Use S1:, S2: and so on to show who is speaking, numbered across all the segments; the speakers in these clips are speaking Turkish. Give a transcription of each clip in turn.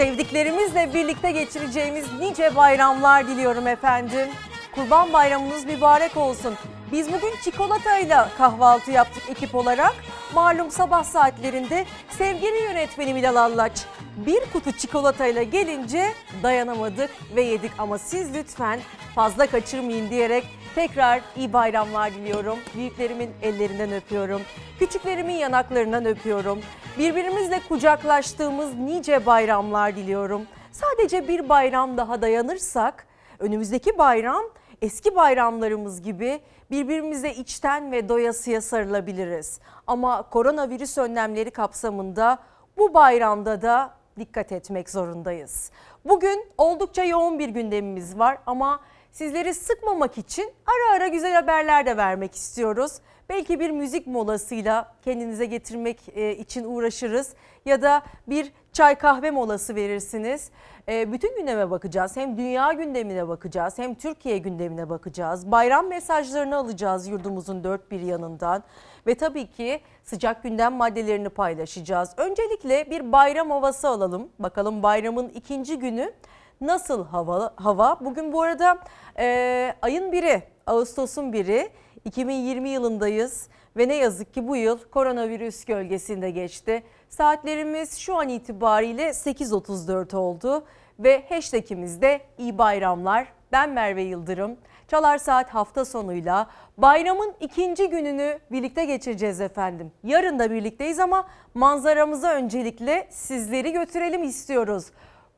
S1: sevdiklerimizle birlikte geçireceğimiz nice bayramlar diliyorum efendim. Kurban bayramınız mübarek olsun. Biz bugün çikolatayla kahvaltı yaptık ekip olarak. Malum sabah saatlerinde sevgili yönetmenim Bilal Allaç bir kutu çikolatayla gelince dayanamadık ve yedik. Ama siz lütfen fazla kaçırmayın diyerek tekrar iyi bayramlar diliyorum. Büyüklerimin ellerinden öpüyorum. Küçüklerimin yanaklarından öpüyorum. Birbirimizle kucaklaştığımız nice bayramlar diliyorum. Sadece bir bayram daha dayanırsak önümüzdeki bayram eski bayramlarımız gibi birbirimize içten ve doyasıya sarılabiliriz. Ama koronavirüs önlemleri kapsamında bu bayramda da dikkat etmek zorundayız. Bugün oldukça yoğun bir gündemimiz var ama sizleri sıkmamak için ara ara güzel haberler de vermek istiyoruz. Belki bir müzik molasıyla kendinize getirmek e, için uğraşırız ya da bir çay kahve molası verirsiniz. E, Bütün gündeme bakacağız. Hem dünya gündemine bakacağız hem Türkiye gündemine bakacağız. Bayram mesajlarını alacağız yurdumuzun dört bir yanından. Ve tabii ki sıcak gündem maddelerini paylaşacağız. Öncelikle bir bayram havası alalım. Bakalım bayramın ikinci günü nasıl hava? hava? Bugün bu arada e, ayın biri, Ağustos'un biri. 2020 yılındayız ve ne yazık ki bu yıl koronavirüs gölgesinde geçti. Saatlerimiz şu an itibariyle 8.34 oldu ve hashtagimiz de iyi bayramlar. Ben Merve Yıldırım. Çalar Saat hafta sonuyla bayramın ikinci gününü birlikte geçireceğiz efendim. Yarın da birlikteyiz ama manzaramıza öncelikle sizleri götürelim istiyoruz.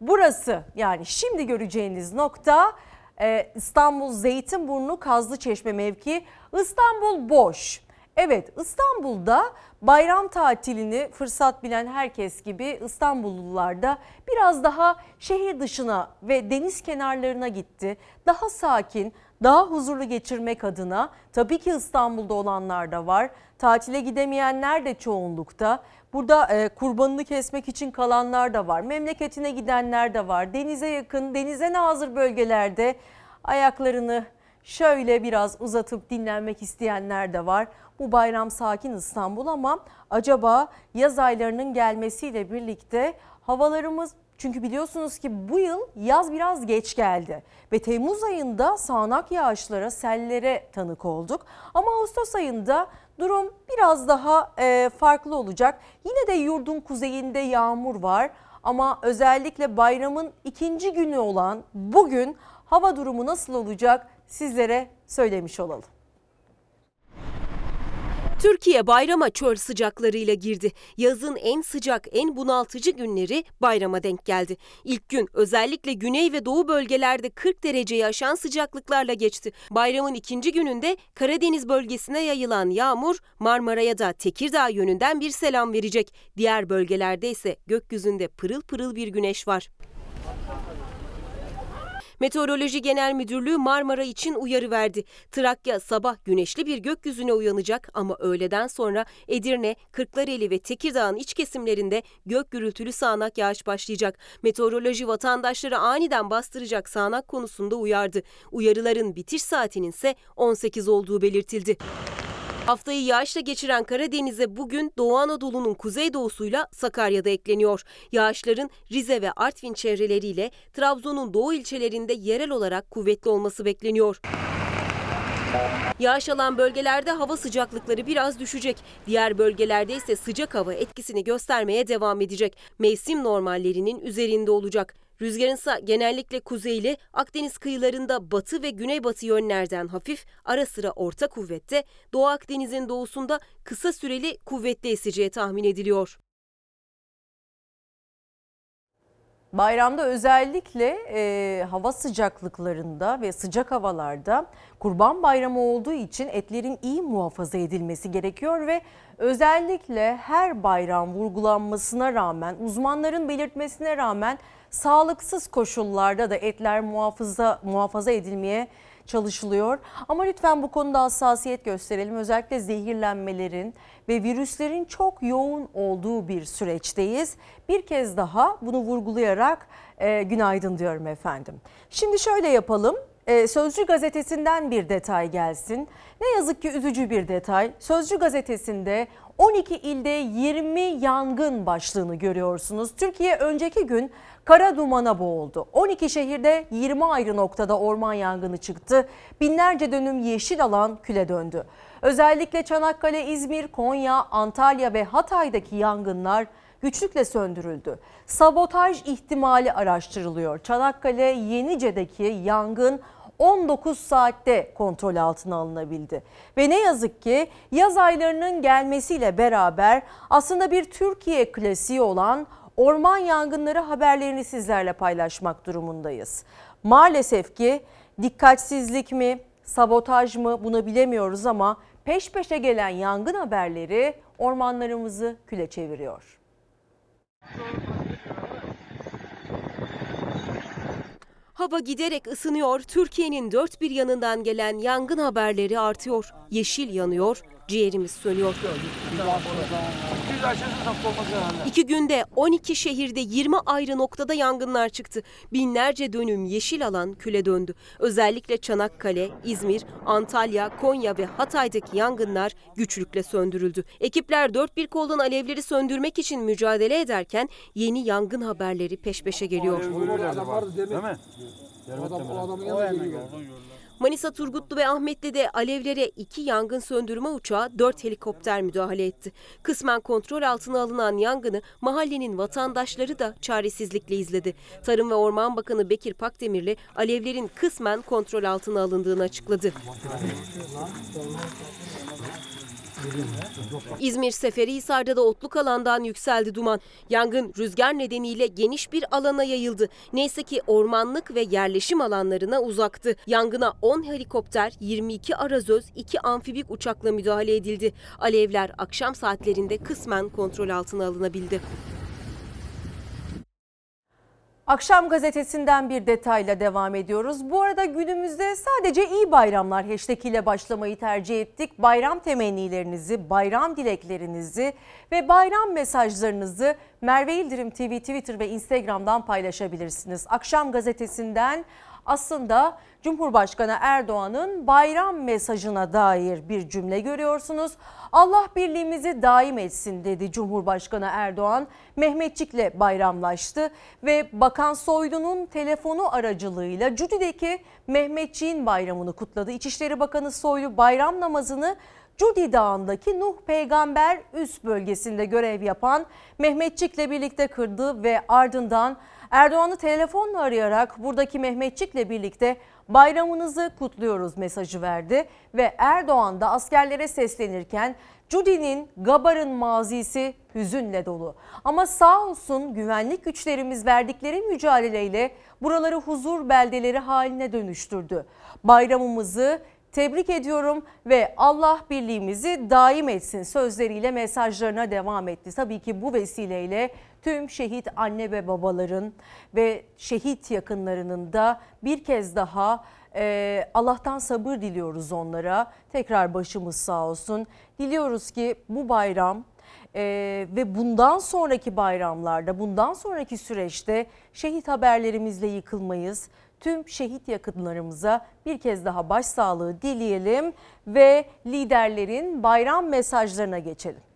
S1: Burası yani şimdi göreceğiniz nokta e, İstanbul Zeytinburnu Kazlıçeşme mevki. İstanbul boş. Evet İstanbul'da bayram tatilini fırsat bilen herkes gibi İstanbullular da biraz daha şehir dışına ve deniz kenarlarına gitti. Daha sakin, daha huzurlu geçirmek adına tabii ki İstanbul'da olanlar da var. Tatile gidemeyenler de çoğunlukta. Burada e, kurbanını kesmek için kalanlar da var. Memleketine gidenler de var. Denize yakın, denize nazır bölgelerde ayaklarını şöyle biraz uzatıp dinlenmek isteyenler de var. Bu bayram sakin İstanbul ama acaba yaz aylarının gelmesiyle birlikte havalarımız çünkü biliyorsunuz ki bu yıl yaz biraz geç geldi ve Temmuz ayında sağanak yağışlara, sellere tanık olduk. Ama Ağustos ayında durum biraz daha e, farklı olacak. Yine de yurdun kuzeyinde yağmur var ama özellikle bayramın ikinci günü olan bugün hava durumu nasıl olacak sizlere söylemiş olalım.
S2: Türkiye bayrama çöl sıcaklarıyla girdi. Yazın en sıcak, en bunaltıcı günleri bayrama denk geldi. İlk gün özellikle güney ve doğu bölgelerde 40 dereceyi aşan sıcaklıklarla geçti. Bayramın ikinci gününde Karadeniz bölgesine yayılan yağmur Marmara'ya da Tekirdağ yönünden bir selam verecek. Diğer bölgelerde ise gökyüzünde pırıl pırıl bir güneş var. Meteoroloji Genel Müdürlüğü Marmara için uyarı verdi. Trakya sabah güneşli bir gökyüzüne uyanacak ama öğleden sonra Edirne, Kırklareli ve Tekirdağ'ın iç kesimlerinde gök gürültülü sağanak yağış başlayacak. Meteoroloji vatandaşları aniden bastıracak sağanak konusunda uyardı. Uyarıların bitiş saatinin ise 18 olduğu belirtildi. Haftayı yağışla geçiren Karadeniz'e bugün Doğu Anadolu'nun kuzeydoğusuyla Sakarya'da ekleniyor. Yağışların Rize ve Artvin çevreleriyle Trabzon'un doğu ilçelerinde yerel olarak kuvvetli olması bekleniyor. Yağış alan bölgelerde hava sıcaklıkları biraz düşecek. Diğer bölgelerde ise sıcak hava etkisini göstermeye devam edecek. Mevsim normallerinin üzerinde olacak. Rüzgarın ise genellikle kuzeyli, Akdeniz kıyılarında batı ve güneybatı yönlerden hafif, ara sıra orta kuvvette, Doğu Akdeniz'in doğusunda kısa süreli kuvvetli eseceği tahmin ediliyor.
S1: Bayramda özellikle e, hava sıcaklıklarında ve sıcak havalarda Kurban Bayramı olduğu için etlerin iyi muhafaza edilmesi gerekiyor ve özellikle her bayram vurgulanmasına rağmen uzmanların belirtmesine rağmen sağlıksız koşullarda da etler muhafaza muhafaza edilmeye çalışılıyor. Ama lütfen bu konuda hassasiyet gösterelim. Özellikle zehirlenmelerin ve virüslerin çok yoğun olduğu bir süreçteyiz. Bir kez daha bunu vurgulayarak e, günaydın diyorum efendim. Şimdi şöyle yapalım. E, Sözcü gazetesinden bir detay gelsin. Ne yazık ki üzücü bir detay. Sözcü gazetesinde 12 ilde 20 yangın başlığını görüyorsunuz. Türkiye önceki gün kara dumana boğuldu. 12 şehirde 20 ayrı noktada orman yangını çıktı. Binlerce dönüm yeşil alan küle döndü. Özellikle Çanakkale, İzmir, Konya, Antalya ve Hatay'daki yangınlar güçlükle söndürüldü. Sabotaj ihtimali araştırılıyor. Çanakkale Yenice'deki yangın 19 saatte kontrol altına alınabildi. Ve ne yazık ki yaz aylarının gelmesiyle beraber aslında bir Türkiye klasiği olan orman yangınları haberlerini sizlerle paylaşmak durumundayız. Maalesef ki dikkatsizlik mi, sabotaj mı bunu bilemiyoruz ama peş peşe gelen yangın haberleri ormanlarımızı küle çeviriyor.
S2: Hava giderek ısınıyor, Türkiye'nin dört bir yanından gelen yangın haberleri artıyor. Yeşil yanıyor, ciğerimiz sönüyor. İki günde 12 şehirde 20 ayrı noktada yangınlar çıktı. Binlerce dönüm yeşil alan küle döndü. Özellikle Çanakkale, İzmir, Antalya, Konya ve Hatay'daki yangınlar güçlükle söndürüldü. Ekipler dört bir koldan alevleri söndürmek için mücadele ederken yeni yangın haberleri peş peşe geliyor.
S3: Değil mi?
S4: Adam, o adamın yanına geliyor.
S2: Manisa Turgutlu ve Ahmetli'de alevlere iki yangın söndürme uçağı dört helikopter müdahale etti. Kısmen kontrol altına alınan yangını mahallenin vatandaşları da çaresizlikle izledi. Tarım ve Orman Bakanı Bekir Pakdemirli alevlerin kısmen kontrol altına alındığını açıkladı. İzmir Seferihisar'da da otluk alandan yükseldi duman. Yangın rüzgar nedeniyle geniş bir alana yayıldı. Neyse ki ormanlık ve yerleşim alanlarına uzaktı. Yangına 10 helikopter, 22 arazöz, 2 amfibik uçakla müdahale edildi. Alevler akşam saatlerinde kısmen kontrol altına alınabildi.
S1: Akşam gazetesinden bir detayla devam ediyoruz. Bu arada günümüzde sadece iyi bayramlar hashtag ile başlamayı tercih ettik. Bayram temennilerinizi, bayram dileklerinizi ve bayram mesajlarınızı Merve İldirim TV, Twitter ve Instagram'dan paylaşabilirsiniz. Akşam gazetesinden aslında Cumhurbaşkanı Erdoğan'ın bayram mesajına dair bir cümle görüyorsunuz. Allah birliğimizi daim etsin dedi Cumhurbaşkanı Erdoğan. Mehmetçik'le bayramlaştı ve Bakan Soylu'nun telefonu aracılığıyla Cudi'deki Mehmetçik'in bayramını kutladı. İçişleri Bakanı Soylu bayram namazını Cudi Dağı'ndaki Nuh Peygamber üst bölgesinde görev yapan Mehmetçik'le birlikte kırdı ve ardından Erdoğan'ı telefonla arayarak buradaki Mehmetçik'le birlikte bayramınızı kutluyoruz mesajı verdi ve Erdoğan da askerlere seslenirken Cudi'nin Gabar'ın mazisi hüzünle dolu. Ama sağ olsun güvenlik güçlerimiz verdikleri mücadeleyle buraları huzur beldeleri haline dönüştürdü. Bayramımızı tebrik ediyorum ve Allah birliğimizi daim etsin sözleriyle mesajlarına devam etti. Tabii ki bu vesileyle tüm şehit anne ve babaların ve şehit yakınlarının da bir kez daha e, Allah'tan sabır diliyoruz onlara. Tekrar başımız sağ olsun. Diliyoruz ki bu bayram e, ve bundan sonraki bayramlarda, bundan sonraki süreçte şehit haberlerimizle yıkılmayız. Tüm şehit yakınlarımıza bir kez daha başsağlığı dileyelim ve liderlerin bayram mesajlarına geçelim.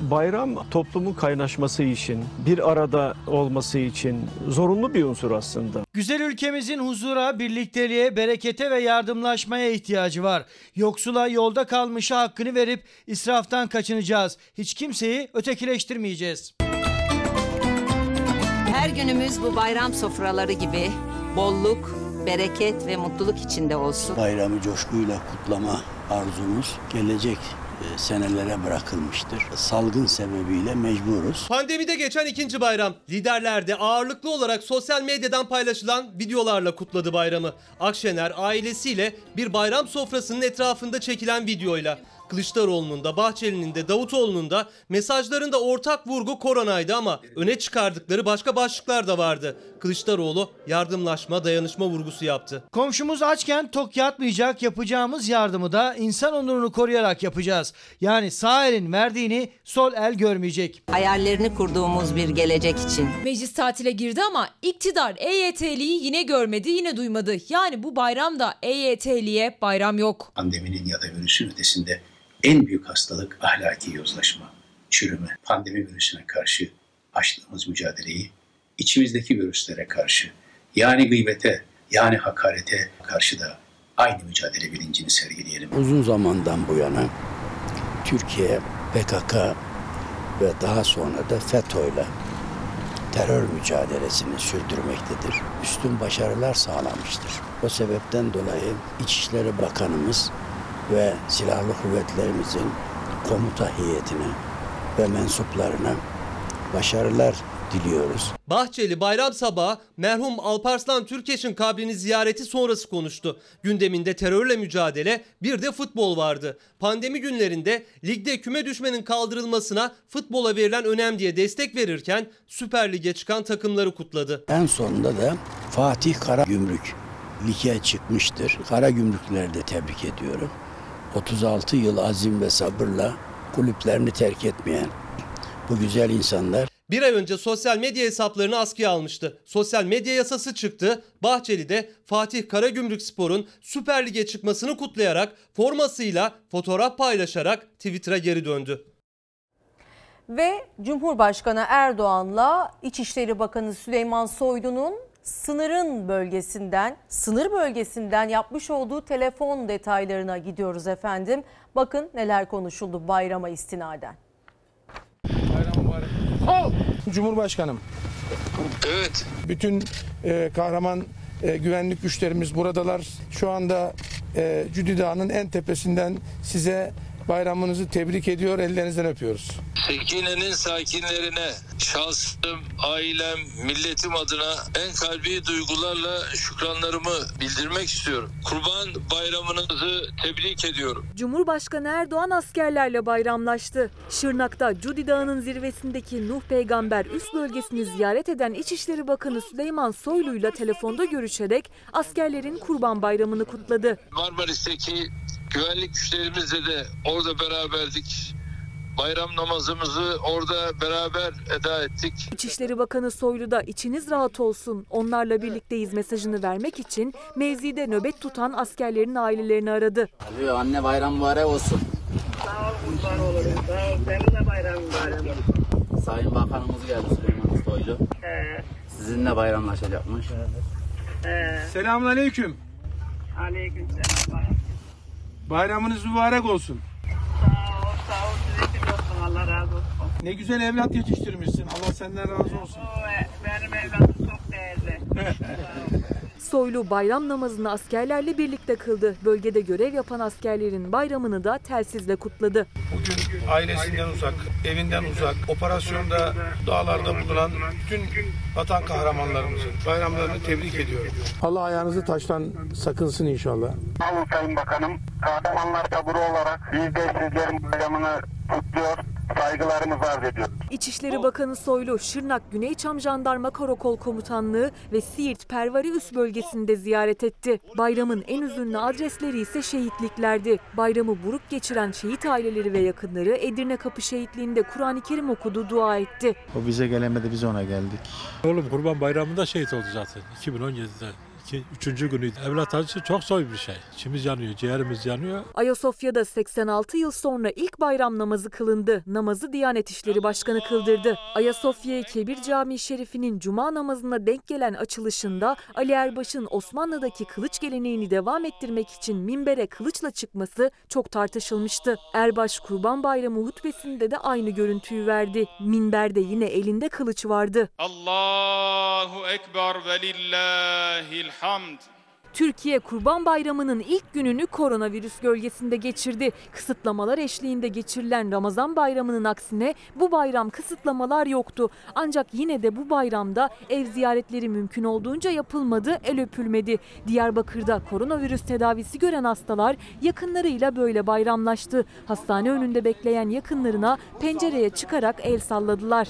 S5: Bayram toplumun kaynaşması için, bir arada olması için zorunlu bir unsur aslında.
S6: Güzel ülkemizin huzura, birlikteliğe, berekete ve yardımlaşmaya ihtiyacı var. Yoksula yolda kalmışa hakkını verip israftan kaçınacağız. Hiç kimseyi ötekileştirmeyeceğiz.
S7: Her günümüz bu bayram sofraları gibi bolluk, bereket ve mutluluk içinde olsun.
S8: Bayramı coşkuyla kutlama arzumuz gelecek senelere bırakılmıştır. Salgın sebebiyle mecburuz.
S9: Pandemide geçen ikinci bayram. Liderler de ağırlıklı olarak sosyal medyadan paylaşılan videolarla kutladı bayramı. Akşener ailesiyle bir bayram sofrasının etrafında çekilen videoyla. Kılıçdaroğlu'nun da Bahçeli'nin de Davutoğlu'nun da mesajlarında ortak vurgu koronaydı ama öne çıkardıkları başka başlıklar da vardı. Kılıçdaroğlu yardımlaşma, dayanışma vurgusu yaptı.
S6: Komşumuz açken tok yatmayacak yapacağımız yardımı da insan onurunu koruyarak yapacağız. Yani sağ elin verdiğini sol el görmeyecek.
S7: Hayallerini kurduğumuz bir gelecek için.
S10: Meclis tatile girdi ama iktidar EYT'liyi yine görmedi, yine duymadı. Yani bu bayramda EYT'liye bayram yok.
S11: Pandeminin ya da virüsün ötesinde en büyük hastalık ahlaki yozlaşma, çürüme. Pandemi virüsüne karşı açtığımız mücadeleyi içimizdeki virüslere karşı yani gıybete yani hakarete karşı da aynı mücadele bilincini sergileyelim.
S8: Uzun zamandan bu yana Türkiye PKK ve daha sonra da FETÖ'yle terör mücadelesini sürdürmektedir. Üstün başarılar sağlamıştır. O sebepten dolayı İçişleri Bakanımız ve Silahlı Kuvvetlerimizin komuta heyetine ve mensuplarına başarılar diliyoruz.
S9: Bahçeli bayram sabahı merhum Alparslan Türkeş'in kabrini ziyareti sonrası konuştu. Gündeminde terörle mücadele bir de futbol vardı. Pandemi günlerinde ligde küme düşmenin kaldırılmasına futbola verilen önem diye destek verirken Süper Lig'e çıkan takımları kutladı.
S8: En sonunda da Fatih Karagümrük lige çıkmıştır. Karagümrükleri de tebrik ediyorum. 36 yıl azim ve sabırla kulüplerini terk etmeyen bu güzel insanlar
S9: Bir ay önce sosyal medya hesaplarını askıya almıştı. Sosyal medya yasası çıktı. Bahçeli de Fatih Karagümrük Spor'un Süper Lig'e çıkmasını kutlayarak formasıyla fotoğraf paylaşarak Twitter'a geri döndü.
S1: Ve Cumhurbaşkanı Erdoğan'la İçişleri Bakanı Süleyman Soylu'nun sınırın bölgesinden, sınır bölgesinden yapmış olduğu telefon detaylarına gidiyoruz efendim. Bakın neler konuşuldu bayrama istinaden.
S12: Cumhurbaşkanım.
S11: Evet.
S12: Bütün e, kahraman e, güvenlik güçlerimiz buradalar. Şu anda e, Cüdi Dağı'nın en tepesinden size bayramınızı tebrik ediyor, ellerinizden öpüyoruz.
S11: Sekine'nin sakinlerine şahsım, ailem, milletim adına en kalbi duygularla şükranlarımı bildirmek istiyorum. Kurban bayramınızı tebrik ediyorum.
S10: Cumhurbaşkanı Erdoğan askerlerle bayramlaştı. Şırnak'ta Cudi Dağı'nın zirvesindeki Nuh Peygamber üst bölgesini ziyaret eden İçişleri Bakanı Süleyman Soylu'yla telefonda görüşerek askerlerin Kurban Bayramı'nı kutladı.
S11: Marmaris'teki güvenlik güçlerimizle de orada beraberdik. Bayram namazımızı orada beraber eda ettik.
S10: İçişleri Bakanı Soylu da içiniz rahat olsun, onlarla birlikteyiz mesajını vermek için mevzide nöbet tutan askerlerin ailelerini aradı.
S8: Anne bayram mübarek olsun. Sayın Bakanımız geldi Süleyman Soylu. Sizinle bayramlaşacakmış.
S12: Selamun aleyküm. Bayramınız mübarek olsun.
S13: Allah razı olsun.
S12: Ne güzel evlat yetiştirmişsin. Allah senden razı olsun.
S13: Benim evladım çok değerli.
S10: Soylu bayram namazını askerlerle birlikte kıldı. Bölgede görev yapan askerlerin bayramını da telsizle kutladı.
S12: Bugün ailesinden uzak, evinden uzak, operasyonda dağlarda bulunan bütün vatan kahramanlarımızın bayramlarını tebrik ediyorum. Allah ayağınızı taştan sakınsın inşallah.
S13: Alın Sayın Bakanım. Kahramanlar taburu olarak biz de sizlerin bayramını kutluyor.
S14: Saygılarımızı arz ediyoruz.
S10: İçişleri Bakanı Soylu, Şırnak Güneyçam Jandarma Karakol Komutanlığı ve Siirt Pervari Üs bölgesinde ziyaret etti. Bayramın en üzünlü adresleri ise şehitliklerdi. Bayramı buruk geçiren şehit aileleri ve yakınları Edirne Kapı Şehitliği'nde Kur'an-ı Kerim okudu, dua etti.
S15: O bize gelemedi biz ona geldik.
S16: Oğlum Kurban Bayramı'nda şehit oldu zaten 2017'de. İki, üçüncü günüydü. Evlat acısı çok zor bir şey. İçimiz yanıyor, ciğerimiz yanıyor.
S10: Ayasofya'da 86 yıl sonra ilk bayram namazı kılındı. Namazı Diyanet İşleri Başkanı kıldırdı. Ayasofya Kebir Camii Şerifi'nin cuma namazına denk gelen açılışında Ali Erbaş'ın Osmanlı'daki kılıç geleneğini devam ettirmek için minbere kılıçla çıkması çok tartışılmıştı. Erbaş Kurban Bayramı hutbesinde de aynı görüntüyü verdi. Minberde yine elinde kılıç vardı.
S17: Allahu Ekber ve lillahil hamd.
S10: Türkiye Kurban Bayramı'nın ilk gününü koronavirüs gölgesinde geçirdi. Kısıtlamalar eşliğinde geçirilen Ramazan Bayramı'nın aksine bu bayram kısıtlamalar yoktu. Ancak yine de bu bayramda ev ziyaretleri mümkün olduğunca yapılmadı, el öpülmedi. Diyarbakır'da koronavirüs tedavisi gören hastalar yakınlarıyla böyle bayramlaştı. Hastane önünde bekleyen yakınlarına pencereye çıkarak el salladılar.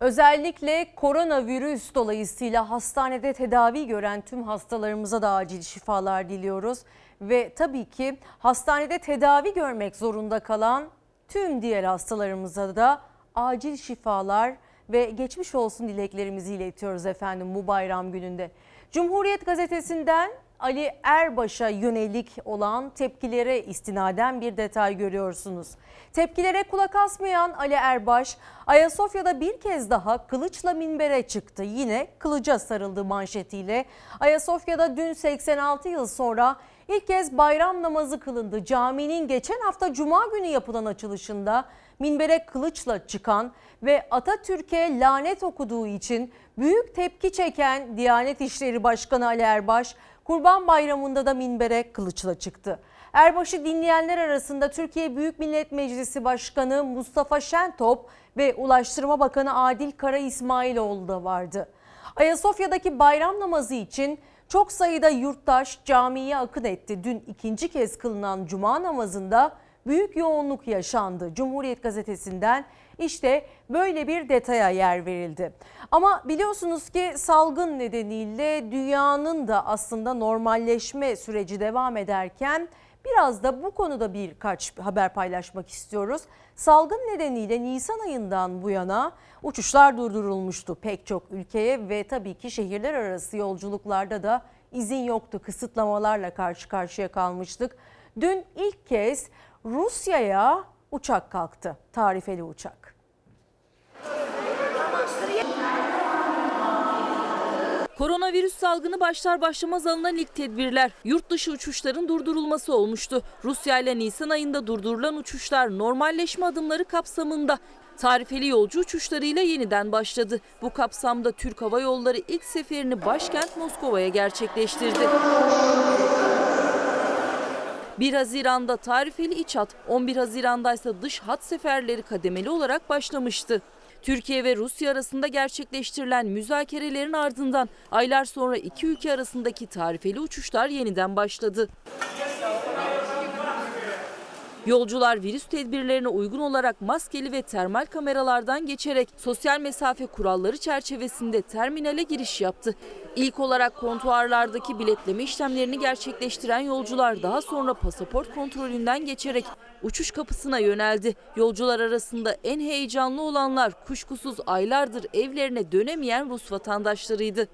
S1: Özellikle koronavirüs dolayısıyla hastanede tedavi gören tüm hastalarımıza da acil şifalar diliyoruz. Ve tabii ki hastanede tedavi görmek zorunda kalan tüm diğer hastalarımıza da acil şifalar ve geçmiş olsun dileklerimizi iletiyoruz efendim bu bayram gününde. Cumhuriyet gazetesinden Ali Erbaş'a yönelik olan tepkilere istinaden bir detay görüyorsunuz. Tepkilere kulak asmayan Ali Erbaş Ayasofya'da bir kez daha kılıçla minbere çıktı. Yine kılıca sarıldı manşetiyle. Ayasofya'da dün 86 yıl sonra ilk kez bayram namazı kılındı. Caminin geçen hafta cuma günü yapılan açılışında minbere kılıçla çıkan ve Atatürk'e lanet okuduğu için büyük tepki çeken Diyanet İşleri Başkanı Ali Erbaş Kurban Bayramı'nda da minbere kılıçla çıktı. Erbaş'ı dinleyenler arasında Türkiye Büyük Millet Meclisi Başkanı Mustafa Şentop ve Ulaştırma Bakanı Adil Kara İsmailoğlu da vardı. Ayasofya'daki bayram namazı için çok sayıda yurttaş camiye akın etti. Dün ikinci kez kılınan cuma namazında büyük yoğunluk yaşandı. Cumhuriyet gazetesinden işte böyle bir detaya yer verildi. Ama biliyorsunuz ki salgın nedeniyle dünyanın da aslında normalleşme süreci devam ederken biraz da bu konuda birkaç haber paylaşmak istiyoruz. Salgın nedeniyle Nisan ayından bu yana uçuşlar durdurulmuştu pek çok ülkeye ve tabii ki şehirler arası yolculuklarda da izin yoktu. Kısıtlamalarla karşı karşıya kalmıştık. Dün ilk kez Rusya'ya uçak kalktı. Tarifeli uçak.
S10: Koronavirüs salgını başlar başlamaz alınan ilk tedbirler yurt dışı uçuşların durdurulması olmuştu. Rusya ile Nisan ayında durdurulan uçuşlar normalleşme adımları kapsamında tarifeli yolcu uçuşlarıyla yeniden başladı. Bu kapsamda Türk Hava Yolları ilk seferini başkent Moskova'ya gerçekleştirdi. 1 Haziran'da tarifeli iç hat, 11 Haziran'da ise dış hat seferleri kademeli olarak başlamıştı. Türkiye ve Rusya arasında gerçekleştirilen müzakerelerin ardından aylar sonra iki ülke arasındaki tarifeli uçuşlar yeniden başladı. Yolcular virüs tedbirlerine uygun olarak maskeli ve termal kameralardan geçerek sosyal mesafe kuralları çerçevesinde terminale giriş yaptı. İlk olarak kontuarlardaki biletleme işlemlerini gerçekleştiren yolcular daha sonra pasaport kontrolünden geçerek uçuş kapısına yöneldi. Yolcular arasında en heyecanlı olanlar kuşkusuz aylardır evlerine dönemeyen Rus vatandaşlarıydı.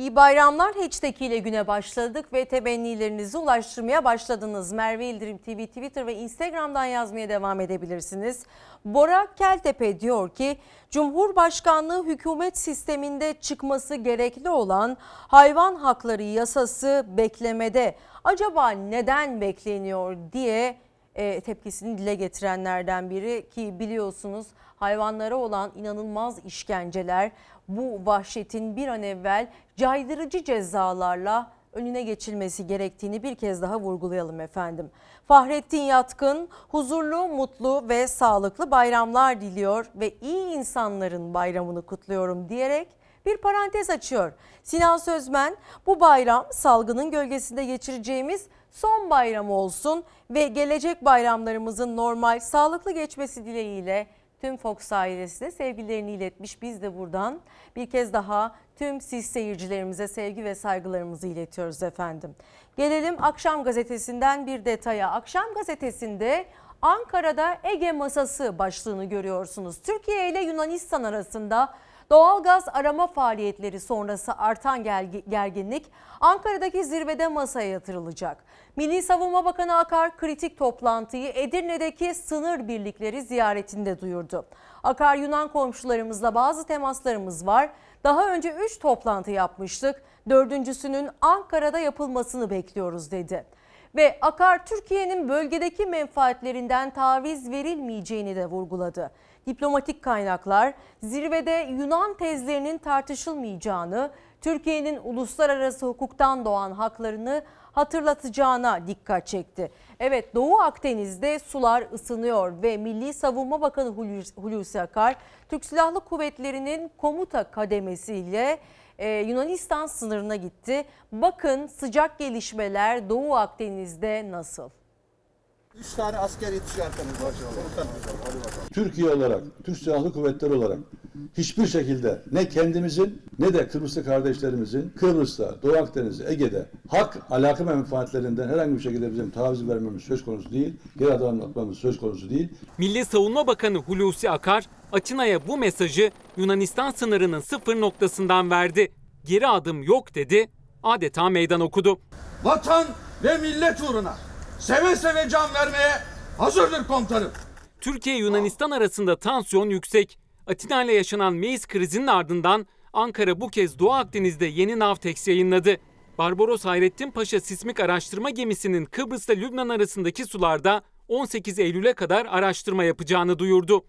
S1: İyi bayramlar hashtag ile güne başladık ve temennilerinizi ulaştırmaya başladınız. Merve İldirim TV Twitter ve Instagram'dan yazmaya devam edebilirsiniz. Bora Keltepe diyor ki Cumhurbaşkanlığı hükümet sisteminde çıkması gerekli olan hayvan hakları yasası beklemede. Acaba neden bekleniyor diye e, tepkisini dile getirenlerden biri ki biliyorsunuz hayvanlara olan inanılmaz işkenceler bu vahşetin bir an evvel caydırıcı cezalarla önüne geçilmesi gerektiğini bir kez daha vurgulayalım efendim. Fahrettin Yatkın huzurlu, mutlu ve sağlıklı bayramlar diliyor ve iyi insanların bayramını kutluyorum diyerek bir parantez açıyor. Sinan Sözmen bu bayram salgının gölgesinde geçireceğimiz son bayram olsun ve gelecek bayramlarımızın normal sağlıklı geçmesi dileğiyle tüm Fox ailesine sevgilerini iletmiş. Biz de buradan bir kez daha tüm siz seyircilerimize sevgi ve saygılarımızı iletiyoruz efendim. Gelelim Akşam Gazetesi'nden bir detaya. Akşam Gazetesi'nde Ankara'da Ege Masası başlığını görüyorsunuz. Türkiye ile Yunanistan arasında doğalgaz arama faaliyetleri sonrası artan gerginlik Ankara'daki zirvede masaya yatırılacak. Milli Savunma Bakanı Akar kritik toplantıyı Edirne'deki sınır birlikleri ziyaretinde duyurdu. Akar Yunan komşularımızla bazı temaslarımız var. Daha önce 3 toplantı yapmıştık. Dördüncüsünün Ankara'da yapılmasını bekliyoruz dedi. Ve Akar Türkiye'nin bölgedeki menfaatlerinden taviz verilmeyeceğini de vurguladı. Diplomatik kaynaklar zirvede Yunan tezlerinin tartışılmayacağını, Türkiye'nin uluslararası hukuktan doğan haklarını hatırlatacağına dikkat çekti. Evet Doğu Akdeniz'de sular ısınıyor ve Milli Savunma Bakanı Hulusi Akar Türk Silahlı Kuvvetleri'nin komuta kademesiyle e, Yunanistan sınırına gitti. Bakın sıcak gelişmeler Doğu Akdeniz'de nasıl?
S14: 3 tane asker yetişiyor arkamızda.
S18: Türkiye olarak, Türk Silahlı Kuvvetleri olarak hiçbir şekilde ne kendimizin ne de Kıbrıslı kardeşlerimizin Kıbrıs'ta, Doğu Akdeniz, Ege'de hak, alaka menfaatlerinden herhangi bir şekilde bizim taviz vermemiz söz konusu değil, geri adım atmamız söz konusu değil.
S19: Milli Savunma Bakanı Hulusi Akar, Atina'ya bu mesajı Yunanistan sınırının sıfır noktasından verdi. Geri adım yok dedi, adeta meydan okudu.
S14: Vatan ve millet uğruna seve seve can vermeye hazırdır komutanım.
S19: Türkiye-Yunanistan arasında tansiyon yüksek. Atina ile yaşanan Meis krizinin ardından Ankara bu kez Doğu Akdeniz'de yeni Navtex yayınladı. Barbaros Hayrettin Paşa sismik araştırma gemisinin Kıbrıs'ta Lübnan arasındaki sularda 18 Eylül'e kadar araştırma yapacağını duyurdu.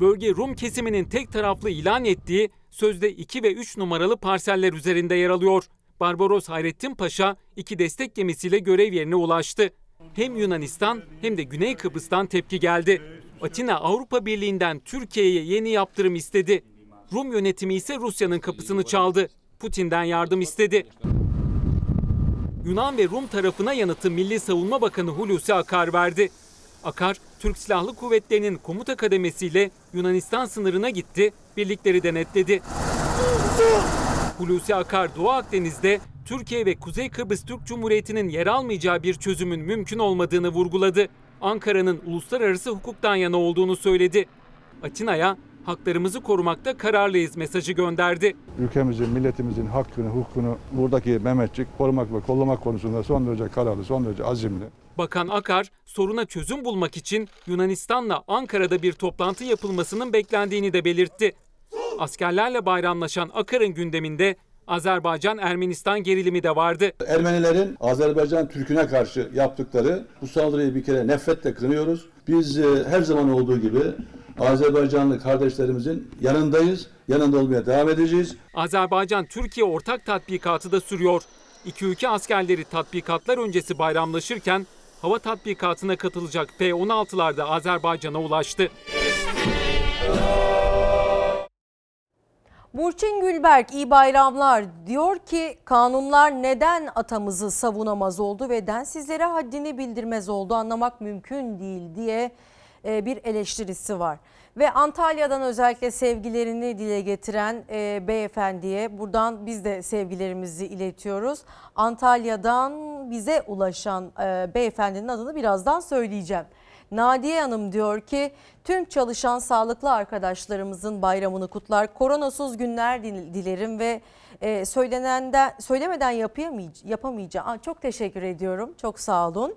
S19: Bölge Rum kesiminin tek taraflı ilan ettiği sözde 2 ve 3 numaralı parseller üzerinde yer alıyor. Barbaros Hayrettin Paşa iki destek gemisiyle görev yerine ulaştı. Hem Yunanistan hem de Güney Kıbrıs'tan tepki geldi. Atina Avrupa Birliği'nden Türkiye'ye yeni yaptırım istedi. Rum yönetimi ise Rusya'nın kapısını çaldı. Putin'den yardım istedi. Yunan ve Rum tarafına yanıtı Milli Savunma Bakanı Hulusi Akar verdi. Akar, Türk Silahlı Kuvvetleri'nin komuta kademesiyle Yunanistan sınırına gitti, birlikleri denetledi. Hulusi Akar Doğu Akdeniz'de Türkiye ve Kuzey Kıbrıs Türk Cumhuriyeti'nin yer almayacağı bir çözümün mümkün olmadığını vurguladı. Ankara'nın uluslararası hukuktan yana olduğunu söyledi. Atina'ya haklarımızı korumakta kararlıyız mesajı gönderdi.
S20: Ülkemizin, milletimizin hakkını, hukukunu buradaki Mehmetçik korumak ve kollamak konusunda son derece kararlı, son derece azimli.
S19: Bakan Akar, soruna çözüm bulmak için Yunanistan'la Ankara'da bir toplantı yapılmasının beklendiğini de belirtti. Askerlerle bayramlaşan Akar'ın gündeminde Azerbaycan-Ermenistan gerilimi de vardı.
S18: Ermenilerin Azerbaycan Türk'üne karşı yaptıkları bu saldırıyı bir kere nefretle kınıyoruz. Biz e, her zaman olduğu gibi Azerbaycanlı kardeşlerimizin yanındayız, yanında olmaya devam edeceğiz.
S19: Azerbaycan-Türkiye ortak tatbikatı da sürüyor. İki ülke askerleri tatbikatlar öncesi bayramlaşırken hava tatbikatına katılacak F-16'lar da Azerbaycan'a ulaştı.
S1: Burçin Gülberk iyi bayramlar diyor ki kanunlar neden atamızı savunamaz oldu ve densizlere haddini bildirmez oldu anlamak mümkün değil diye e, bir eleştirisi var. Ve Antalya'dan özellikle sevgilerini dile getiren e, beyefendiye buradan biz de sevgilerimizi iletiyoruz. Antalya'dan bize ulaşan e, beyefendinin adını birazdan söyleyeceğim. Nadiye Hanım diyor ki tüm çalışan sağlıklı arkadaşlarımızın bayramını kutlar. Koronasız günler dilerim ve e, söylenenden söylemeden yapamayacağım. yapamayacağım. Çok teşekkür ediyorum. Çok sağ olun.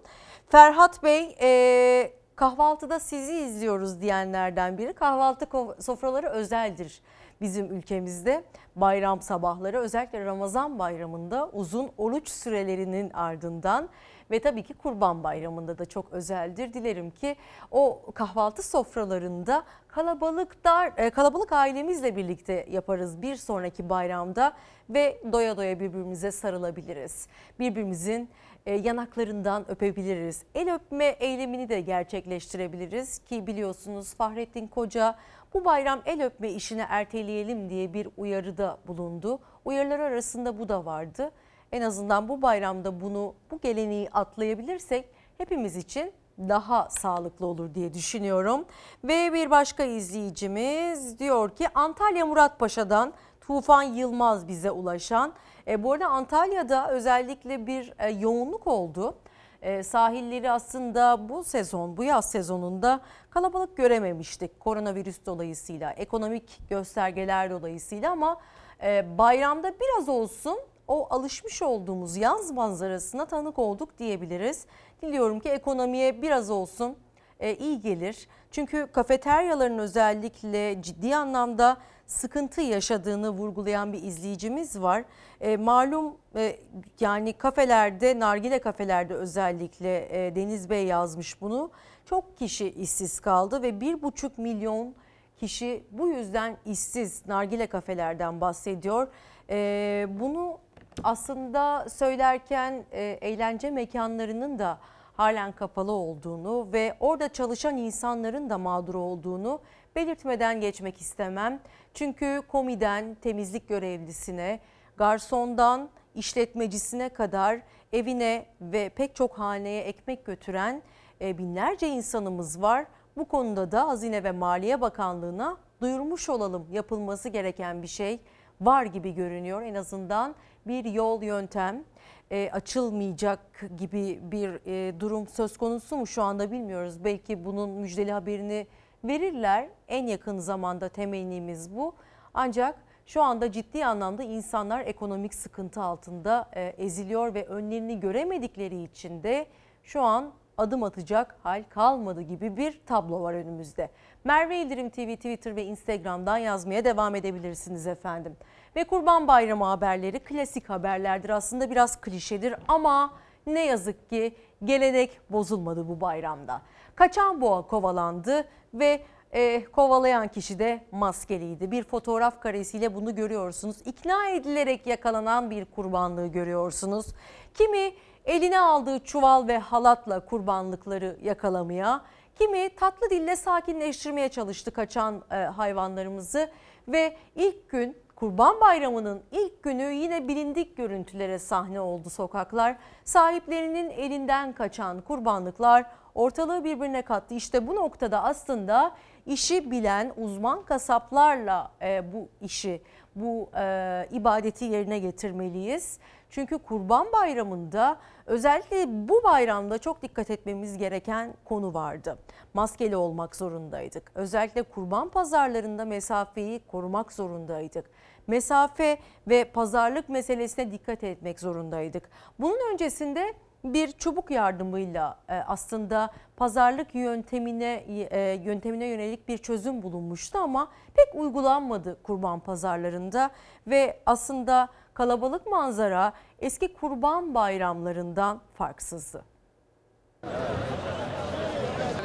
S1: Ferhat Bey e, kahvaltıda sizi izliyoruz diyenlerden biri. Kahvaltı sofraları özeldir bizim ülkemizde. Bayram sabahları özellikle Ramazan bayramında uzun oruç sürelerinin ardından ve tabii ki Kurban Bayramı'nda da çok özeldir. Dilerim ki o kahvaltı sofralarında kalabalıklar e, kalabalık ailemizle birlikte yaparız bir sonraki bayramda ve doya doya birbirimize sarılabiliriz. Birbirimizin e, yanaklarından öpebiliriz. El öpme eylemini de gerçekleştirebiliriz ki biliyorsunuz Fahrettin Koca bu bayram el öpme işini erteleyelim diye bir uyarıda bulundu. Uyarılar arasında bu da vardı. En azından bu bayramda bunu bu geleneği atlayabilirsek hepimiz için daha sağlıklı olur diye düşünüyorum. Ve bir başka izleyicimiz diyor ki Antalya Muratpaşa'dan Tufan Yılmaz bize ulaşan. E, bu arada Antalya'da özellikle bir e, yoğunluk oldu. E, sahilleri aslında bu sezon, bu yaz sezonunda kalabalık görememiştik. Koronavirüs dolayısıyla, ekonomik göstergeler dolayısıyla ama e, bayramda biraz olsun o alışmış olduğumuz yaz manzarasına tanık olduk diyebiliriz. Diliyorum ki ekonomiye biraz olsun e, iyi gelir. Çünkü kafeteryaların özellikle ciddi anlamda sıkıntı yaşadığını vurgulayan bir izleyicimiz var. E, malum e, yani kafelerde, nargile kafelerde özellikle e, Deniz Bey yazmış bunu. Çok kişi işsiz kaldı ve bir buçuk milyon kişi bu yüzden işsiz nargile kafelerden bahsediyor. E, bunu aslında söylerken e, eğlence mekanlarının da halen kapalı olduğunu ve orada çalışan insanların da mağdur olduğunu belirtmeden geçmek istemem. Çünkü komiden temizlik görevlisine, garsondan işletmecisine kadar evine ve pek çok haneye ekmek götüren e, binlerce insanımız var. Bu konuda da Hazine ve Maliye Bakanlığı'na duyurmuş olalım yapılması gereken bir şey var gibi görünüyor. En azından bir yol yöntem e, açılmayacak gibi bir e, durum söz konusu mu şu anda bilmiyoruz. Belki bunun müjdeli haberini verirler. En yakın zamanda temennimiz bu. Ancak şu anda ciddi anlamda insanlar ekonomik sıkıntı altında e, eziliyor ve önlerini göremedikleri için de şu an adım atacak hal kalmadı gibi bir tablo var önümüzde. Merve İldirim TV Twitter ve Instagram'dan yazmaya devam edebilirsiniz efendim. Ve Kurban Bayramı haberleri klasik haberlerdir aslında biraz klişedir ama ne yazık ki gelenek bozulmadı bu bayramda. Kaçan boğa kovalandı ve e, kovalayan kişi de maskeliydi. Bir fotoğraf karesiyle bunu görüyorsunuz. İkna edilerek yakalanan bir kurbanlığı görüyorsunuz. Kimi eline aldığı çuval ve halatla kurbanlıkları yakalamaya, kimi tatlı dille sakinleştirmeye çalıştı kaçan e, hayvanlarımızı ve ilk gün Kurban Bayramı'nın ilk günü yine bilindik görüntülere sahne oldu sokaklar. Sahiplerinin elinden kaçan kurbanlıklar ortalığı birbirine kattı. İşte bu noktada aslında işi bilen uzman kasaplarla e, bu işi, bu e, ibadeti yerine getirmeliyiz. Çünkü Kurban Bayramı'nda özellikle bu bayramda çok dikkat etmemiz gereken konu vardı. Maskeli olmak zorundaydık. Özellikle kurban pazarlarında mesafeyi korumak zorundaydık. Mesafe ve pazarlık meselesine dikkat etmek zorundaydık. Bunun öncesinde bir çubuk yardımıyla e, aslında pazarlık yöntemine e, yöntemine yönelik bir çözüm bulunmuştu ama pek uygulanmadı kurban pazarlarında ve aslında kalabalık manzara eski kurban bayramlarından farksızdı.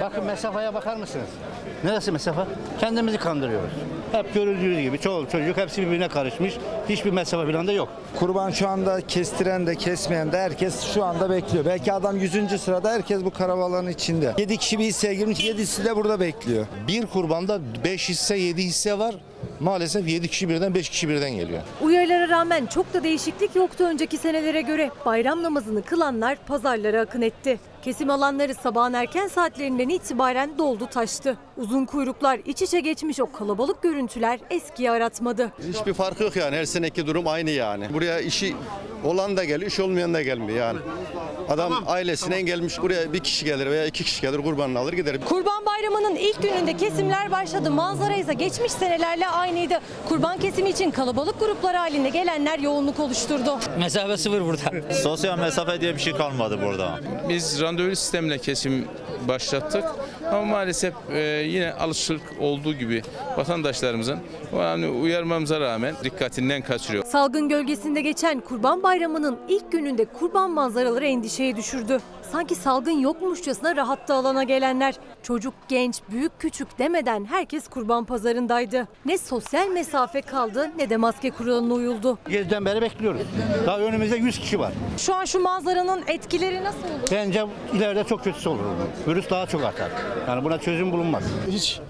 S21: Bakın mesafeye bakar mısınız? Neresi mesafe? Kendimizi kandırıyoruz. Hep görüldüğü gibi çoluk çocuk hepsi birbirine karışmış. Hiçbir mesafe falan da yok.
S22: Kurban şu anda kestiren de kesmeyen de herkes şu anda bekliyor. Belki adam 100. sırada herkes bu karavanların içinde. 7 kişi bir hisseye girmiş 7'si de burada bekliyor.
S23: Bir kurbanda 5 hisse 7 hisse var. Maalesef 7 kişi birden 5 kişi birden geliyor.
S10: Uyarılara rağmen çok da değişiklik yoktu önceki senelere göre. Bayram namazını kılanlar pazarlara akın etti. Kesim alanları sabahın erken saatlerinden itibaren doldu taştı. Uzun kuyruklar iç içe geçmiş o kalabalık görüntüler eskiyi aratmadı.
S23: Hiçbir farkı yok yani her seneki durum aynı yani. Buraya işi olan da geliyor, iş olmayan da gelmiyor yani. Adam ailesine gelmiş buraya bir kişi gelir veya iki kişi gelir kurbanını alır gider.
S24: Kurban Bayramı'nın ilk gününde kesimler başladı. Manzara ise geçmiş senelerle aynıydı. Kurban kesimi için kalabalık gruplar halinde gelenler yoğunluk oluşturdu.
S25: Mesafe sıfır burada. Sosyal mesafe diye bir şey kalmadı burada.
S26: Biz randevu sistemle kesim başlattık. Ama maalesef e, yine alışık olduğu gibi vatandaşlarımızın yani uyarmamıza rağmen dikkatinden kaçırıyor.
S10: Salgın gölgesinde geçen Kurban Bayramı'nın ilk gününde kurban manzaraları endişeye düşürdü. Sanki salgın yokmuşçasına rahatta alana gelenler. Çocuk, genç, büyük, küçük demeden herkes kurban pazarındaydı. Ne sosyal mesafe kaldı ne de maske kuralına uyuldu.
S21: 7'den beri bekliyoruz. Daha önümüzde 100 kişi var.
S24: Şu an şu manzaranın etkileri nasıl olur?
S21: Bence ileride çok kötüsü olur. Virüs daha çok artar. Yani buna çözüm bulunmaz.
S27: Hiç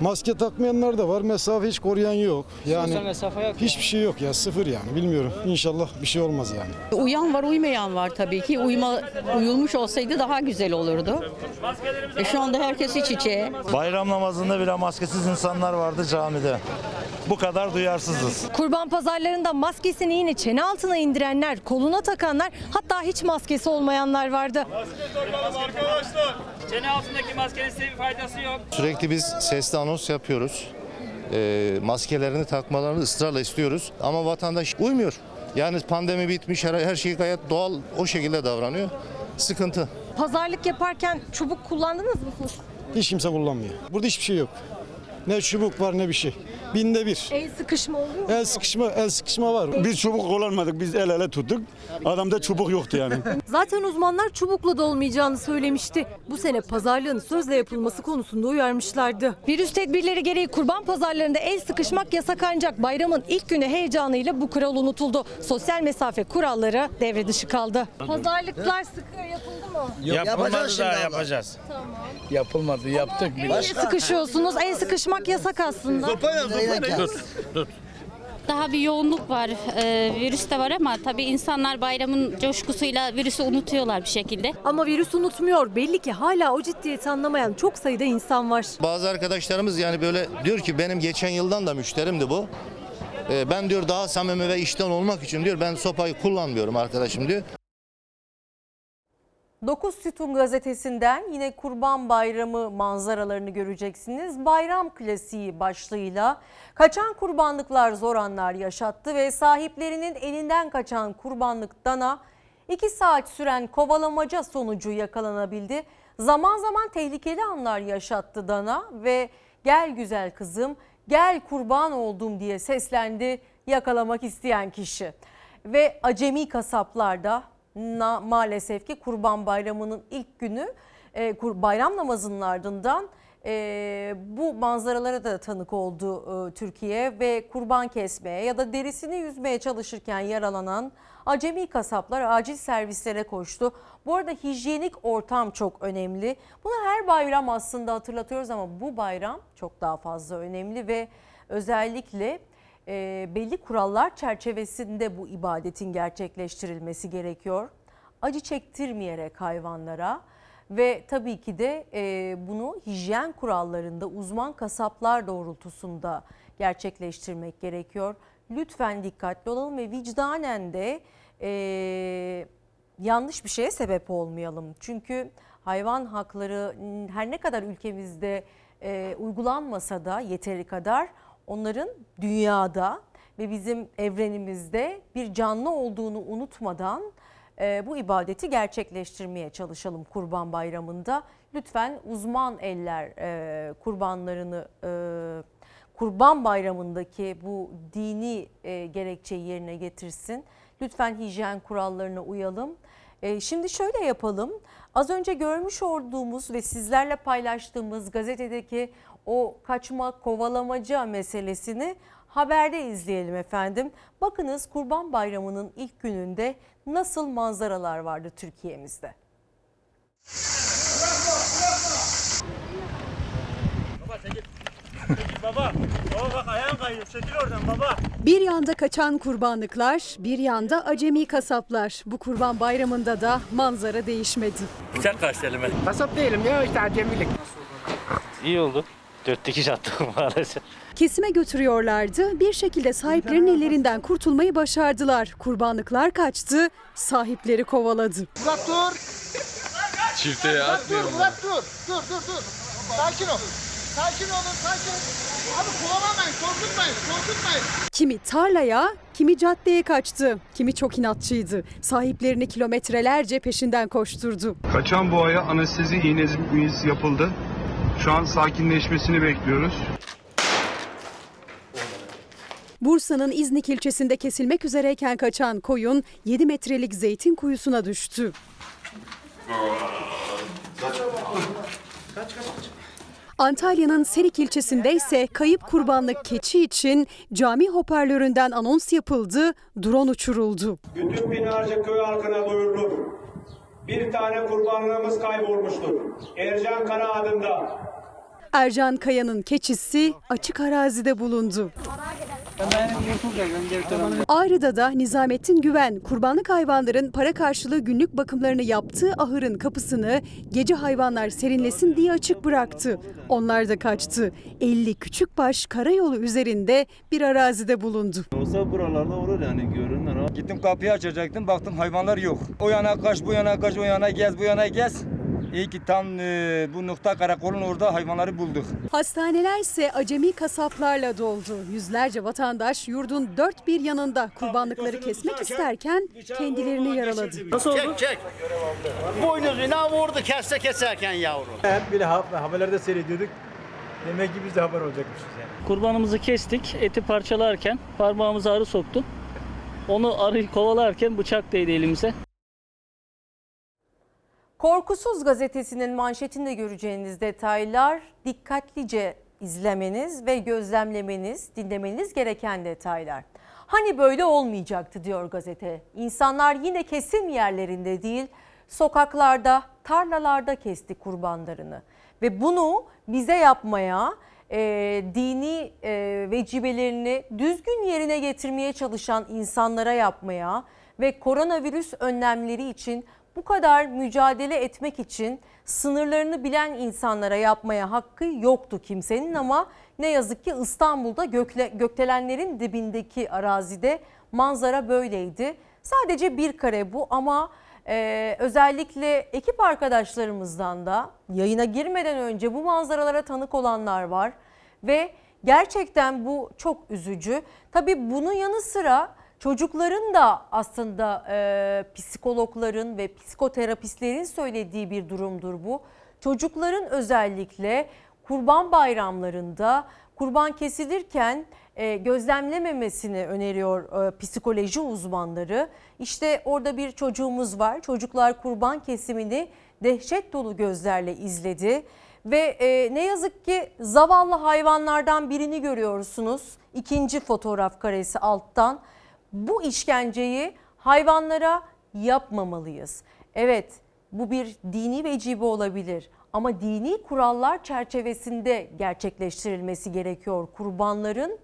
S28: Maske takmayanlar da var. Mesafe hiç koruyan yok. Yani
S29: Sosyal mesafe yok
S28: hiçbir şey yok ya. Sıfır yani. Bilmiyorum. İnşallah bir şey olmaz yani.
S30: Uyan var uymayan var tabii ki. Uyuma, uyulmuş olsaydı daha güzel olurdu. E şu anda herkes iç içe.
S15: Bayram namazında bile maskesiz insanlar vardı camide. Bu kadar duyarsızız.
S24: Kurban pazarlarında maskesini yine çene altına indirenler, koluna takanlar hatta hiç maskesi olmayanlar vardı.
S29: arkadaşlar. Çene altındaki maskenin size bir faydası yok.
S23: Sürekli biz sesli anons yapıyoruz. Ee, maskelerini takmalarını ısrarla istiyoruz. Ama vatandaş uymuyor. Yani pandemi bitmiş, her, her şey gayet doğal o şekilde davranıyor. Sıkıntı.
S24: Pazarlık yaparken çubuk kullandınız mı siz?
S28: Hiç kimse kullanmıyor. Burada hiçbir şey yok. Ne çubuk var ne bir şey. Binde bir.
S24: El sıkışma oluyor mu?
S28: El sıkışma, el sıkışma var.
S31: Biz çubuk kullanmadık. Biz el ele tuttuk. Adamda çubuk yoktu yani.
S24: Zaten uzmanlar çubukla da olmayacağını söylemişti. Bu sene pazarlığın sözle yapılması konusunda uyarmışlardı. Virüs tedbirleri gereği kurban pazarlarında el sıkışmak yasak ancak bayramın ilk günü heyecanıyla bu kural unutuldu. Sosyal mesafe kuralları devre dışı kaldı. Pazarlıklar sıkı yapıldı mı?
S32: Yapılmadı daha yapacağız. Yapılmadı yaptık.
S24: El sıkışıyorsunuz. El sıkışmak yasak aslında.
S33: Daha bir yoğunluk var, ee, virüs de var ama tabii insanlar bayramın coşkusuyla virüsü unutuyorlar bir şekilde.
S24: Ama virüs unutmuyor. Belli ki hala o ciddiyeti anlamayan çok sayıda insan var.
S23: Bazı arkadaşlarımız yani böyle diyor ki benim geçen yıldan da müşterimdi bu. Ee, ben diyor daha samimi ve işten olmak için diyor ben sopayı kullanmıyorum arkadaşım diyor.
S1: 9 Sütun gazetesinden yine Kurban Bayramı manzaralarını göreceksiniz. Bayram klasiği başlığıyla kaçan kurbanlıklar zor anlar yaşattı ve sahiplerinin elinden kaçan kurbanlık dana 2 saat süren kovalamaca sonucu yakalanabildi. Zaman zaman tehlikeli anlar yaşattı dana ve gel güzel kızım gel kurban oldum diye seslendi yakalamak isteyen kişi. Ve acemi kasaplarda na, maalesef ki Kurban Bayramı'nın ilk günü e, kur- bayram namazının ardından e, bu manzaralara da tanık oldu e, Türkiye ve kurban kesmeye ya da derisini yüzmeye çalışırken yaralanan acemi kasaplar acil servislere koştu. Bu arada hijyenik ortam çok önemli. Bunu her bayram aslında hatırlatıyoruz ama bu bayram çok daha fazla önemli ve özellikle e, belli kurallar çerçevesinde bu ibadetin gerçekleştirilmesi gerekiyor. Acı çektirmeyerek hayvanlara ve tabii ki de e, bunu hijyen kurallarında uzman kasaplar doğrultusunda gerçekleştirmek gerekiyor. Lütfen dikkatli olalım ve vicdanen de e, yanlış bir şeye sebep olmayalım. Çünkü hayvan hakları her ne kadar ülkemizde e, uygulanmasa da yeteri kadar onların dünyada ve bizim evrenimizde bir canlı olduğunu unutmadan e, bu ibadeti gerçekleştirmeye çalışalım Kurban Bayramı'nda. Lütfen uzman eller e, kurbanlarını e, Kurban Bayramı'ndaki bu dini e, gerekçeyi yerine getirsin. Lütfen hijyen kurallarına uyalım. E, şimdi şöyle yapalım. Az önce görmüş olduğumuz ve sizlerle paylaştığımız gazetedeki o kaçma kovalamaca meselesini haberde izleyelim efendim. Bakınız Kurban Bayramı'nın ilk gününde nasıl manzaralar vardı Türkiye'mizde.
S29: Baba, baba bak ayağın kayıyor. Çekil oradan baba.
S24: Bir yanda kaçan kurbanlıklar, bir yanda acemi kasaplar. Bu kurban bayramında da manzara değişmedi.
S29: Kaçtı elime.
S27: Kasap değilim ya işte acemilik.
S29: İyi oldu. Dört dikiş attık maalesef.
S24: Kesime götürüyorlardı. Bir şekilde sahiplerin ellerinden kurtulmayı başardılar. Kurbanlıklar kaçtı, sahipleri kovaladı.
S27: Murat dur.
S26: Çifteye
S27: Murat dur
S26: atmıyorum.
S27: Murat dur. Dur dur dur. Sakin ol. Sakin olun sakin. Abi kullanmayın korkutmayın korkutmayın.
S24: Kimi tarlaya, kimi caddeye kaçtı. Kimi çok inatçıydı. Sahiplerini kilometrelerce peşinden koşturdu.
S34: Kaçan boğaya anestezi iğnesi yapıldı. Şu an sakinleşmesini bekliyoruz.
S24: Bursa'nın İznik ilçesinde kesilmek üzereyken kaçan koyun 7 metrelik zeytin kuyusuna düştü. Antalya'nın Serik ilçesinde ise kayıp kurbanlık keçi için cami hoparlöründen anons yapıldı, drone uçuruldu.
S35: Bütün binlerce köy halkına duyurulur. Bir tane kurbanlığımız kaybolmuştur. Ercan Kara adında.
S36: Ercan Kaya'nın keçisi açık arazide bulundu. Ağrı'da da Nizamettin Güven kurbanlık hayvanların para karşılığı günlük bakımlarını yaptığı ahırın kapısını gece hayvanlar serinlesin diye açık bıraktı. Onlar da kaçtı. 50 küçükbaş karayolu üzerinde bir arazide bulundu.
S37: Olsa buralarda olur yani görünür. Gittim kapıyı açacaktım baktım hayvanlar yok. O yana kaç bu yana kaç o yana gez bu yana gez. İyi ki tam e, bu nokta karakolun orada hayvanları bulduk.
S36: Hastaneler ise acemi kasaplarla doldu. Yüzlerce vatandaş yurdun dört bir yanında kurbanlıkları kesmek isterken kendilerini yaraladı.
S38: Çek çek. Boynuzuna vurdu kesse keserken yavrum.
S37: Hep bile haberlerde seyrediyorduk. Demek ki biz de haber olacakmışız yani.
S29: Kurbanımızı kestik. Eti parçalarken parmağımıza arı soktu. Onu arıyı kovalarken bıçak değdi elimize.
S1: Korkusuz gazetesinin manşetinde göreceğiniz detaylar dikkatlice izlemeniz ve gözlemlemeniz, dinlemeniz gereken detaylar. Hani böyle olmayacaktı diyor gazete. İnsanlar yine kesim yerlerinde değil, sokaklarda, tarlalarda kesti kurbanlarını. Ve bunu bize yapmaya, e, dini e, vecibelerini düzgün yerine getirmeye çalışan insanlara yapmaya ve koronavirüs önlemleri için bu kadar mücadele etmek için sınırlarını bilen insanlara yapmaya hakkı yoktu kimsenin ama ne yazık ki İstanbul'da gökle, gökdelenlerin dibindeki arazide manzara böyleydi. Sadece bir kare bu ama e, özellikle ekip arkadaşlarımızdan da yayına girmeden önce bu manzaralara tanık olanlar var ve gerçekten bu çok üzücü. Tabii bunun yanı sıra Çocukların da aslında e, psikologların ve psikoterapistlerin söylediği bir durumdur bu. Çocukların özellikle kurban bayramlarında kurban kesilirken e, gözlemlememesini öneriyor e, psikoloji uzmanları. İşte orada bir çocuğumuz var. Çocuklar kurban kesimini dehşet dolu gözlerle izledi. Ve e, ne yazık ki zavallı hayvanlardan birini görüyorsunuz. İkinci fotoğraf karesi alttan bu işkenceyi hayvanlara yapmamalıyız. Evet bu bir dini vecibe olabilir ama dini kurallar çerçevesinde gerçekleştirilmesi gerekiyor. Kurbanların,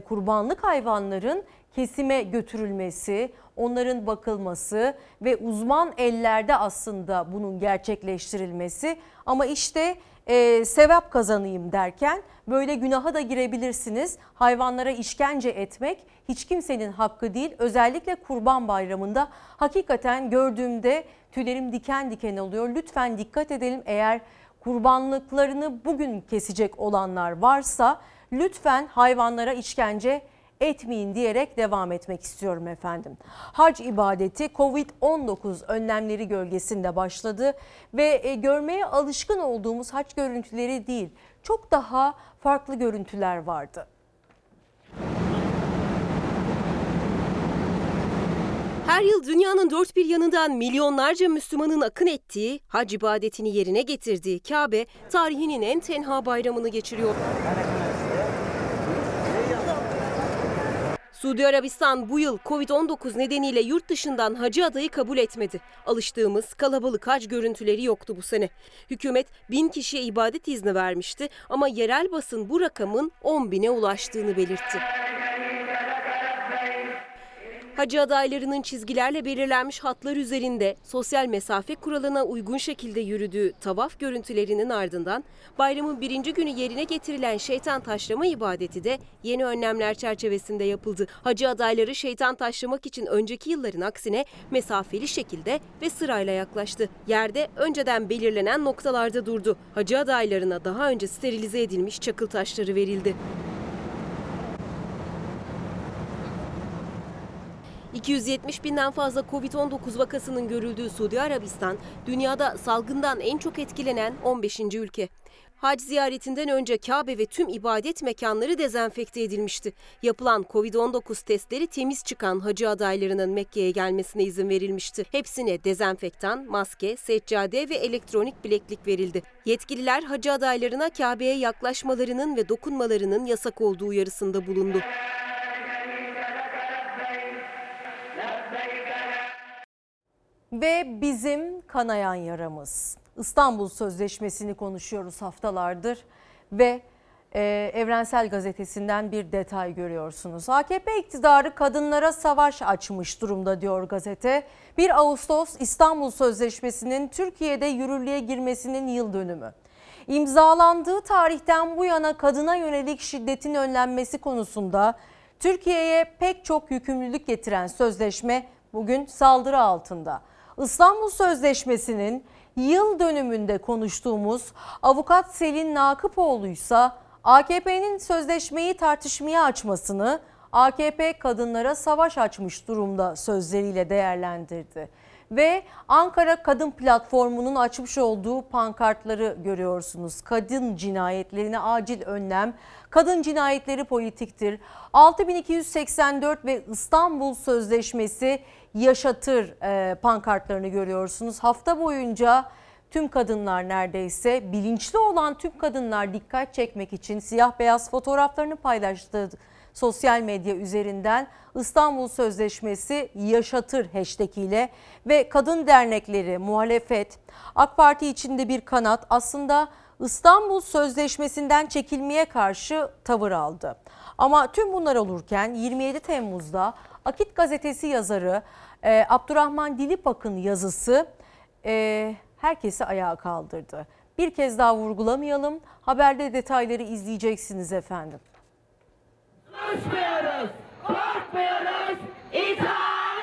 S1: kurbanlık hayvanların kesime götürülmesi, onların bakılması ve uzman ellerde aslında bunun gerçekleştirilmesi. Ama işte e, sevap kazanayım derken böyle günaha da girebilirsiniz. Hayvanlara işkence etmek hiç kimsenin hakkı değil. Özellikle Kurban Bayramı'nda hakikaten gördüğümde tüylerim diken diken oluyor. Lütfen dikkat edelim eğer kurbanlıklarını bugün kesecek olanlar varsa lütfen hayvanlara işkence etmeyin diyerek devam etmek istiyorum efendim. Hac ibadeti Covid-19 önlemleri gölgesinde başladı ve e, görmeye alışkın olduğumuz hac görüntüleri değil çok daha farklı görüntüler vardı.
S2: Her yıl dünyanın dört bir yanından milyonlarca Müslümanın akın ettiği, hac ibadetini yerine getirdiği Kabe, tarihinin en tenha bayramını geçiriyor. Suudi Arabistan bu yıl Covid-19 nedeniyle yurt dışından hacı adayı kabul etmedi. Alıştığımız kalabalık hac görüntüleri yoktu bu sene. Hükümet bin kişiye ibadet izni vermişti ama yerel basın bu rakamın 10 bine ulaştığını belirtti. Hacı adaylarının çizgilerle belirlenmiş hatlar üzerinde sosyal mesafe kuralına uygun şekilde yürüdüğü tavaf görüntülerinin ardından bayramın birinci günü yerine getirilen şeytan taşlama ibadeti de yeni önlemler çerçevesinde yapıldı. Hacı adayları şeytan taşlamak için önceki yılların aksine mesafeli şekilde ve sırayla yaklaştı. Yerde önceden belirlenen noktalarda durdu. Hacı adaylarına daha önce sterilize edilmiş çakıl taşları verildi. 270 binden fazla Covid-19 vakasının görüldüğü Suudi Arabistan, dünyada salgından en çok etkilenen 15. ülke. Hac ziyaretinden önce Kabe ve tüm ibadet mekanları dezenfekte edilmişti. Yapılan Covid-19 testleri temiz çıkan hacı adaylarının Mekke'ye gelmesine izin verilmişti. Hepsine dezenfektan, maske, seccade ve elektronik bileklik verildi. Yetkililer hacı adaylarına Kabe'ye yaklaşmalarının ve dokunmalarının yasak olduğu uyarısında bulundu.
S1: Ve bizim kanayan yaramız. İstanbul Sözleşmesi'ni konuşuyoruz haftalardır ve e, Evrensel Gazetesi'nden bir detay görüyorsunuz. AKP iktidarı kadınlara savaş açmış durumda diyor gazete. 1 Ağustos İstanbul Sözleşmesi'nin Türkiye'de yürürlüğe girmesinin yıl dönümü. İmzalandığı tarihten bu yana kadına yönelik şiddetin önlenmesi konusunda Türkiye'ye pek çok yükümlülük getiren sözleşme bugün saldırı altında. İstanbul Sözleşmesi'nin yıl dönümünde konuştuğumuz avukat Selin Nakıpoğlu ise AKP'nin sözleşmeyi tartışmaya açmasını AKP kadınlara savaş açmış durumda sözleriyle değerlendirdi. Ve Ankara Kadın Platformu'nun açmış olduğu pankartları görüyorsunuz. Kadın cinayetlerine acil önlem, kadın cinayetleri politiktir. 6284 ve İstanbul Sözleşmesi yaşatır e, pankartlarını görüyorsunuz. Hafta boyunca tüm kadınlar neredeyse bilinçli olan tüm kadınlar dikkat çekmek için siyah beyaz fotoğraflarını paylaştığı sosyal medya üzerinden İstanbul Sözleşmesi yaşatır hashtag ile ve kadın dernekleri, muhalefet, AK Parti içinde bir kanat aslında İstanbul Sözleşmesi'nden çekilmeye karşı tavır aldı. Ama tüm bunlar olurken 27 Temmuz'da Akit Gazetesi yazarı e, Abdurrahman Dilipak'ın yazısı e, herkesi ayağa kaldırdı. Bir kez daha vurgulamayalım. Haberde detayları izleyeceksiniz efendim.
S39: Konuşmuyoruz, korkmuyoruz, itaat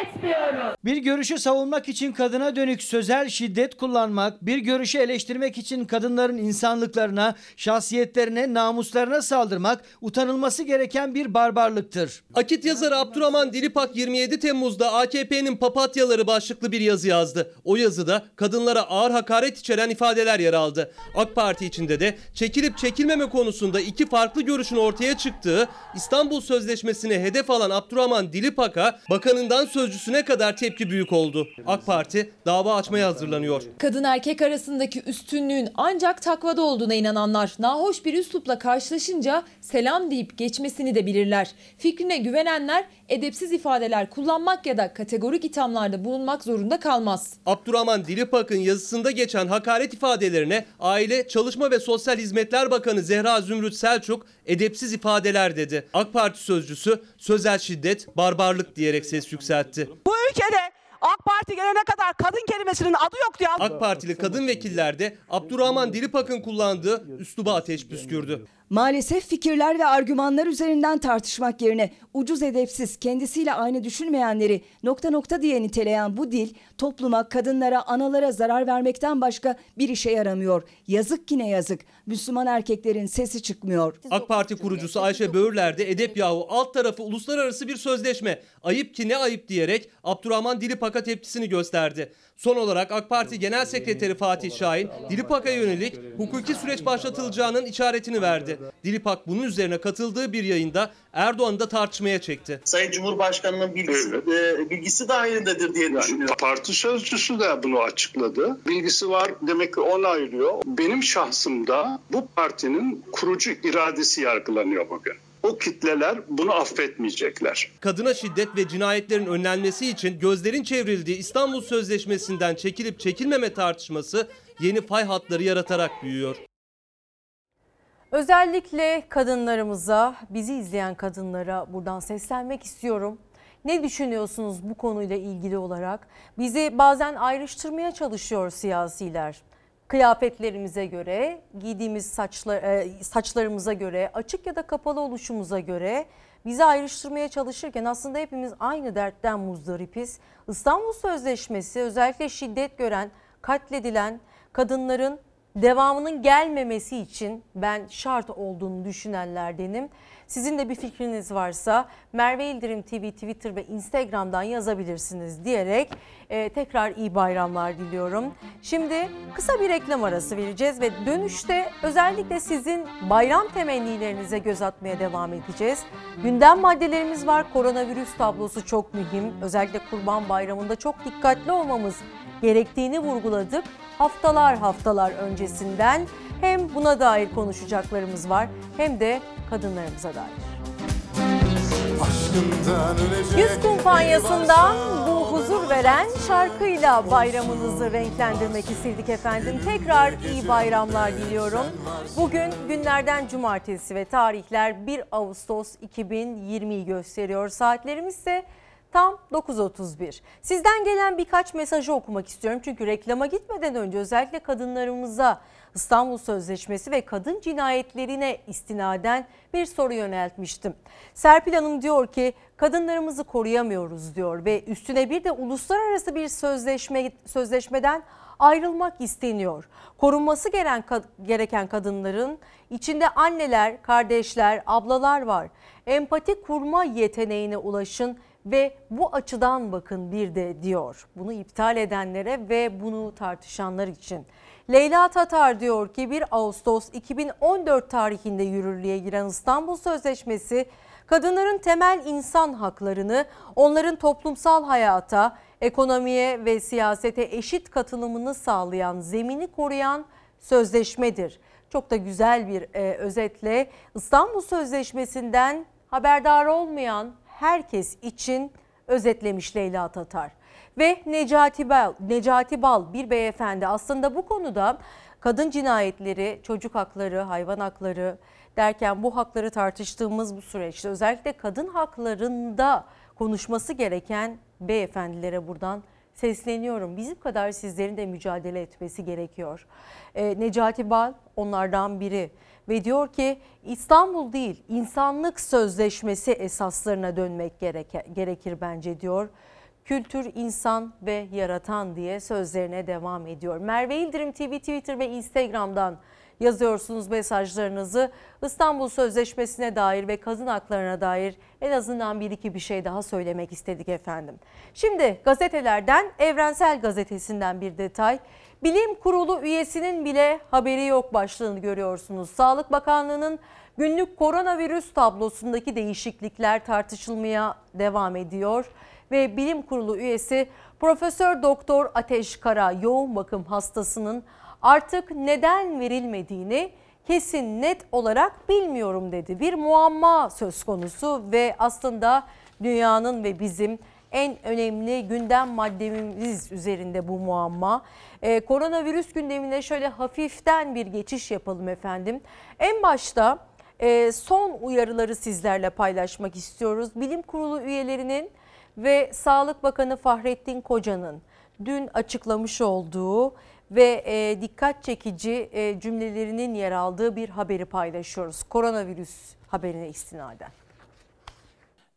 S39: etmiyoruz.
S40: Bir görüşü savunmak için kadına dönük sözel şiddet kullanmak, bir görüşü eleştirmek için kadınların insanlıklarına, şahsiyetlerine, namuslarına saldırmak utanılması gereken bir barbarlıktır.
S9: Akit yazarı Abdurrahman Dilipak 27 Temmuz'da AKP'nin papatyaları başlıklı bir yazı yazdı. O yazıda kadınlara ağır hakaret içeren ifadeler yer aldı. AK Parti içinde de çekilip çekilmeme konusunda iki farklı görüşün ortaya çıktığı İstanbul Sözleşmesi'ne hedef alan Abdurrahman Dilipak'a bakanından sözcüsüne kadar tepki büyük oldu. AK Parti dava açmaya hazırlanıyor.
S41: Kadın erkek arasındaki üstünlüğün ancak takvada olduğuna inananlar nahoş bir üslupla karşılaşınca selam deyip geçmesini de bilirler. Fikrine güvenenler edepsiz ifadeler kullanmak ya da kategorik ithamlarda bulunmak zorunda kalmaz.
S9: Abdurrahman Dilipak'ın yazısında geçen hakaret ifadelerine Aile, Çalışma ve Sosyal Hizmetler Bakanı Zehra Zümrüt Selçuk edepsiz ifadeler dedi. AK Parti sözcüsü sözel şiddet, barbarlık diyerek ses yükseltti.
S42: Bu ülkede AK Parti gelene kadar kadın kelimesinin adı yoktu ya.
S9: AK Partili kadın vekiller de Abdurrahman Dilipak'ın kullandığı üsluba ateş püskürdü.
S43: Maalesef fikirler ve argümanlar üzerinden tartışmak yerine ucuz edepsiz kendisiyle aynı düşünmeyenleri nokta nokta diye niteleyen bu dil topluma, kadınlara, analara zarar vermekten başka bir işe yaramıyor. Yazık ki ne yazık. Müslüman erkeklerin sesi çıkmıyor.
S9: AK Parti kurucusu Ayşe Böğürler de edep yahu alt tarafı uluslararası bir sözleşme. Ayıp ki ne ayıp diyerek Abdurrahman Dilipak'a tepkisini gösterdi. Son olarak AK Parti Genel Sekreteri Fatih Şahin, Dilipak'a yönelik hukuki süreç başlatılacağının işaretini verdi. Dilipak bunun üzerine katıldığı bir yayında Erdoğan'ı da tartışmaya çekti.
S44: Sayın Cumhurbaşkanı'nın bilgisi, e, bilgisi dahilindedir diye düşünüyorum.
S45: Parti sözcüsü de bunu açıkladı. Bilgisi var demek ki onaylıyor. Benim şahsımda bu partinin kurucu iradesi yargılanıyor bugün. O kitleler bunu affetmeyecekler.
S9: Kadına şiddet ve cinayetlerin önlenmesi için gözlerin çevrildiği İstanbul Sözleşmesi'nden çekilip çekilmeme tartışması yeni fay hatları yaratarak büyüyor.
S1: Özellikle kadınlarımıza, bizi izleyen kadınlara buradan seslenmek istiyorum. Ne düşünüyorsunuz bu konuyla ilgili olarak? Bizi bazen ayrıştırmaya çalışıyor siyasiler. Kıyafetlerimize göre, giydiğimiz saçlar, e, saçlarımıza göre, açık ya da kapalı oluşumuza göre bizi ayrıştırmaya çalışırken aslında hepimiz aynı dertten muzdaripiz. İstanbul Sözleşmesi özellikle şiddet gören, katledilen kadınların devamının gelmemesi için ben şart olduğunu düşünenlerdenim. Sizin de bir fikriniz varsa Merve İldirim TV Twitter ve Instagram'dan yazabilirsiniz diyerek e, tekrar iyi bayramlar diliyorum. Şimdi kısa bir reklam arası vereceğiz ve dönüşte özellikle sizin bayram temennilerinize göz atmaya devam edeceğiz. Gündem maddelerimiz var. Koronavirüs tablosu çok mühim. Özellikle Kurban Bayramı'nda çok dikkatli olmamız gerektiğini vurguladık. Haftalar haftalar öncesinden hem buna dair konuşacaklarımız var hem de kadınlarımıza dair. Yüz kumpanyasından bu huzur ve veren şarkıyla bayramınızı renklendirmek istedik efendim. Tekrar iyi bayramlar diliyorum. Bugün günlerden cumartesi ve tarihler 1 Ağustos 2020'yi gösteriyor. Saatlerimiz ise tam 9.31. Sizden gelen birkaç mesajı okumak istiyorum. Çünkü reklama gitmeden önce özellikle kadınlarımıza İstanbul Sözleşmesi ve kadın cinayetlerine istinaden bir soru yöneltmiştim. Serpil Hanım diyor ki kadınlarımızı koruyamıyoruz diyor ve üstüne bir de uluslararası bir sözleşme sözleşmeden ayrılmak isteniyor. Korunması gereken, gereken kadınların içinde anneler, kardeşler, ablalar var. Empati kurma yeteneğine ulaşın ve bu açıdan bakın bir de diyor. Bunu iptal edenlere ve bunu tartışanlar için. Leyla Tatar diyor ki 1 Ağustos 2014 tarihinde yürürlüğe giren İstanbul Sözleşmesi kadınların temel insan haklarını onların toplumsal hayata, ekonomiye ve siyasete eşit katılımını sağlayan, zemini koruyan sözleşmedir. Çok da güzel bir e, özetle İstanbul Sözleşmesi'nden haberdar olmayan herkes için özetlemiş Leyla Tatar. Ve Necati Bal, Necati Bal bir beyefendi aslında bu konuda kadın cinayetleri, çocuk hakları, hayvan hakları derken bu hakları tartıştığımız bu süreçte özellikle kadın haklarında konuşması gereken beyefendilere buradan sesleniyorum. Bizim kadar sizlerin de mücadele etmesi gerekiyor. E, Necati Bal onlardan biri ve diyor ki İstanbul değil insanlık sözleşmesi esaslarına dönmek gereke, gerekir bence diyor. Kültür, insan ve yaratan diye sözlerine devam ediyor. Merve İldirim TV Twitter ve Instagram'dan yazıyorsunuz mesajlarınızı. İstanbul Sözleşmesi'ne dair ve kadın haklarına dair en azından bir iki bir şey daha söylemek istedik efendim. Şimdi gazetelerden Evrensel Gazetesi'nden bir detay. Bilim Kurulu üyesinin bile haberi yok başlığını görüyorsunuz. Sağlık Bakanlığı'nın günlük koronavirüs tablosundaki değişiklikler tartışılmaya devam ediyor ve Bilim Kurulu üyesi Profesör Doktor Ateş Kara yoğun bakım hastasının artık neden verilmediğini kesin net olarak bilmiyorum dedi. Bir muamma söz konusu ve aslında dünyanın ve bizim en önemli gündem maddemiz üzerinde bu muamma. Ee, koronavirüs gündemine şöyle hafiften bir geçiş yapalım efendim. En başta e, son uyarıları sizlerle paylaşmak istiyoruz. Bilim Kurulu üyelerinin ve Sağlık Bakanı Fahrettin Koca'nın dün açıklamış olduğu ve e, dikkat çekici e, cümlelerinin yer aldığı bir haberi paylaşıyoruz. Koronavirüs haberine istinaden.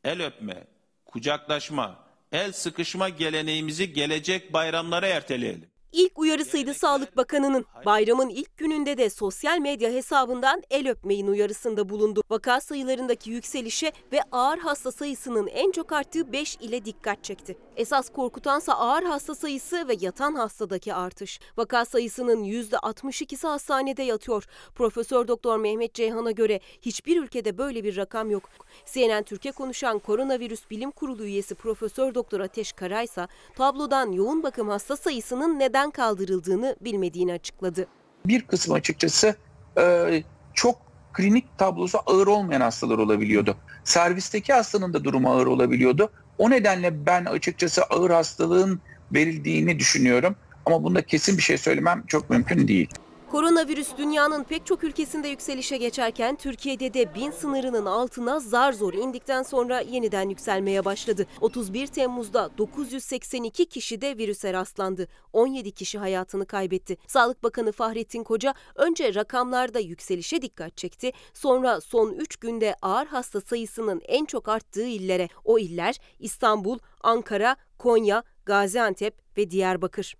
S46: El öpme, kucaklaşma, el sıkışma geleneğimizi gelecek bayramlara erteleyelim.
S2: İlk uyarısıydı Sağlık Bakanı'nın. Bayramın ilk gününde de sosyal medya hesabından el öpmeyin uyarısında bulundu. Vaka sayılarındaki yükselişe ve ağır hasta sayısının en çok arttığı 5 ile dikkat çekti. Esas korkutansa ağır hasta sayısı ve yatan hastadaki artış. Vaka sayısının %62'si hastanede yatıyor. Profesör Doktor Mehmet Ceyhan'a göre hiçbir ülkede böyle bir rakam yok. CNN Türkiye konuşan Koronavirüs Bilim Kurulu üyesi Profesör Doktor Ateş Karaysa tablodan yoğun bakım hasta sayısının neden kaldırıldığını bilmediğini açıkladı.
S47: Bir kısmı açıkçası e, çok klinik tablosu ağır olmayan hastalar olabiliyordu. Servisteki hastanın da durumu ağır olabiliyordu. O nedenle ben açıkçası ağır hastalığın verildiğini düşünüyorum. Ama bunda kesin bir şey söylemem çok mümkün değil.
S2: Koronavirüs dünyanın pek çok ülkesinde yükselişe geçerken Türkiye'de de bin sınırının altına zar zor indikten sonra yeniden yükselmeye başladı. 31 Temmuz'da 982 kişi de virüse rastlandı. 17 kişi hayatını kaybetti. Sağlık Bakanı Fahrettin Koca önce rakamlarda yükselişe dikkat çekti. Sonra son 3 günde ağır hasta sayısının en çok arttığı illere, o iller İstanbul, Ankara, Konya, Gaziantep ve Diyarbakır.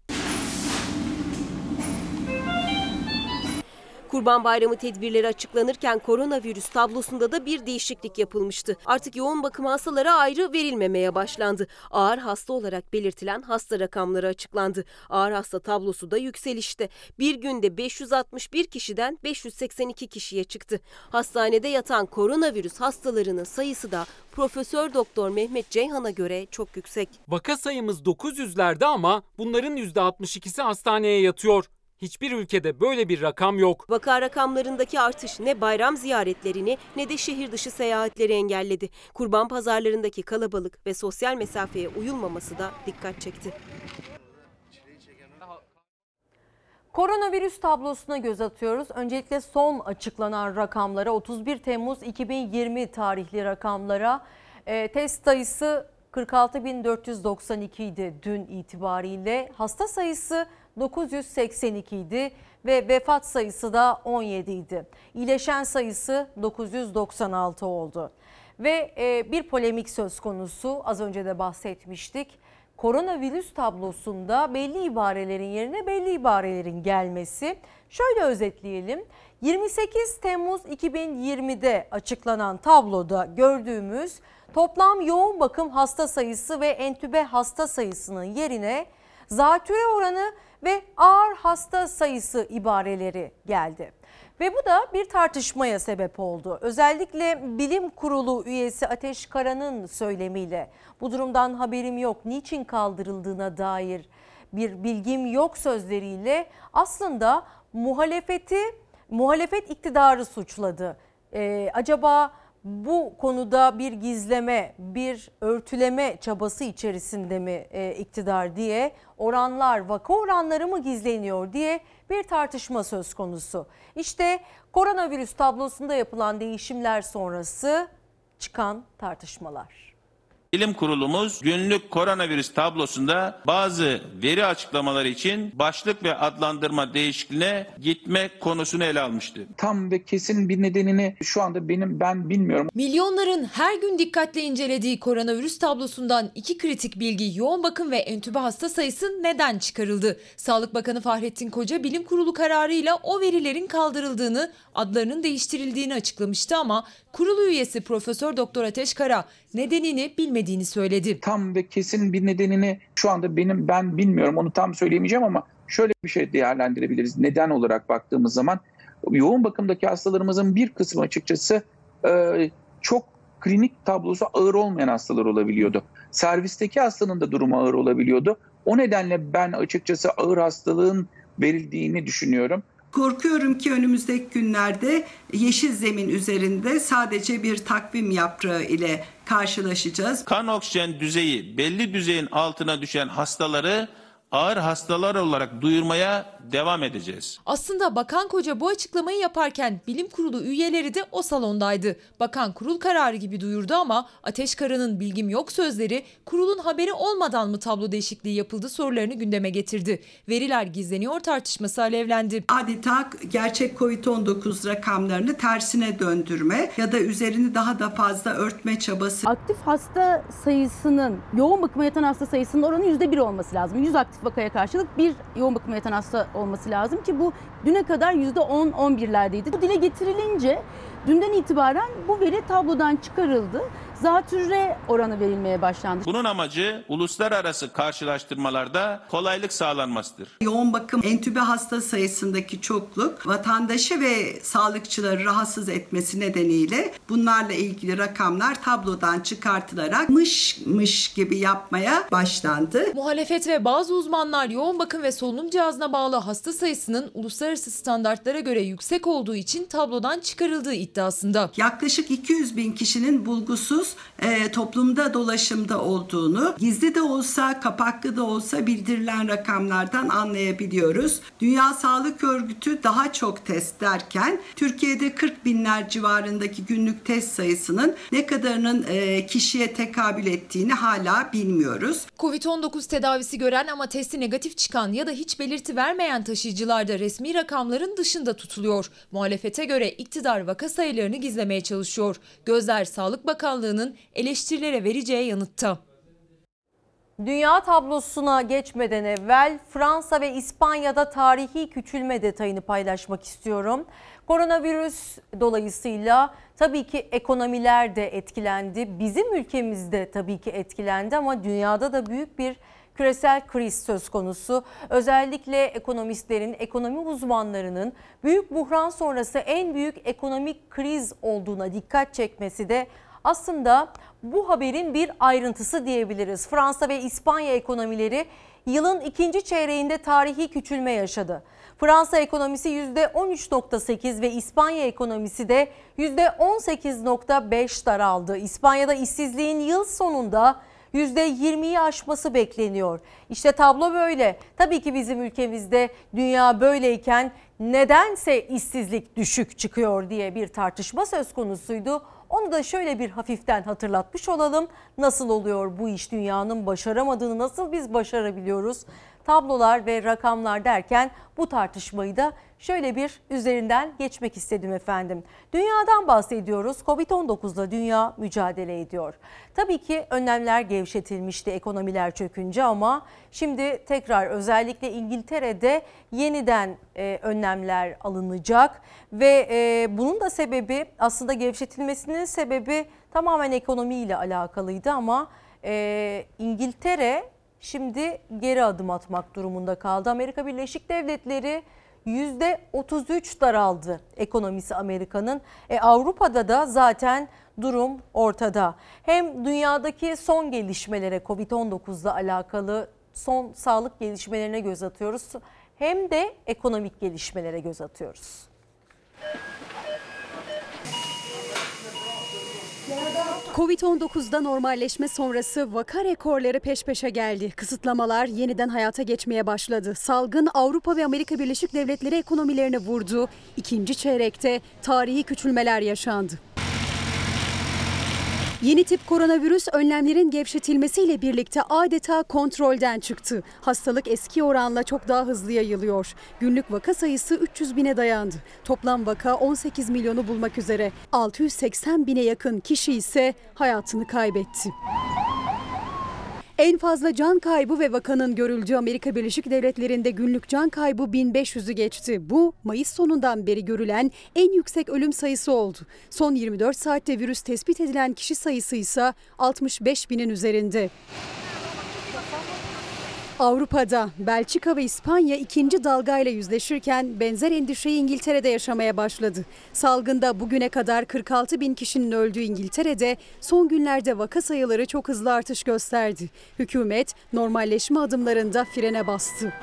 S2: Kurban Bayramı tedbirleri açıklanırken koronavirüs tablosunda da bir değişiklik yapılmıştı. Artık yoğun bakım hastalara ayrı verilmemeye başlandı. Ağır hasta olarak belirtilen hasta rakamları açıklandı. Ağır hasta tablosu da yükselişte. Bir günde 561 kişiden 582 kişiye çıktı. Hastanede yatan koronavirüs hastalarının sayısı da Profesör Doktor Mehmet Ceyhan'a göre çok yüksek.
S48: Vaka sayımız 900'lerde ama bunların %62'si hastaneye yatıyor. Hiçbir ülkede böyle bir rakam yok.
S2: Vaka rakamlarındaki artış ne bayram ziyaretlerini ne de şehir dışı seyahatleri engelledi. Kurban pazarlarındaki kalabalık ve sosyal mesafeye uyulmaması da dikkat çekti.
S1: Koronavirüs tablosuna göz atıyoruz. Öncelikle son açıklanan rakamlara 31 Temmuz 2020 tarihli rakamlara e, test sayısı 46.492 idi dün itibariyle. Hasta sayısı 982 idi ve vefat sayısı da 17 idi. İyileşen sayısı 996 oldu. Ve e, bir polemik söz konusu az önce de bahsetmiştik koronavirüs tablosunda belli ibarelerin yerine belli ibarelerin gelmesi. Şöyle özetleyelim. 28 Temmuz 2020'de açıklanan tabloda gördüğümüz toplam yoğun bakım hasta sayısı ve entübe hasta sayısının yerine zatüre oranı ve ağır hasta sayısı ibareleri geldi. Ve bu da bir tartışmaya sebep oldu. Özellikle bilim kurulu üyesi Ateş Kara'nın söylemiyle bu durumdan haberim yok, niçin kaldırıldığına dair bir bilgim yok sözleriyle aslında muhalefeti, muhalefet iktidarı suçladı. Ee, acaba bu konuda bir gizleme, bir örtüleme çabası içerisinde mi e, iktidar diye oranlar, vaka oranları mı gizleniyor diye bir tartışma söz konusu. İşte koronavirüs tablosunda yapılan değişimler sonrası çıkan tartışmalar.
S46: Bilim kurulumuz günlük koronavirüs tablosunda bazı veri açıklamaları için başlık ve adlandırma değişikliğine gitme konusunu ele almıştı.
S47: Tam ve kesin bir nedenini şu anda benim ben bilmiyorum.
S41: Milyonların her gün dikkatle incelediği koronavirüs tablosundan iki kritik bilgi yoğun bakım ve entübe hasta sayısı neden çıkarıldı? Sağlık Bakanı Fahrettin Koca bilim kurulu kararıyla o verilerin kaldırıldığını, adlarının değiştirildiğini açıklamıştı ama kurulu üyesi Profesör Doktor Ateş Kara nedenini bilmediğini söyledi.
S47: Tam ve kesin bir nedenini şu anda benim ben bilmiyorum onu tam söyleyemeyeceğim ama şöyle bir şey değerlendirebiliriz. Neden olarak baktığımız zaman yoğun bakımdaki hastalarımızın bir kısmı açıkçası e, çok klinik tablosu ağır olmayan hastalar olabiliyordu. Servisteki hastanın da durumu ağır olabiliyordu. O nedenle ben açıkçası ağır hastalığın verildiğini düşünüyorum.
S49: Korkuyorum ki önümüzdeki günlerde yeşil zemin üzerinde sadece bir takvim yaprağı ile karşılaşacağız.
S46: Kan oksijen düzeyi belli düzeyin altına düşen hastaları ağır hastalar olarak duyurmaya devam edeceğiz.
S41: Aslında Bakan Koca bu açıklamayı yaparken bilim kurulu üyeleri de o salondaydı. Bakan kurul kararı gibi duyurdu ama Ateş Kara'nın bilgim yok sözleri kurulun haberi olmadan mı tablo değişikliği yapıldı sorularını gündeme getirdi. Veriler gizleniyor tartışması alevlendi.
S49: Adeta gerçek COVID-19 rakamlarını tersine döndürme ya da üzerini daha da fazla örtme çabası.
S50: Aktif hasta sayısının, yoğun bakıma yatan hasta sayısının oranı %1 olması lazım. 100 aktif vakaya karşılık bir yoğun bakıma yatan hasta olması lazım ki bu düne kadar %10-11'lerdeydi. Bu dile getirilince dünden itibaren bu veri tablodan çıkarıldı. Zatürre oranı verilmeye başlandı.
S46: Bunun amacı uluslararası karşılaştırmalarda kolaylık sağlanmasıdır.
S49: Yoğun bakım entübe hasta sayısındaki çokluk vatandaşı ve sağlıkçıları rahatsız etmesi nedeniyle bunlarla ilgili rakamlar tablodan çıkartılarak mış mış gibi yapmaya başlandı.
S41: Muhalefet ve bazı uzmanlar yoğun bakım ve solunum cihazına bağlı hasta sayısının uluslararası standartlara göre yüksek olduğu için tablodan çıkarıldığı iddiasında.
S49: Yaklaşık 200 bin kişinin bulgusuz e, toplumda dolaşımda olduğunu gizli de olsa kapaklı da olsa bildirilen rakamlardan anlayabiliyoruz. Dünya Sağlık Örgütü daha çok test derken Türkiye'de 40 binler civarındaki günlük test sayısının ne kadarının e, kişiye tekabül ettiğini hala bilmiyoruz.
S41: Covid-19 tedavisi gören ama testi negatif çıkan ya da hiç belirti vermeyen taşıyıcılar da resmi rakamların dışında tutuluyor. Muhalefete göre iktidar vaka sayılarını gizlemeye çalışıyor. Gözler Sağlık Bakanlığı'nın eleştirilere vereceği yanıtta.
S1: Dünya tablosuna geçmeden evvel Fransa ve İspanya'da tarihi küçülme detayını paylaşmak istiyorum. Koronavirüs dolayısıyla tabii ki ekonomiler de etkilendi. Bizim ülkemizde tabii ki etkilendi ama dünyada da büyük bir küresel kriz söz konusu. Özellikle ekonomistlerin, ekonomi uzmanlarının büyük buhran sonrası en büyük ekonomik kriz olduğuna dikkat çekmesi de Aslında bu haberin bir ayrıntısı diyebiliriz. Fransa ve İspanya ekonomileri yılın ikinci çeyreğinde tarihi küçülme yaşadı. Fransa ekonomisi %13.8 ve İspanya ekonomisi de %18.5 daraldı. İspanya'da işsizliğin yıl sonunda %20'yi aşması bekleniyor. İşte tablo böyle. Tabii ki bizim ülkemizde dünya böyleyken nedense işsizlik düşük çıkıyor diye bir tartışma söz konusuydu. Onu da şöyle bir hafiften hatırlatmış olalım. Nasıl oluyor bu iş dünyanın başaramadığını nasıl biz başarabiliyoruz? Tablolar ve rakamlar derken bu tartışmayı da şöyle bir üzerinden geçmek istedim efendim. Dünyadan bahsediyoruz. Covid-19'la dünya mücadele ediyor. Tabii ki önlemler gevşetilmişti ekonomiler çökünce ama şimdi tekrar özellikle İngiltere'de yeniden e, önlemler alınacak ve e, bunun da sebebi aslında gevşetilmesinin sebebi tamamen ekonomiyle alakalıydı ama e, İngiltere şimdi geri adım atmak durumunda kaldı. Amerika Birleşik Devletleri %33 daraldı ekonomisi Amerika'nın. E, Avrupa'da da zaten durum ortada. Hem dünyadaki son gelişmelere Covid-19'la alakalı son sağlık gelişmelerine göz atıyoruz. Hem de ekonomik gelişmelere göz atıyoruz.
S36: Covid-19'da normalleşme sonrası vaka rekorları peş peşe geldi. Kısıtlamalar yeniden hayata geçmeye başladı. Salgın Avrupa ve Amerika Birleşik Devletleri ekonomilerini vurdu. İkinci çeyrekte tarihi küçülmeler yaşandı. Yeni tip koronavirüs önlemlerin gevşetilmesiyle birlikte adeta kontrolden çıktı. Hastalık eski oranla çok daha hızlı yayılıyor. Günlük vaka sayısı 300 bine dayandı. Toplam vaka 18 milyonu bulmak üzere. 680 bine yakın kişi ise hayatını kaybetti. En fazla can kaybı ve vakanın görüldüğü Amerika Birleşik Devletleri'nde günlük can kaybı 1500'ü geçti. Bu Mayıs sonundan beri görülen en yüksek ölüm sayısı oldu. Son 24 saatte virüs tespit edilen kişi sayısı ise 65 binin üzerinde. Avrupa'da Belçika ve İspanya ikinci dalgayla yüzleşirken benzer endişeyi İngiltere'de yaşamaya başladı. Salgında bugüne kadar 46 bin kişinin öldüğü İngiltere'de son günlerde vaka sayıları çok hızlı artış gösterdi. Hükümet normalleşme adımlarında frene bastı.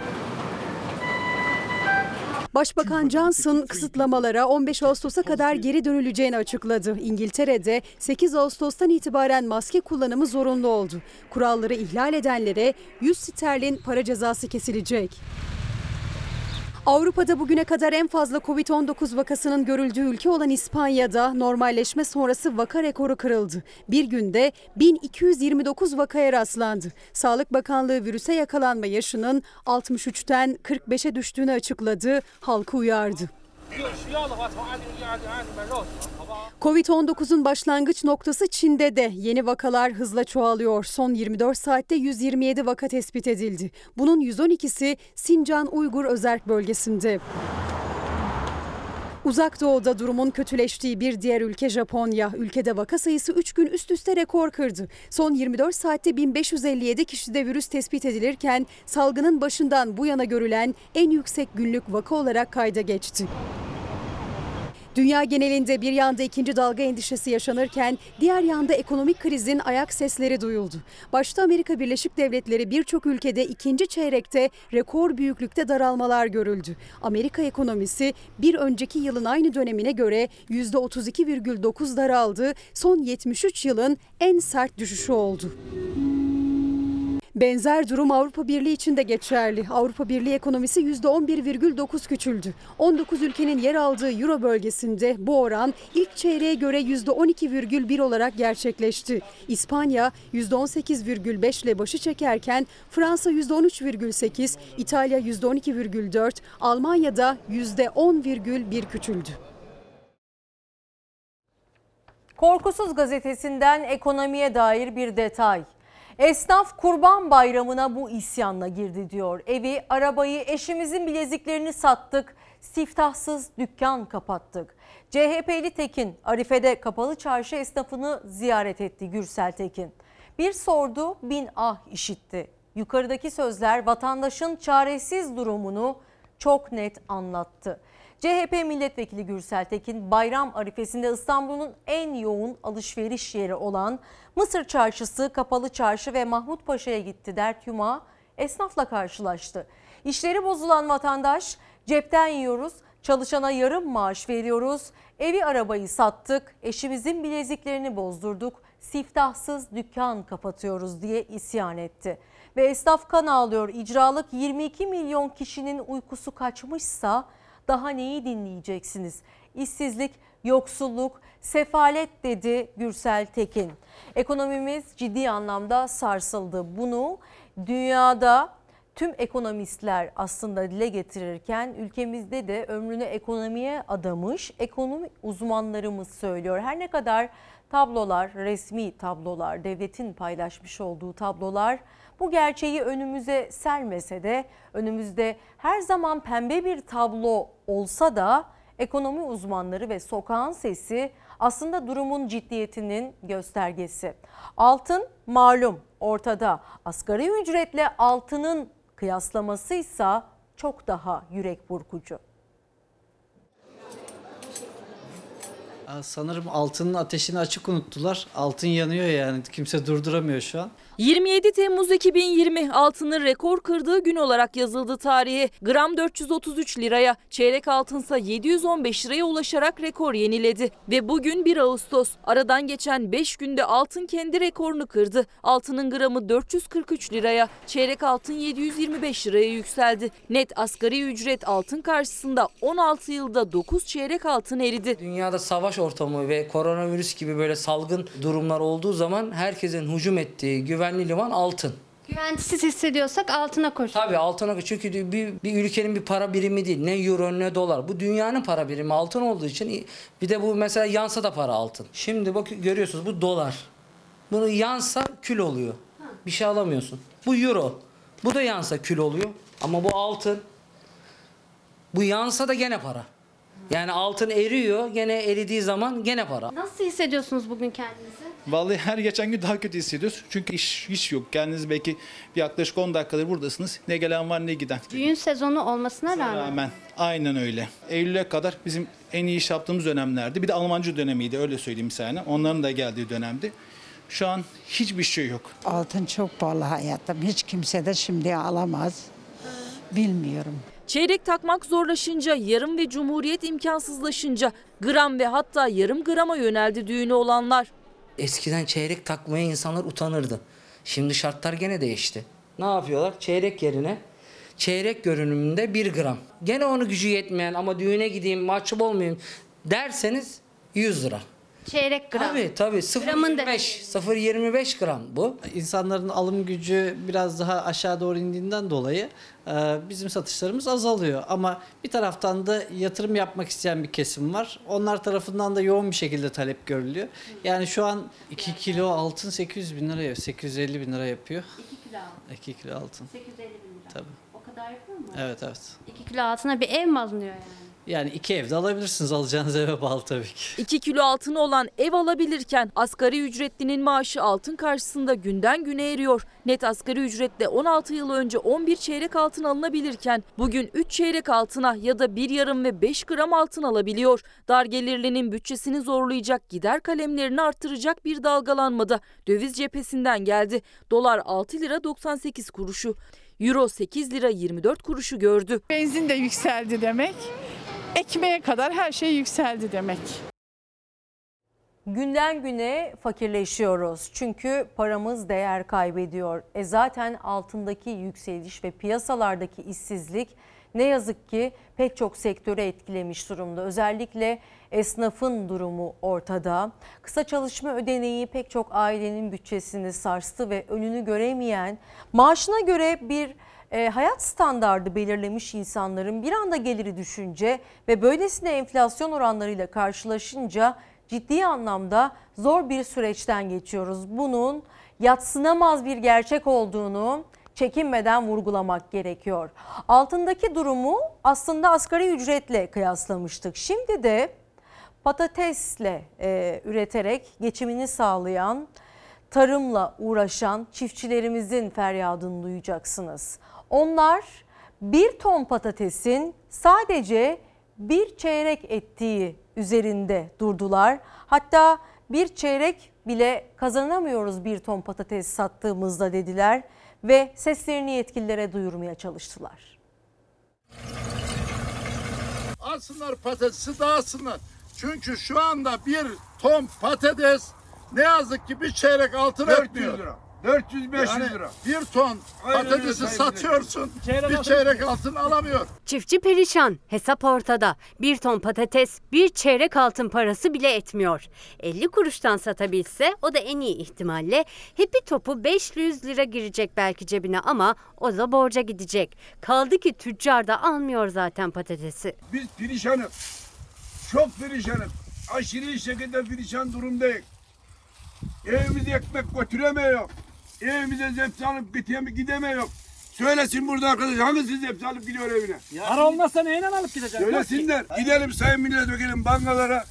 S36: Başbakan Johnson kısıtlamalara 15 Ağustos'a kadar geri dönüleceğini açıkladı. İngiltere'de 8 Ağustos'tan itibaren maske kullanımı zorunlu oldu. Kuralları ihlal edenlere 100 sterlin para cezası kesilecek. Avrupa'da bugüne kadar en fazla Covid-19 vakasının görüldüğü ülke olan İspanya'da normalleşme sonrası vaka rekoru kırıldı. Bir günde 1229 vakaya rastlandı. Sağlık Bakanlığı virüse yakalanma yaşının 63'ten 45'e düştüğünü açıkladı, halkı uyardı. Covid-19'un başlangıç noktası Çin'de de yeni vakalar hızla çoğalıyor. Son 24 saatte 127 vaka tespit edildi. Bunun 112'si Sincan Uygur Özerk bölgesinde. Uzak Doğu'da durumun kötüleştiği bir diğer ülke Japonya. Ülkede vaka sayısı 3 gün üst üste rekor kırdı. Son 24 saatte 1557 kişide virüs tespit edilirken salgının başından bu yana görülen en yüksek günlük vaka olarak kayda geçti. Dünya genelinde bir yanda ikinci dalga endişesi yaşanırken diğer yanda ekonomik krizin ayak sesleri duyuldu. Başta Amerika Birleşik Devletleri birçok ülkede ikinci çeyrekte rekor büyüklükte daralmalar görüldü. Amerika ekonomisi bir önceki yılın aynı dönemine göre %32,9 daraldı. Son 73 yılın en sert düşüşü oldu. Benzer durum Avrupa Birliği için de geçerli. Avrupa Birliği ekonomisi %11,9 küçüldü. 19 ülkenin yer aldığı Euro bölgesinde bu oran ilk çeyreğe göre %12,1 olarak gerçekleşti. İspanya %18,5 ile başı çekerken Fransa %13,8, İtalya %12,4, Almanya'da %10,1 küçüldü.
S1: Korkusuz gazetesinden ekonomiye dair bir detay. Esnaf kurban bayramına bu isyanla girdi diyor. Evi, arabayı, eşimizin bileziklerini sattık, siftahsız dükkan kapattık. CHP'li Tekin, Arife'de kapalı çarşı esnafını ziyaret etti Gürsel Tekin. Bir sordu, bin ah işitti. Yukarıdaki sözler vatandaşın çaresiz durumunu çok net anlattı. CHP milletvekili Gürsel Tekin bayram arifesinde İstanbul'un en yoğun alışveriş yeri olan Mısır Çarşısı, Kapalı Çarşı ve Mahmut Paşa'ya gitti. Dert Yuma esnafla karşılaştı. İşleri bozulan vatandaş cepten yiyoruz, çalışana yarım maaş veriyoruz, evi arabayı sattık, eşimizin bileziklerini bozdurduk, siftahsız dükkan kapatıyoruz diye isyan etti. Ve esnaf kan ağlıyor icralık 22 milyon kişinin uykusu kaçmışsa daha neyi dinleyeceksiniz? İşsizlik, yoksulluk, sefalet dedi Gürsel Tekin. Ekonomimiz ciddi anlamda sarsıldı. Bunu dünyada tüm ekonomistler aslında dile getirirken ülkemizde de ömrünü ekonomiye adamış ekonomi uzmanlarımız söylüyor. Her ne kadar tablolar, resmi tablolar, devletin paylaşmış olduğu tablolar bu gerçeği önümüze sermese de önümüzde her zaman pembe bir tablo olsa da ekonomi uzmanları ve sokağın sesi aslında durumun ciddiyetinin göstergesi. Altın malum ortada. Asgari ücretle altının kıyaslaması ise çok daha yürek burkucu.
S51: Sanırım altının ateşini açık unuttular. Altın yanıyor yani kimse durduramıyor şu an.
S52: 27 Temmuz 2020 altının rekor kırdığı gün olarak yazıldı tarihe. Gram 433 liraya, çeyrek altınsa 715 liraya ulaşarak rekor yeniledi. Ve bugün 1 Ağustos. Aradan geçen 5 günde altın kendi rekorunu kırdı. Altının gramı 443 liraya, çeyrek altın 725 liraya yükseldi. Net asgari ücret altın karşısında 16 yılda 9 çeyrek altın eridi.
S53: Dünyada savaş ortamı ve koronavirüs gibi böyle salgın durumlar olduğu zaman herkesin hücum ettiği güvenli liman altın.
S33: Güvensiz hissediyorsak altına koş.
S53: Tabii altına koş. Çünkü bir, bir ülkenin bir para birimi değil. Ne euro ne dolar. Bu dünyanın para birimi altın olduğu için bir de bu mesela yansa da para altın. Şimdi bak görüyorsunuz bu dolar. Bunu yansa kül oluyor. Bir şey alamıyorsun. Bu euro. Bu da yansa kül oluyor. Ama bu altın. Bu yansa da gene para. Yani altın eriyor. Gene eridiği zaman gene para.
S33: Nasıl hissediyorsunuz bugün kendinizi?
S54: Vallahi her geçen gün daha kötü hissediyoruz. Çünkü iş, iş yok. Kendiniz belki bir yaklaşık 10 dakikadır buradasınız. Ne gelen var ne giden.
S33: Düğün sezonu olmasına rağmen.
S54: Rağmen. Aynen öyle. Eylül'e kadar bizim en iyi iş yaptığımız dönemlerdi. Bir de Almancı dönemiydi öyle söyleyeyim sana. Onların da geldiği dönemdi. Şu an hiçbir şey yok.
S55: Altın çok pahalı hayatım. Hiç kimse de şimdi alamaz. Bilmiyorum.
S52: Çeyrek takmak zorlaşınca, yarım ve cumhuriyet imkansızlaşınca gram ve hatta yarım grama yöneldi düğünü olanlar.
S53: Eskiden çeyrek takmaya insanlar utanırdı. Şimdi şartlar gene değişti. Ne yapıyorlar? Çeyrek yerine çeyrek görünümünde 1 gram. Gene onu gücü yetmeyen ama düğüne gideyim mahcup olmayayım derseniz 100 lira.
S33: Çeyrek gram.
S53: Tabii tabii 0.25 0.25 gram bu.
S51: İnsanların alım gücü biraz daha aşağı doğru indiğinden dolayı e, bizim satışlarımız azalıyor. Ama bir taraftan da yatırım yapmak isteyen bir kesim var. Onlar tarafından da yoğun bir şekilde talep görülüyor. Yani şu an 2 kilo altın 800 bin lira, 850 bin lira yapıyor.
S33: 2 kilo altın.
S51: 2 kilo altın.
S33: 850 bin lira.
S51: Tabii.
S33: O kadar yapıyor mu?
S51: Evet evet.
S33: 2 kilo altına bir ev mi alınıyor yani?
S51: Yani iki evde alabilirsiniz. Alacağınız eve bağlı tabii ki.
S52: 2 kilo altını olan ev alabilirken asgari ücretlinin maaşı altın karşısında günden güne eriyor. Net asgari ücretle 16 yıl önce 11 çeyrek altın alınabilirken bugün 3 çeyrek altına ya da 1 yarım ve 5 gram altın alabiliyor. Dar gelirlinin bütçesini zorlayacak gider kalemlerini arttıracak bir dalgalanmada döviz cephesinden geldi. Dolar 6 lira 98 kuruşu. Euro 8 lira 24 kuruşu gördü.
S56: Benzin de yükseldi demek. Ekmeğe kadar her şey yükseldi demek.
S1: Günden güne fakirleşiyoruz. Çünkü paramız değer kaybediyor. E zaten altındaki yükseliş ve piyasalardaki işsizlik ne yazık ki pek çok sektörü etkilemiş durumda. Özellikle esnafın durumu ortada. Kısa çalışma ödeneği pek çok ailenin bütçesini sarstı ve önünü göremeyen, maaşına göre bir e, hayat standardı belirlemiş insanların bir anda geliri düşünce ve böylesine enflasyon oranlarıyla karşılaşınca ciddi anlamda zor bir süreçten geçiyoruz. Bunun yatsınamaz bir gerçek olduğunu çekinmeden vurgulamak gerekiyor. Altındaki durumu aslında asgari ücretle kıyaslamıştık. Şimdi de patatesle e, üreterek geçimini sağlayan, tarımla uğraşan çiftçilerimizin feryadını duyacaksınız. Onlar bir ton patatesin sadece bir çeyrek ettiği üzerinde durdular. Hatta bir çeyrek bile kazanamıyoruz bir ton patates sattığımızda dediler ve seslerini yetkililere duyurmaya çalıştılar.
S57: Alsınlar patatesi dağıtsınlar. Çünkü şu anda bir ton patates ne yazık ki bir çeyrek altın
S58: 400
S57: etmiyor.
S58: lira. 400-500 lira.
S57: Bir ton
S58: Aynen öyle
S57: patatesi
S58: Sayın
S57: satıyorsun,
S58: Çeyrek
S57: bir
S58: altın-
S57: çeyrek altın alamıyor.
S59: Çiftçi perişan, hesap ortada. Bir ton patates bir çeyrek altın parası bile etmiyor. 50 kuruştan satabilse o da en iyi ihtimalle hepi topu 500 lira girecek belki cebine ama o da borca gidecek. Kaldı ki tüccar da almıyor zaten patatesi.
S58: Biz perişanız. Çok perişanız. Aşırı şekilde perişan durumdayız. Evimize ekmek götüremiyor. Evimize zepsi alıp gidemiyor. gidemiyor. Söylesin burada arkadaş hangisi zepsi alıp gidiyor evine?
S60: Para olmazsa neyle alıp gidecek?
S58: Söylesinler. Gidelim sayın milletvekili bankalara.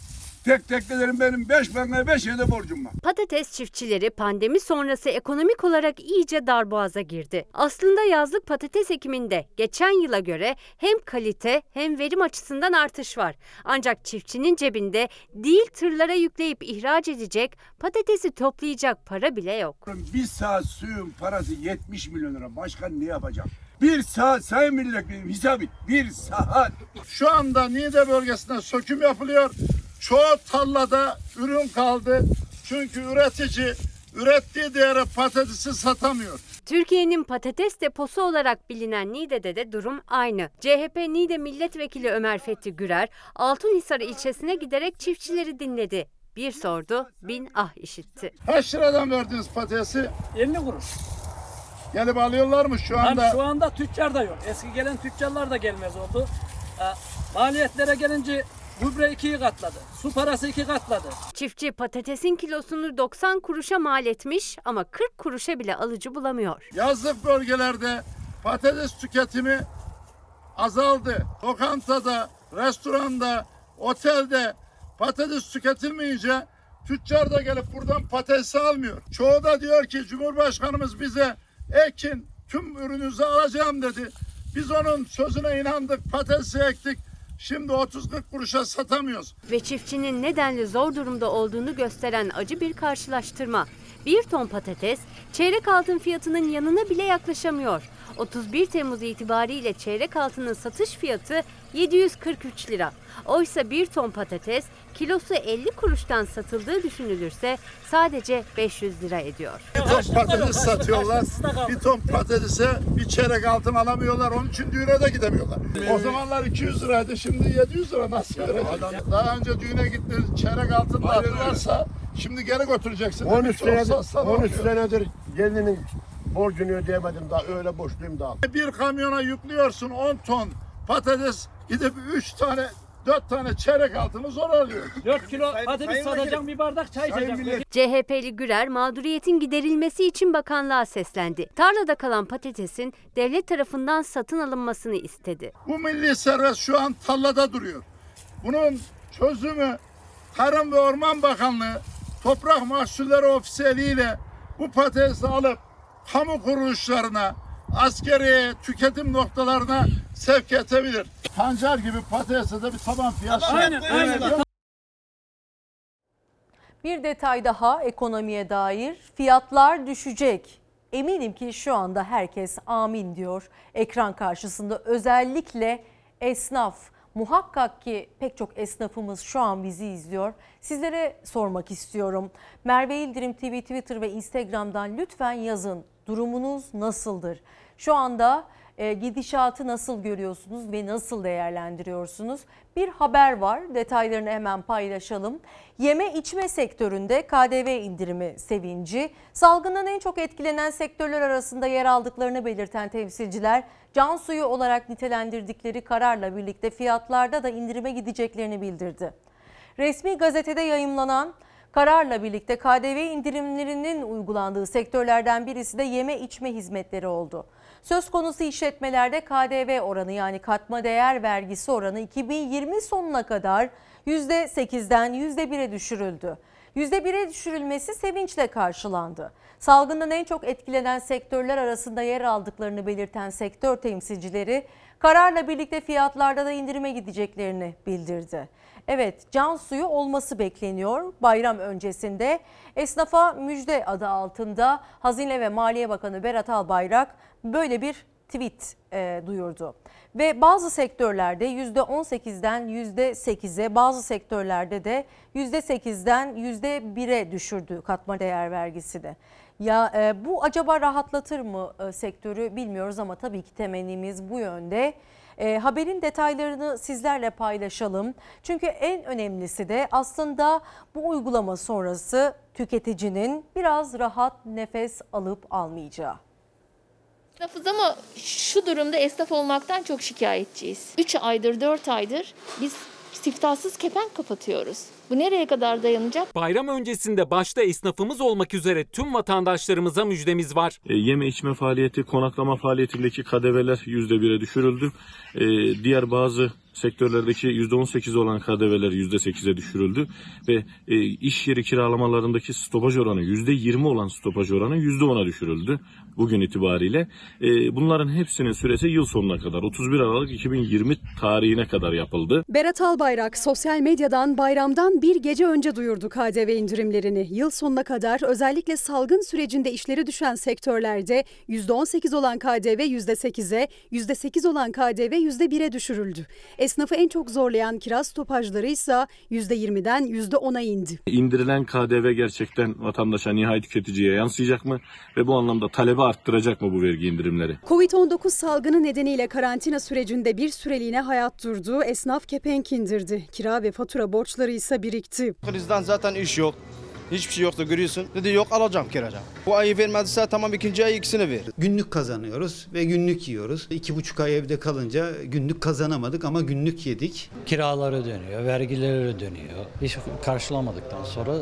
S58: Tek tek gidelim benim 5 bankaya 5 yerde borcum var.
S59: Patates çiftçileri pandemi sonrası ekonomik olarak iyice darboğaza girdi. Aslında yazlık patates ekiminde geçen yıla göre hem kalite hem verim açısından artış var. Ancak çiftçinin cebinde değil tırlara yükleyip ihraç edecek, patatesi toplayacak para bile yok.
S58: Bir saat suyun parası 70 milyon lira. Başkan ne yapacak? Bir saat sayın milletvekili hesap et. Bir saat.
S57: Şu anda Niğde bölgesinde söküm yapılıyor. Çoğu tarlada ürün kaldı. Çünkü üretici ürettiği değere patatesi satamıyor.
S59: Türkiye'nin patates deposu olarak bilinen Niğde'de de durum aynı. CHP Niğde Milletvekili Ömer Fethi Gürer, Altınhisar ilçesine giderek çiftçileri dinledi. Bir sordu, bin ah işitti.
S57: Kaç liradan verdiniz patatesi?
S60: 50 kuruş.
S57: Gelip alıyorlar mı şu anda?
S60: Lan şu anda tüccar da yok. Eski gelen tüccarlar da gelmez oldu. Ha, Maliyetlere gelince gübre ikiyi katladı. Su parası iki katladı.
S59: Çiftçi patatesin kilosunu 90 kuruşa mal etmiş ama 40 kuruşa bile alıcı bulamıyor.
S57: Yazlık bölgelerde patates tüketimi azaldı. Lokantada, restoranda, otelde patates tüketilmeyince tüccar da gelip buradan patatesi almıyor. Çoğu da diyor ki Cumhurbaşkanımız bize ekin tüm ürününüzü alacağım dedi. Biz onun sözüne inandık, patatesi ektik. Şimdi 30-40 kuruşa satamıyoruz.
S59: Ve çiftçinin nedenli zor durumda olduğunu gösteren acı bir karşılaştırma. Bir ton patates çeyrek altın fiyatının yanına bile yaklaşamıyor. 31 Temmuz itibariyle çeyrek altının satış fiyatı 743 lira. Oysa bir ton patates kilosu 50 kuruştan satıldığı düşünülürse sadece 500 lira ediyor.
S57: Bir ton patates satıyorlar. Bir ton patatese bir çeyrek altın alamıyorlar. Onun için düğüne de gidemiyorlar. O zamanlar 200 liraydı. Şimdi 700 lira nasıl verecek? Daha önce düğüne gittiniz çeyrek altın da aldılarsa şimdi geri götüreceksin.
S58: 13
S57: Bir ton
S58: senedir,
S57: satsan
S58: 13
S57: olmuyor.
S58: senedir gelinin borcunu ödeyemedim daha öyle borçluyum daha.
S57: Bir kamyona yüklüyorsun 10 ton patates gidip 3 tane 4 tane çeyrek altını zor alıyorsun.
S60: 4 kilo patates satacağım bir bardak çay içeceğim.
S59: CHP'li Gürer mağduriyetin giderilmesi için bakanlığa seslendi. Tarlada kalan patatesin devlet tarafından satın alınmasını istedi.
S57: Bu milli servet şu an tarlada duruyor. Bunun çözümü Tarım ve Orman Bakanlığı Toprak Mahsulleri Ofisi eliyle bu patatesi alıp kamu kuruluşlarına, askeri tüketim noktalarına sevk edebilir. Pancar gibi patatese de bir taban fiyat.
S60: Aynen, aynen.
S1: Bir detay daha ekonomiye dair fiyatlar düşecek. Eminim ki şu anda herkes amin diyor ekran karşısında özellikle esnaf. Muhakkak ki pek çok esnafımız şu an bizi izliyor. Sizlere sormak istiyorum. Merve İldirim TV Twitter ve Instagram'dan lütfen yazın. Durumunuz nasıldır? Şu anda e, gidişatı nasıl görüyorsunuz ve nasıl değerlendiriyorsunuz? Bir haber var. Detaylarını hemen paylaşalım. Yeme içme sektöründe KDV indirimi sevinci, salgından en çok etkilenen sektörler arasında yer aldıklarını belirten temsilciler, can suyu olarak nitelendirdikleri kararla birlikte fiyatlarda da indirime gideceklerini bildirdi. Resmi gazetede yayımlanan kararla birlikte KDV indirimlerinin uygulandığı sektörlerden birisi de yeme içme hizmetleri oldu. Söz konusu işletmelerde KDV oranı yani katma değer vergisi oranı 2020 sonuna kadar %8'den %1'e düşürüldü. %1'e düşürülmesi sevinçle karşılandı. Salgından en çok etkilenen sektörler arasında yer aldıklarını belirten sektör temsilcileri kararla birlikte fiyatlarda da indirime gideceklerini bildirdi. Evet can suyu olması bekleniyor. Bayram öncesinde esnafa müjde adı altında Hazine ve Maliye Bakanı Berat Albayrak böyle bir tweet e, duyurdu. Ve bazı sektörlerde %18'den %8'e bazı sektörlerde de %8'den %1'e düşürdü katma değer vergisini. Ya e, bu acaba rahatlatır mı e, sektörü bilmiyoruz ama tabii ki temennimiz bu yönde. E, haberin detaylarını sizlerle paylaşalım. Çünkü en önemlisi de aslında bu uygulama sonrası tüketicinin biraz rahat nefes alıp almayacağı.
S61: Esnafız ama şu durumda esnaf olmaktan çok şikayetçiyiz. 3 aydır 4 aydır biz siftahsız kepenk kapatıyoruz. Bu nereye kadar dayanacak?
S48: Bayram öncesinde başta esnafımız olmak üzere tüm vatandaşlarımıza müjdemiz var.
S62: E, yeme içme faaliyeti, konaklama faaliyetindeki kadeveler %1'e düşürüldü. E, diğer bazı sektörlerdeki %18 olan KDV'ler %8'e düşürüldü ve e, iş yeri kiralamalarındaki stopaj oranı %20 olan stopaj oranı %10'a düşürüldü bugün itibariyle. E, bunların hepsinin süresi yıl sonuna kadar 31 Aralık 2020 tarihine kadar yapıldı.
S36: Berat Albayrak sosyal medyadan bayramdan bir gece önce duyurdu KDV indirimlerini. Yıl sonuna kadar özellikle salgın sürecinde işleri düşen sektörlerde %18 olan KDV %8'e, %8 olan KDV %1'e düşürüldü. Esnafı en çok zorlayan kiraz stopajları ise %20'den %10'a indi.
S62: İndirilen KDV gerçekten vatandaşa, nihai tüketiciye yansıyacak mı? Ve bu anlamda talebi arttıracak mı bu vergi indirimleri?
S36: Covid-19 salgını nedeniyle karantina sürecinde bir süreliğine hayat durdu. Esnaf kepenk indirdi. Kira ve fatura borçları ise birikti.
S63: Krizden zaten iş yok. Hiçbir şey yoktu görüyorsun. Dedi yok alacağım kiracı. Bu ayı vermediyse tamam ikinci ay ikisini ver.
S64: Günlük kazanıyoruz ve günlük yiyoruz. İki buçuk ay evde kalınca günlük kazanamadık ama günlük yedik.
S51: Kiraları dönüyor, vergileri dönüyor. Hiç karşılamadıktan sonra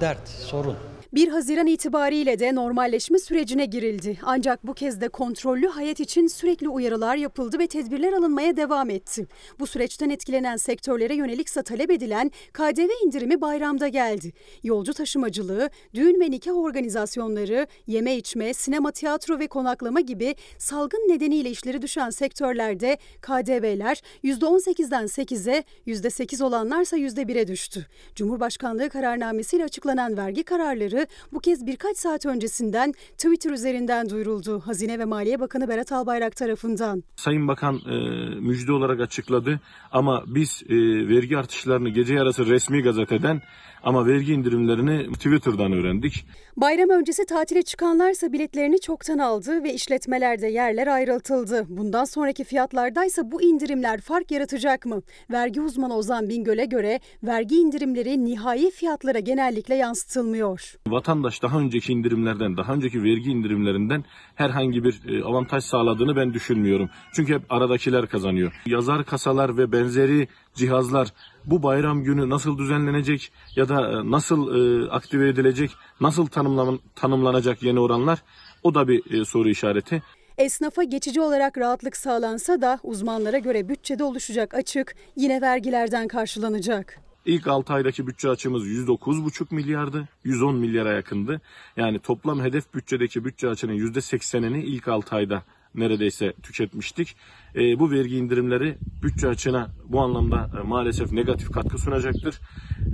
S51: dert, sorun.
S36: 1 Haziran itibariyle de normalleşme sürecine girildi. Ancak bu kez de kontrollü hayat için sürekli uyarılar yapıldı ve tedbirler alınmaya devam etti. Bu süreçten etkilenen sektörlere yönelikse talep edilen KDV indirimi bayramda geldi. Yolcu taşımacılığı, düğün ve nikah organizasyonları, yeme içme, sinema, tiyatro ve konaklama gibi salgın nedeniyle işleri düşen sektörlerde KDV'ler %18'den 8'e, %8 olanlarsa %1'e düştü. Cumhurbaşkanlığı kararnamesiyle açıklanan vergi kararları bu kez birkaç saat öncesinden Twitter üzerinden duyuruldu. Hazine ve Maliye Bakanı Berat Albayrak tarafından.
S62: Sayın Bakan e, müjde olarak açıkladı ama biz e, vergi artışlarını gece yarısı resmi gazeteden ama vergi indirimlerini Twitter'dan öğrendik.
S36: Bayram öncesi tatile çıkanlarsa biletlerini çoktan aldı ve işletmelerde yerler ayrıltıldı. Bundan sonraki fiyatlardaysa bu indirimler fark yaratacak mı? Vergi uzmanı Ozan Bingöl'e göre vergi indirimleri nihai fiyatlara genellikle yansıtılmıyor.
S62: Vatandaş daha önceki indirimlerden, daha önceki vergi indirimlerinden herhangi bir e, avantaj sağladığını ben düşünmüyorum. Çünkü hep aradakiler kazanıyor. Yazar kasalar ve benzeri cihazlar bu bayram günü nasıl düzenlenecek ya da e, nasıl e, aktive edilecek, nasıl tanımlan tanımlanacak yeni oranlar o da bir e, soru işareti.
S36: Esnafa geçici olarak rahatlık sağlansa da uzmanlara göre bütçede oluşacak açık yine vergilerden karşılanacak.
S62: İlk 6 aydaki bütçe açığımız 109,5 milyardı. 110 milyara yakındı. Yani toplam hedef bütçedeki bütçe açının %80'ini ilk 6 ayda neredeyse tüketmiştik. E, bu vergi indirimleri bütçe açığına bu anlamda e, maalesef negatif katkı sunacaktır.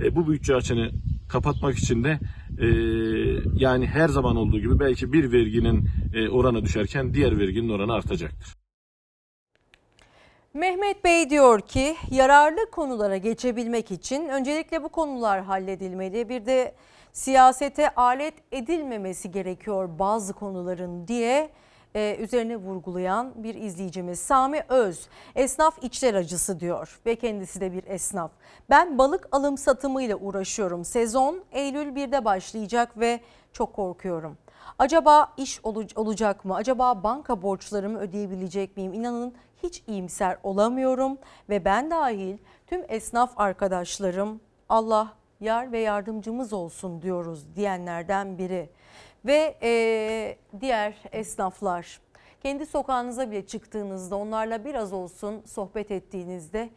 S62: E, bu bütçe açığını kapatmak için de e, yani her zaman olduğu gibi belki bir verginin e, oranı düşerken diğer verginin oranı artacaktır.
S1: Mehmet Bey diyor ki yararlı konulara geçebilmek için öncelikle bu konular halledilmeli. Bir de siyasete alet edilmemesi gerekiyor bazı konuların diye e, üzerine vurgulayan bir izleyicimiz Sami Öz esnaf içler acısı diyor ve kendisi de bir esnaf. Ben balık alım satımıyla uğraşıyorum. Sezon Eylül 1'de başlayacak ve çok korkuyorum. Acaba iş olacak mı? Acaba banka borçlarımı ödeyebilecek miyim? İnanın hiç iyimser olamıyorum ve ben dahil tüm esnaf arkadaşlarım Allah yar ve yardımcımız olsun diyoruz diyenlerden biri. Ve e, diğer esnaflar kendi sokağınıza bile çıktığınızda onlarla biraz olsun sohbet ettiğinizde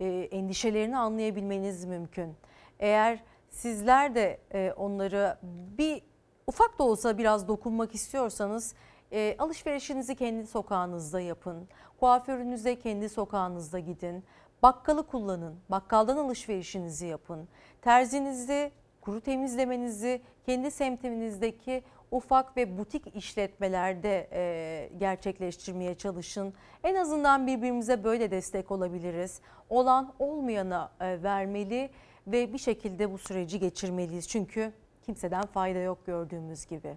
S1: e, endişelerini anlayabilmeniz mümkün. Eğer sizler de e, onları bir ufak da olsa biraz dokunmak istiyorsanız e, alışverişinizi kendi sokağınızda yapın. Kuaförünüze kendi sokağınızda gidin. Bakkalı kullanın. Bakkaldan alışverişinizi yapın. Terzinizi, kuru temizlemenizi kendi semtinizdeki ufak ve butik işletmelerde e, gerçekleştirmeye çalışın. En azından birbirimize böyle destek olabiliriz. Olan olmayana e, vermeli ve bir şekilde bu süreci geçirmeliyiz. Çünkü kimseden fayda yok gördüğümüz gibi.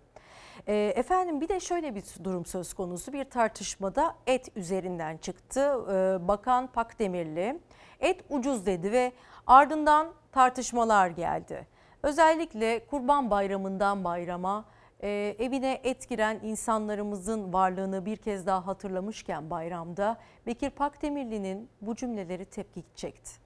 S1: E, efendim bir de şöyle bir durum söz konusu bir tartışmada et üzerinden çıktı. E, Bakan Pakdemirli et ucuz dedi ve ardından tartışmalar geldi. Özellikle Kurban Bayramı'ndan bayrama e, evine et giren insanlarımızın varlığını bir kez daha hatırlamışken bayramda Bekir Pakdemirli'nin bu cümleleri tepki çekti.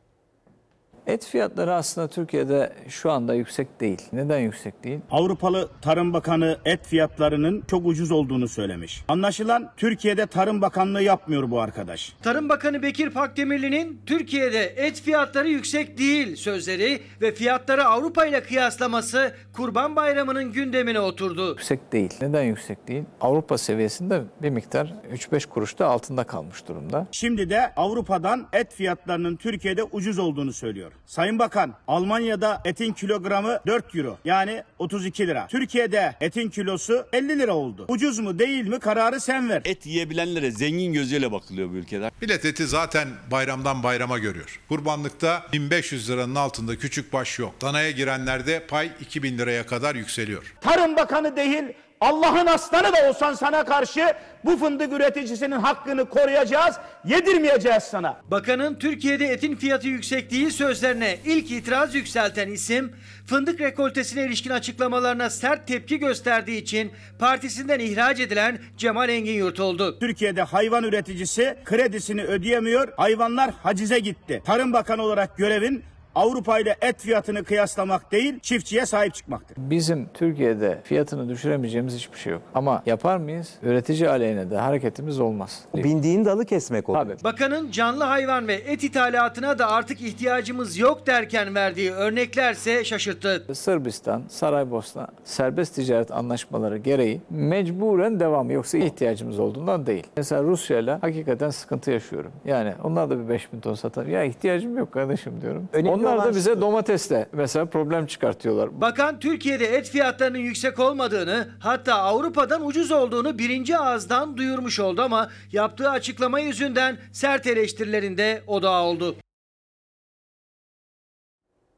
S54: Et fiyatları aslında Türkiye'de şu anda yüksek değil. Neden yüksek değil?
S65: Avrupalı Tarım Bakanı et fiyatlarının çok ucuz olduğunu söylemiş. Anlaşılan Türkiye'de Tarım Bakanlığı yapmıyor bu arkadaş.
S6: Tarım Bakanı Bekir Pakdemirli'nin Türkiye'de et fiyatları yüksek değil sözleri ve fiyatları Avrupa ile kıyaslaması Kurban Bayramı'nın gündemine oturdu.
S54: Yüksek değil. Neden yüksek değil? Avrupa seviyesinde bir miktar 3-5 kuruş da altında kalmış durumda.
S65: Şimdi de Avrupa'dan et fiyatlarının Türkiye'de ucuz olduğunu söylüyor. Sayın Bakan, Almanya'da etin kilogramı 4 euro yani 32 lira. Türkiye'de etin kilosu 50 lira oldu. Ucuz mu değil mi kararı sen ver.
S66: Et yiyebilenlere zengin gözüyle bakılıyor bu ülkede.
S67: Millet eti zaten bayramdan bayrama görüyor. Kurbanlıkta 1500 liranın altında küçük baş yok. Danaya girenlerde pay 2000 liraya kadar yükseliyor.
S65: Tarım Bakanı değil, Allah'ın aslanı da olsan sana karşı bu fındık üreticisinin hakkını koruyacağız, yedirmeyeceğiz sana.
S6: Bakanın Türkiye'de etin fiyatı yüksek değil sözlerine ilk itiraz yükselten isim, fındık rekoltesine ilişkin açıklamalarına sert tepki gösterdiği için partisinden ihraç edilen Cemal Engin Yurt oldu.
S65: Türkiye'de hayvan üreticisi kredisini ödeyemiyor, hayvanlar hacize gitti. Tarım Bakanı olarak görevin Avrupa ile et fiyatını kıyaslamak değil, çiftçiye sahip çıkmaktır.
S54: Bizim Türkiye'de fiyatını düşüremeyeceğimiz hiçbir şey yok. Ama yapar mıyız? Üretici aleyhine de hareketimiz olmaz.
S68: Bindiğin dalı kesmek olur.
S54: Tabii.
S6: Bakanın canlı hayvan ve et ithalatına da artık ihtiyacımız yok derken verdiği örneklerse şaşırttı.
S54: Sırbistan, Saraybosna serbest ticaret anlaşmaları gereği mecburen devam yoksa ihtiyacımız olduğundan değil. Mesela Rusya ile hakikaten sıkıntı yaşıyorum. Yani onlar da bir 5000 ton satar. Ya ihtiyacım yok kardeşim diyorum.
S68: Önemli
S54: onlar da bize domatesle mesela problem çıkartıyorlar.
S6: Bakan Türkiye'de et fiyatlarının yüksek olmadığını hatta Avrupa'dan ucuz olduğunu birinci ağızdan duyurmuş oldu ama yaptığı açıklama yüzünden sert eleştirilerinde odağı oldu.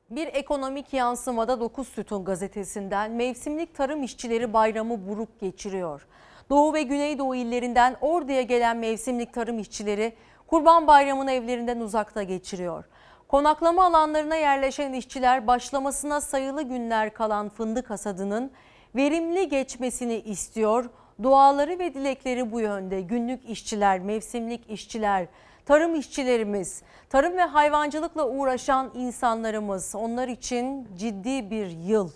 S1: Bir ekonomik yansımada 9 Sütun gazetesinden mevsimlik tarım işçileri bayramı buruk geçiriyor. Doğu ve Güneydoğu illerinden Ordu'ya gelen mevsimlik tarım işçileri Kurban Bayramı'nı evlerinden uzakta geçiriyor. Konaklama alanlarına yerleşen işçiler başlamasına sayılı günler kalan fındık hasadının verimli geçmesini istiyor. Duaları ve dilekleri bu yönde. Günlük işçiler, mevsimlik işçiler, tarım işçilerimiz, tarım ve hayvancılıkla uğraşan insanlarımız onlar için ciddi bir yıl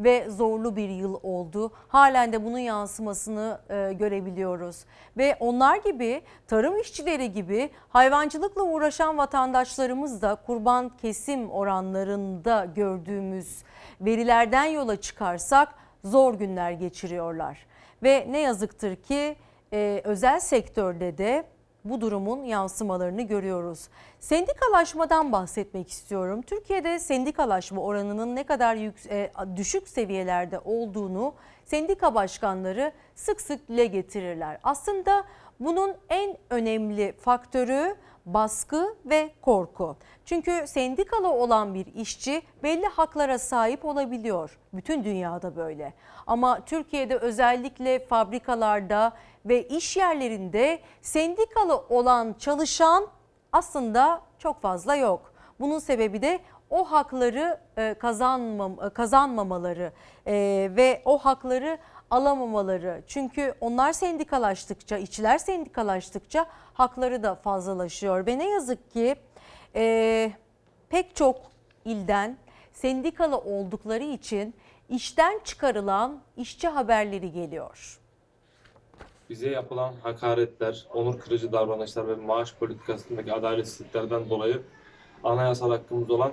S1: ve zorlu bir yıl oldu. Halen de bunun yansımasını e, görebiliyoruz. Ve onlar gibi tarım işçileri gibi hayvancılıkla uğraşan vatandaşlarımız da kurban kesim oranlarında gördüğümüz verilerden yola çıkarsak zor günler geçiriyorlar. Ve ne yazıktır ki e, özel sektörde de bu durumun yansımalarını görüyoruz. Sendikalaşmadan bahsetmek istiyorum. Türkiye'de sendikalaşma oranının ne kadar e, düşük seviyelerde olduğunu sendika başkanları sık sık dile getirirler. Aslında bunun en önemli faktörü baskı ve korku. Çünkü sendikalı olan bir işçi belli haklara sahip olabiliyor. Bütün dünyada böyle. Ama Türkiye'de özellikle fabrikalarda ve iş yerlerinde sendikalı olan çalışan aslında çok fazla yok. Bunun sebebi de o hakları e, kazanmam, e, kazanmamaları e, ve o hakları alamamaları. Çünkü onlar sendikalaştıkça, işçiler sendikalaştıkça hakları da fazlalaşıyor. Ve ne yazık ki e, pek çok ilden sendikalı oldukları için işten çıkarılan işçi haberleri geliyor.
S69: Bize yapılan hakaretler, onur kırıcı davranışlar ve maaş politikasındaki adaletsizliklerden dolayı anayasal hakkımız olan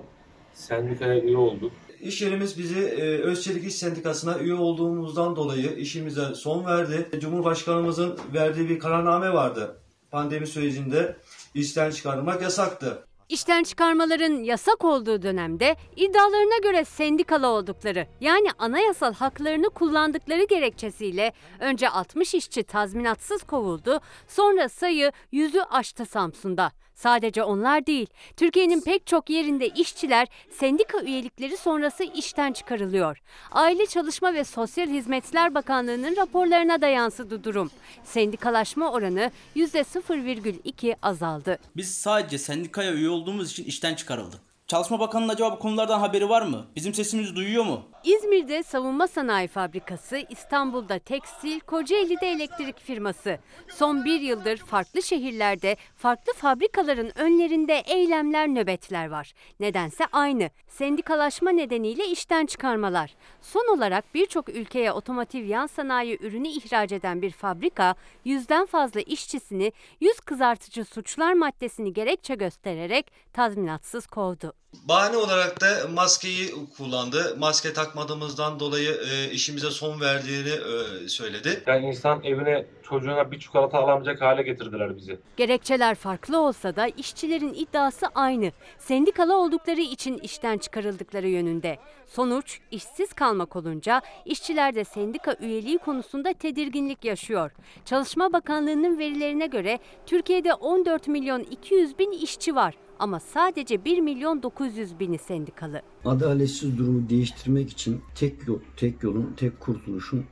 S69: sendikaya üye olduk.
S70: İş yerimiz bizi e, Özçelik İş Sendikası'na üye olduğumuzdan dolayı işimize son verdi. Cumhurbaşkanımızın verdiği bir kararname vardı. Pandemi sürecinde işten çıkarmak yasaktı.
S59: İşten çıkarmaların yasak olduğu dönemde iddialarına göre sendikalı oldukları yani anayasal haklarını kullandıkları gerekçesiyle önce 60 işçi tazminatsız kovuldu sonra sayı yüzü aştı Samsun'da. Sadece onlar değil, Türkiye'nin pek çok yerinde işçiler sendika üyelikleri sonrası işten çıkarılıyor. Aile Çalışma ve Sosyal Hizmetler Bakanlığı'nın raporlarına da yansıdı durum. Sendikalaşma oranı %0,2 azaldı.
S71: Biz sadece sendikaya üye olduğumuz için işten çıkarıldık. Çalışma Bakanı'nın acaba bu konulardan haberi var mı? Bizim sesimizi duyuyor mu?
S59: İzmir'de savunma sanayi fabrikası, İstanbul'da tekstil, Kocaeli'de elektrik firması. Son bir yıldır farklı şehirlerde, farklı fabrikaların önlerinde eylemler, nöbetler var. Nedense aynı. Sendikalaşma nedeniyle işten çıkarmalar. Son olarak birçok ülkeye otomotiv yan sanayi ürünü ihraç eden bir fabrika, yüzden fazla işçisini yüz kızartıcı suçlar maddesini gerekçe göstererek tazminatsız kovdu.
S70: Bahane olarak da maskeyi kullandı. Maske takmadığımızdan dolayı e, işimize son verdiğini e, söyledi.
S69: Yani insan evine çocuğuna bir çikolata alamayacak hale getirdiler bizi.
S59: Gerekçeler farklı olsa da işçilerin iddiası aynı. Sendikalı oldukları için işten çıkarıldıkları yönünde. Sonuç işsiz kalmak olunca işçiler de sendika üyeliği konusunda tedirginlik yaşıyor. Çalışma Bakanlığı'nın verilerine göre Türkiye'de 14 milyon 200 bin işçi var ama sadece 1 milyon 900 bini sendikalı.
S72: Adaletsiz durumu değiştirmek için tek yol, tek yolun, tek kurtuluşun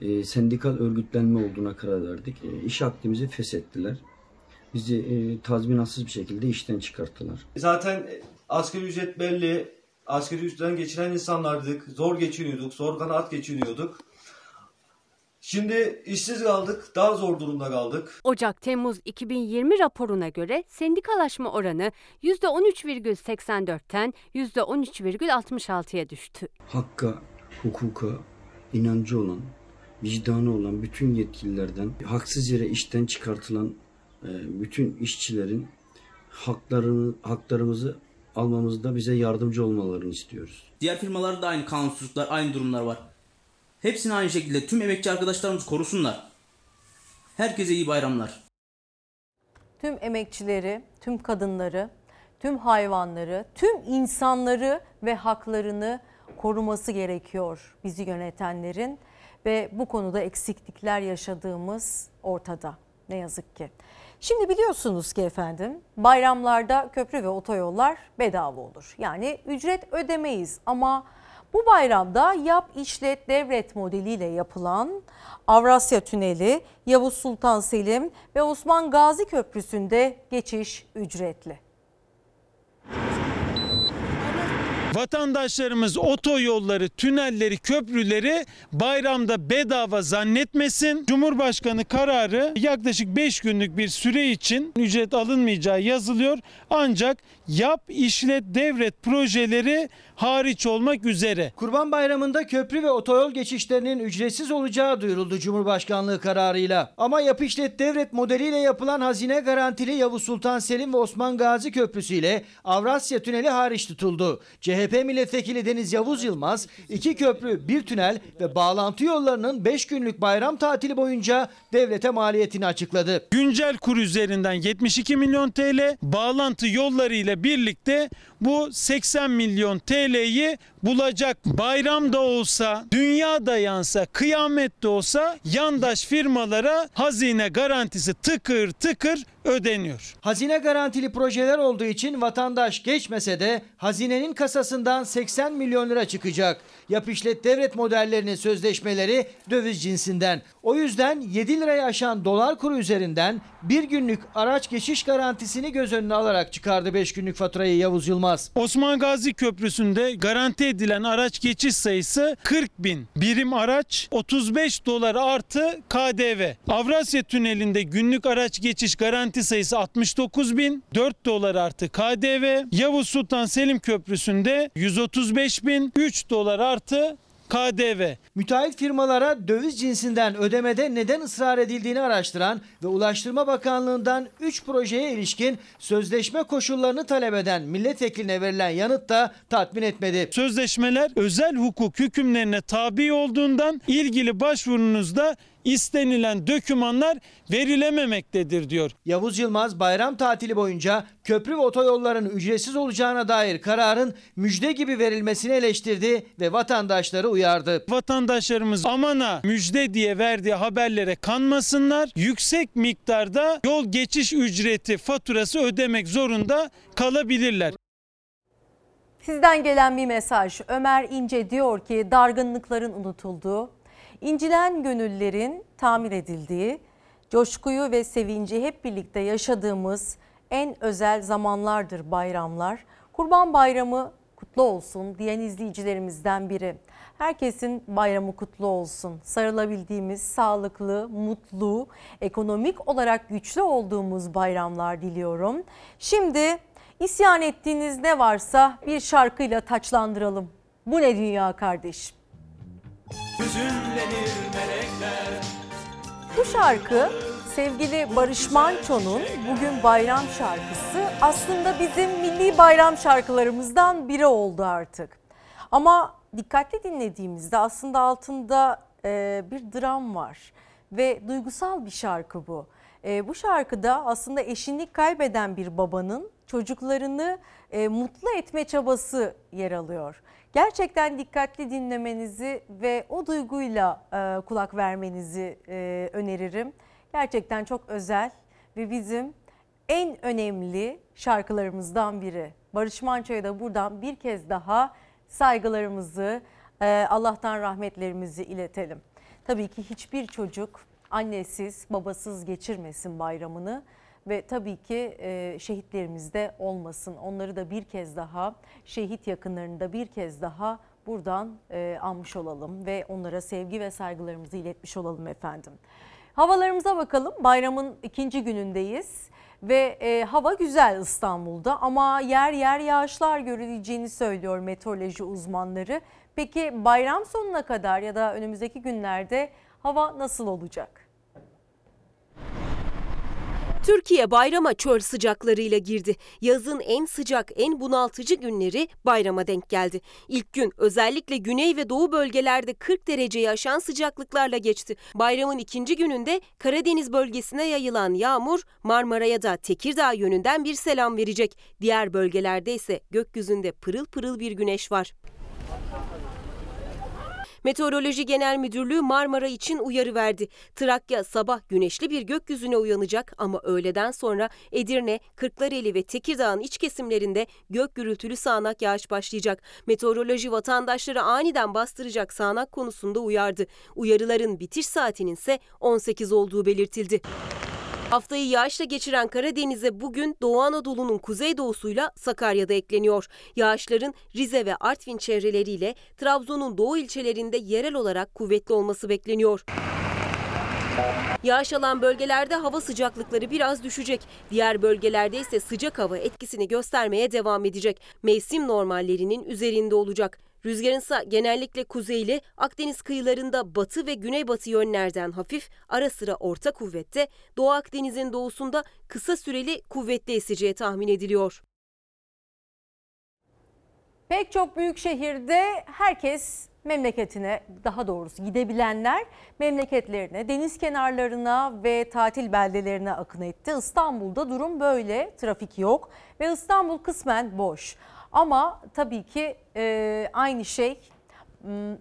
S72: e, sendikal örgütlenme olduğuna karar verdik. E, iş akdimizi feshettiler. Bizi e, tazminatsız bir şekilde işten çıkarttılar.
S70: Zaten e, asgari ücret belli. Asgari ücretten geçiren insanlardık. Zor geçiniyorduk. Zor kanaat geçiniyorduk. Şimdi işsiz kaldık. Daha zor durumda kaldık.
S59: Ocak-Temmuz 2020 raporuna göre sendikalaşma oranı %13,84'ten %13,66'ya düştü.
S72: Hakka, hukuka inancı olan, vicdanı olan bütün yetkililerden haksız yere işten çıkartılan e, bütün işçilerin haklarını haklarımızı almamızda bize yardımcı olmalarını istiyoruz.
S71: Diğer firmalarda da aynı kanunsuzluklar, aynı durumlar var. Hepsini aynı şekilde tüm emekçi arkadaşlarımız korusunlar. Herkese iyi bayramlar.
S1: Tüm emekçileri, tüm kadınları, tüm hayvanları, tüm insanları ve haklarını koruması gerekiyor bizi yönetenlerin ve bu konuda eksiklikler yaşadığımız ortada ne yazık ki. Şimdi biliyorsunuz ki efendim bayramlarda köprü ve otoyollar bedava olur. Yani ücret ödemeyiz ama bu bayramda yap işlet devret modeliyle yapılan Avrasya Tüneli, Yavuz Sultan Selim ve Osman Gazi Köprüsü'nde geçiş ücretli.
S73: Vatandaşlarımız otoyolları, tünelleri, köprüleri bayramda bedava zannetmesin. Cumhurbaşkanı kararı yaklaşık 5 günlük bir süre için ücret alınmayacağı yazılıyor. Ancak yap, işlet, devret projeleri hariç olmak üzere.
S6: Kurban Bayramı'nda köprü ve otoyol geçişlerinin ücretsiz olacağı duyuruldu Cumhurbaşkanlığı kararıyla. Ama yap işlet devret modeliyle yapılan hazine garantili Yavuz Sultan Selim ve Osman Gazi Köprüsü ile Avrasya Tüneli hariç tutuldu. CHP milletvekili Deniz Yavuz Yılmaz, iki köprü, bir tünel ve bağlantı yollarının 5 günlük bayram tatili boyunca devlete maliyetini açıkladı.
S73: Güncel kur üzerinden 72 milyon TL, bağlantı yolları ile birlikte bu 80 milyon TL'yi bulacak. Bayram da olsa, dünya da yansa, kıyamet de olsa yandaş firmalara hazine garantisi tıkır tıkır ödeniyor.
S6: Hazine garantili projeler olduğu için vatandaş geçmese de hazinenin kasasından 80 milyon lira çıkacak. Yap işlet devlet modellerinin sözleşmeleri döviz cinsinden. O yüzden 7 lirayı aşan dolar kuru üzerinden bir günlük araç geçiş garantisini göz önüne alarak çıkardı 5 günlük faturayı Yavuz Yılmaz.
S73: Osman Gazi Köprüsü'nde garanti edilen araç geçiş sayısı 40 bin. Birim araç 35 dolar artı KDV. Avrasya Tüneli'nde günlük araç geçiş garanti sayısı 69 bin. 4 dolar artı KDV. Yavuz Sultan Selim Köprüsü'nde 135 bin. 3 dolar artı KDV.
S6: Müteahhit firmalara döviz cinsinden ödemede neden ısrar edildiğini araştıran ve Ulaştırma Bakanlığı'ndan 3 projeye ilişkin sözleşme koşullarını talep eden milletvekiline verilen yanıt da tatmin etmedi.
S73: Sözleşmeler özel hukuk hükümlerine tabi olduğundan ilgili başvurunuzda istenilen dokümanlar verilememektedir diyor.
S6: Yavuz Yılmaz bayram tatili boyunca köprü ve otoyolların ücretsiz olacağına dair kararın müjde gibi verilmesini eleştirdi ve vatandaşları uyardı.
S73: Vatandaşlarımız amana müjde diye verdiği haberlere kanmasınlar. Yüksek miktarda yol geçiş ücreti faturası ödemek zorunda kalabilirler.
S1: Sizden gelen bir mesaj. Ömer İnce diyor ki dargınlıkların unutulduğu, incilen gönüllerin tamir edildiği, coşkuyu ve sevinci hep birlikte yaşadığımız en özel zamanlardır bayramlar. Kurban Bayramı kutlu olsun diyen izleyicilerimizden biri. Herkesin bayramı kutlu olsun. Sarılabildiğimiz, sağlıklı, mutlu, ekonomik olarak güçlü olduğumuz bayramlar diliyorum. Şimdi isyan ettiğiniz ne varsa bir şarkıyla taçlandıralım. Bu ne dünya kardeşim? Bu şarkı sevgili Barış Manço'nun Bugün Bayram şarkısı aslında bizim milli bayram şarkılarımızdan biri oldu artık. Ama dikkatli dinlediğimizde aslında altında e, bir dram var ve duygusal bir şarkı bu. E, bu şarkıda aslında eşini kaybeden bir babanın çocuklarını e, mutlu etme çabası yer alıyor. Gerçekten dikkatli dinlemenizi ve o duyguyla e, kulak vermenizi e, öneririm. Gerçekten çok özel ve bizim en önemli şarkılarımızdan biri. Barış Manço'ya da buradan bir kez daha saygılarımızı, e, Allah'tan rahmetlerimizi iletelim. Tabii ki hiçbir çocuk annesiz, babasız geçirmesin bayramını ve tabii ki e, şehitlerimiz de olmasın. Onları da bir kez daha, şehit yakınlarını da bir kez daha buradan e, anmış olalım ve onlara sevgi ve saygılarımızı iletmiş olalım efendim. Havalarımıza bakalım. Bayramın ikinci günündeyiz ve e, hava güzel İstanbul'da ama yer yer yağışlar görüleceğini söylüyor meteoroloji uzmanları. Peki bayram sonuna kadar ya da önümüzdeki günlerde hava nasıl olacak?
S2: Türkiye bayrama çöl sıcaklarıyla girdi. Yazın en sıcak, en bunaltıcı günleri bayrama denk geldi. İlk gün özellikle güney ve doğu bölgelerde 40 dereceyi aşan sıcaklıklarla geçti. Bayramın ikinci gününde Karadeniz bölgesine yayılan yağmur Marmara'ya da Tekirdağ yönünden bir selam verecek. Diğer bölgelerde ise gökyüzünde pırıl pırıl bir güneş var. Meteoroloji Genel Müdürlüğü Marmara için uyarı verdi. Trakya sabah güneşli bir gökyüzüne uyanacak ama öğleden sonra Edirne, Kırklareli ve Tekirdağ'ın iç kesimlerinde gök gürültülü sağanak yağış başlayacak. Meteoroloji vatandaşları aniden bastıracak sağanak konusunda uyardı. Uyarıların bitiş saatinin ise 18 olduğu belirtildi. Haftayı yağışla geçiren Karadeniz'e bugün Doğu Anadolu'nun kuzeydoğusuyla Sakarya'da ekleniyor. Yağışların Rize ve Artvin çevreleriyle Trabzon'un doğu ilçelerinde yerel olarak kuvvetli olması bekleniyor. Yağış alan bölgelerde hava sıcaklıkları biraz düşecek. Diğer bölgelerde ise sıcak hava etkisini göstermeye devam edecek. Mevsim normallerinin üzerinde olacak. Rüzgarın ise genellikle kuzeyli, Akdeniz kıyılarında batı ve güneybatı yönlerden hafif, ara sıra orta kuvvette, Doğu Akdeniz'in doğusunda kısa süreli kuvvetli eseceği tahmin ediliyor.
S1: Pek çok büyük şehirde herkes memleketine daha doğrusu gidebilenler memleketlerine, deniz kenarlarına ve tatil beldelerine akın etti. İstanbul'da durum böyle, trafik yok ve İstanbul kısmen boş. Ama tabii ki e, aynı şey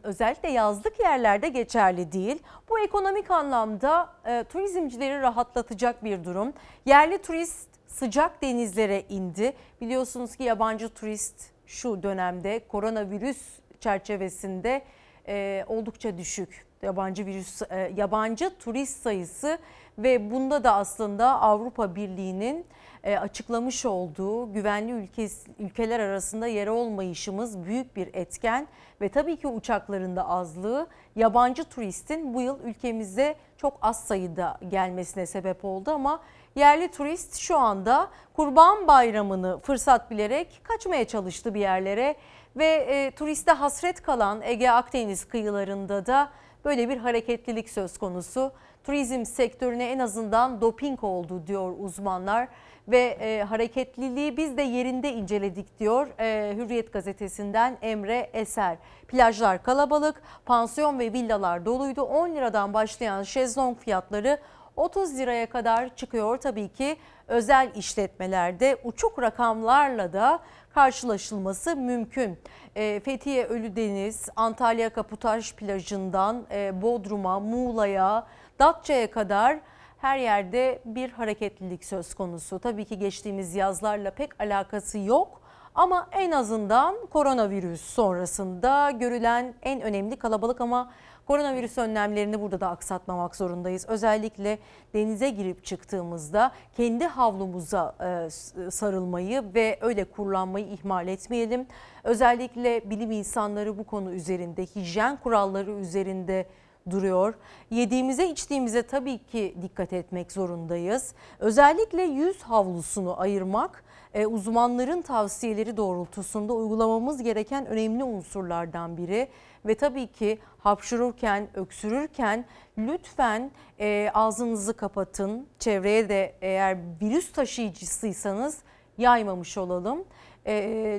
S1: özellikle yazlık yerlerde geçerli değil. Bu ekonomik anlamda e, turizmcileri rahatlatacak bir durum. Yerli turist sıcak denizlere indi. Biliyorsunuz ki yabancı turist şu dönemde koronavirüs çerçevesinde e, oldukça düşük. Yabancı virüs e, yabancı turist sayısı ve bunda da aslında Avrupa Birliği'nin e, açıklamış olduğu güvenli ülke, ülkeler arasında yer olmayışımız büyük bir etken ve tabii ki uçakların da azlığı yabancı turistin bu yıl ülkemize çok az sayıda gelmesine sebep oldu ama yerli turist şu anda Kurban Bayramı'nı fırsat bilerek kaçmaya çalıştı bir yerlere Ve e, turiste hasret kalan Ege Akdeniz kıyılarında da böyle bir hareketlilik söz konusu. Turizm sektörüne en azından doping oldu diyor uzmanlar ve e, hareketliliği biz de yerinde inceledik diyor e, Hürriyet gazetesinden Emre Eser. Plajlar kalabalık, pansiyon ve villalar doluydu. 10 liradan başlayan şezlong fiyatları 30 liraya kadar çıkıyor tabii ki özel işletmelerde uçuk rakamlarla da karşılaşılması mümkün. E, Fethiye Ölüdeniz, Antalya Kaputaş plajından e, Bodrum'a, Muğla'ya, Datça'ya kadar her yerde bir hareketlilik söz konusu. Tabii ki geçtiğimiz yazlarla pek alakası yok. Ama en azından koronavirüs sonrasında görülen en önemli kalabalık ama koronavirüs önlemlerini burada da aksatmamak zorundayız. Özellikle denize girip çıktığımızda kendi havlumuza e, sarılmayı ve öyle kullanmayı ihmal etmeyelim. Özellikle bilim insanları bu konu üzerinde, hijyen kuralları üzerinde duruyor. Yediğimize içtiğimize tabii ki dikkat etmek zorundayız. Özellikle yüz havlusunu ayırmak e, uzmanların tavsiyeleri doğrultusunda uygulamamız gereken önemli unsurlardan biri. Ve tabii ki hapşururken, öksürürken lütfen e, ağzınızı kapatın. Çevreye de eğer virüs taşıyıcısıysanız yaymamış olalım. E,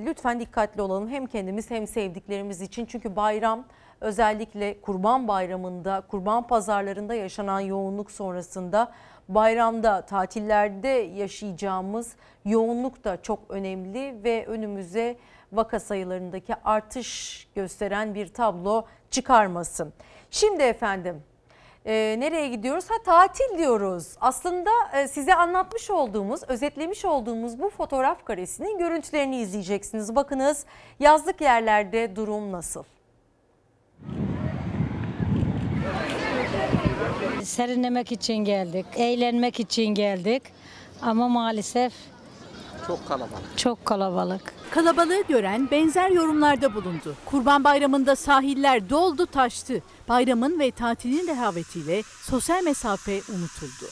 S1: lütfen dikkatli olalım hem kendimiz hem sevdiklerimiz için. Çünkü bayram özellikle kurban bayramında, kurban pazarlarında yaşanan yoğunluk sonrasında bayramda, tatillerde yaşayacağımız yoğunluk da çok önemli ve önümüze vaka sayılarındaki artış gösteren bir tablo çıkarmasın. Şimdi efendim e, nereye gidiyoruz? Ha tatil diyoruz. Aslında e, size anlatmış olduğumuz, özetlemiş olduğumuz bu fotoğraf karesinin görüntülerini izleyeceksiniz. Bakınız yazlık yerlerde durum nasıl?
S74: Serinlemek için geldik, eğlenmek için geldik ama maalesef
S75: Çok kalabalık.
S74: çok kalabalık.
S51: Kalabalığı gören benzer yorumlarda bulundu. Kurban Bayramı'nda sahiller doldu taştı. Bayramın ve tatilin rehavetiyle sosyal mesafe unutuldu.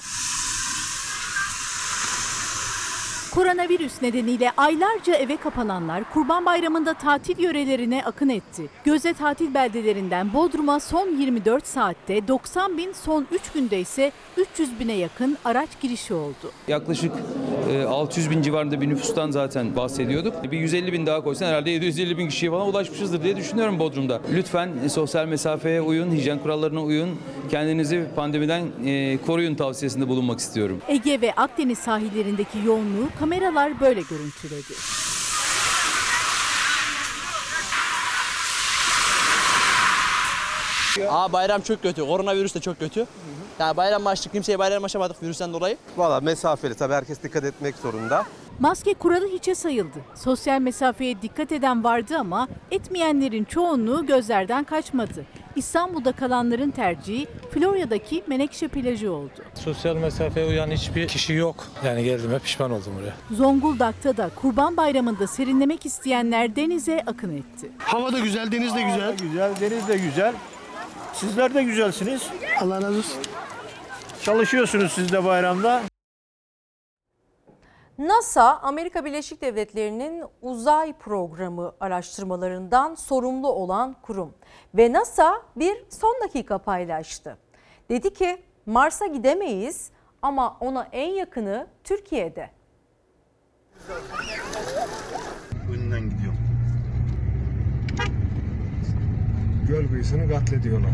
S51: Koronavirüs nedeniyle aylarca eve kapananlar Kurban Bayramı'nda tatil yörelerine akın etti. Gözde tatil beldelerinden Bodrum'a son 24 saatte 90 bin, son 3 günde ise 300 bine yakın araç girişi oldu.
S76: Yaklaşık e, 600 bin civarında bir nüfustan zaten bahsediyorduk. Bir 150 bin daha koysan herhalde 750 bin kişiye falan ulaşmışızdır diye düşünüyorum Bodrum'da. Lütfen e, sosyal mesafeye uyun, hijyen kurallarına uyun. Kendinizi pandemiden e, koruyun tavsiyesinde bulunmak istiyorum.
S51: Ege ve Akdeniz sahillerindeki yoğunluğu kameralar böyle görüntüledi.
S75: Aa bayram çok kötü. Koronavirüs de çok kötü. Yani bayram açtık kimseye bayram açamadık virüsten dolayı.
S77: Valla mesafeli tabii herkes dikkat etmek zorunda.
S51: Maske kuralı hiçe sayıldı. Sosyal mesafeye dikkat eden vardı ama etmeyenlerin çoğunluğu gözlerden kaçmadı. İstanbul'da kalanların tercihi Florya'daki Menekşe plajı oldu.
S16: Sosyal mesafeye uyan hiçbir kişi yok. Yani geldiğime pişman oldum buraya.
S51: Zonguldak'ta da Kurban Bayramı'nda serinlemek isteyenler denize akın etti.
S12: Hava da güzel, deniz de güzel.
S78: Güzel, deniz de güzel. Sizler de güzelsiniz.
S12: Allah razı olsun.
S78: Çalışıyorsunuz siz de bayramda.
S1: NASA, Amerika Birleşik Devletleri'nin uzay programı araştırmalarından sorumlu olan kurum. Ve NASA bir son dakika paylaştı. Dedi ki Mars'a gidemeyiz ama ona en yakını Türkiye'de.
S12: Önünden gidiyorum. Göl kıyısını katlediyorlar.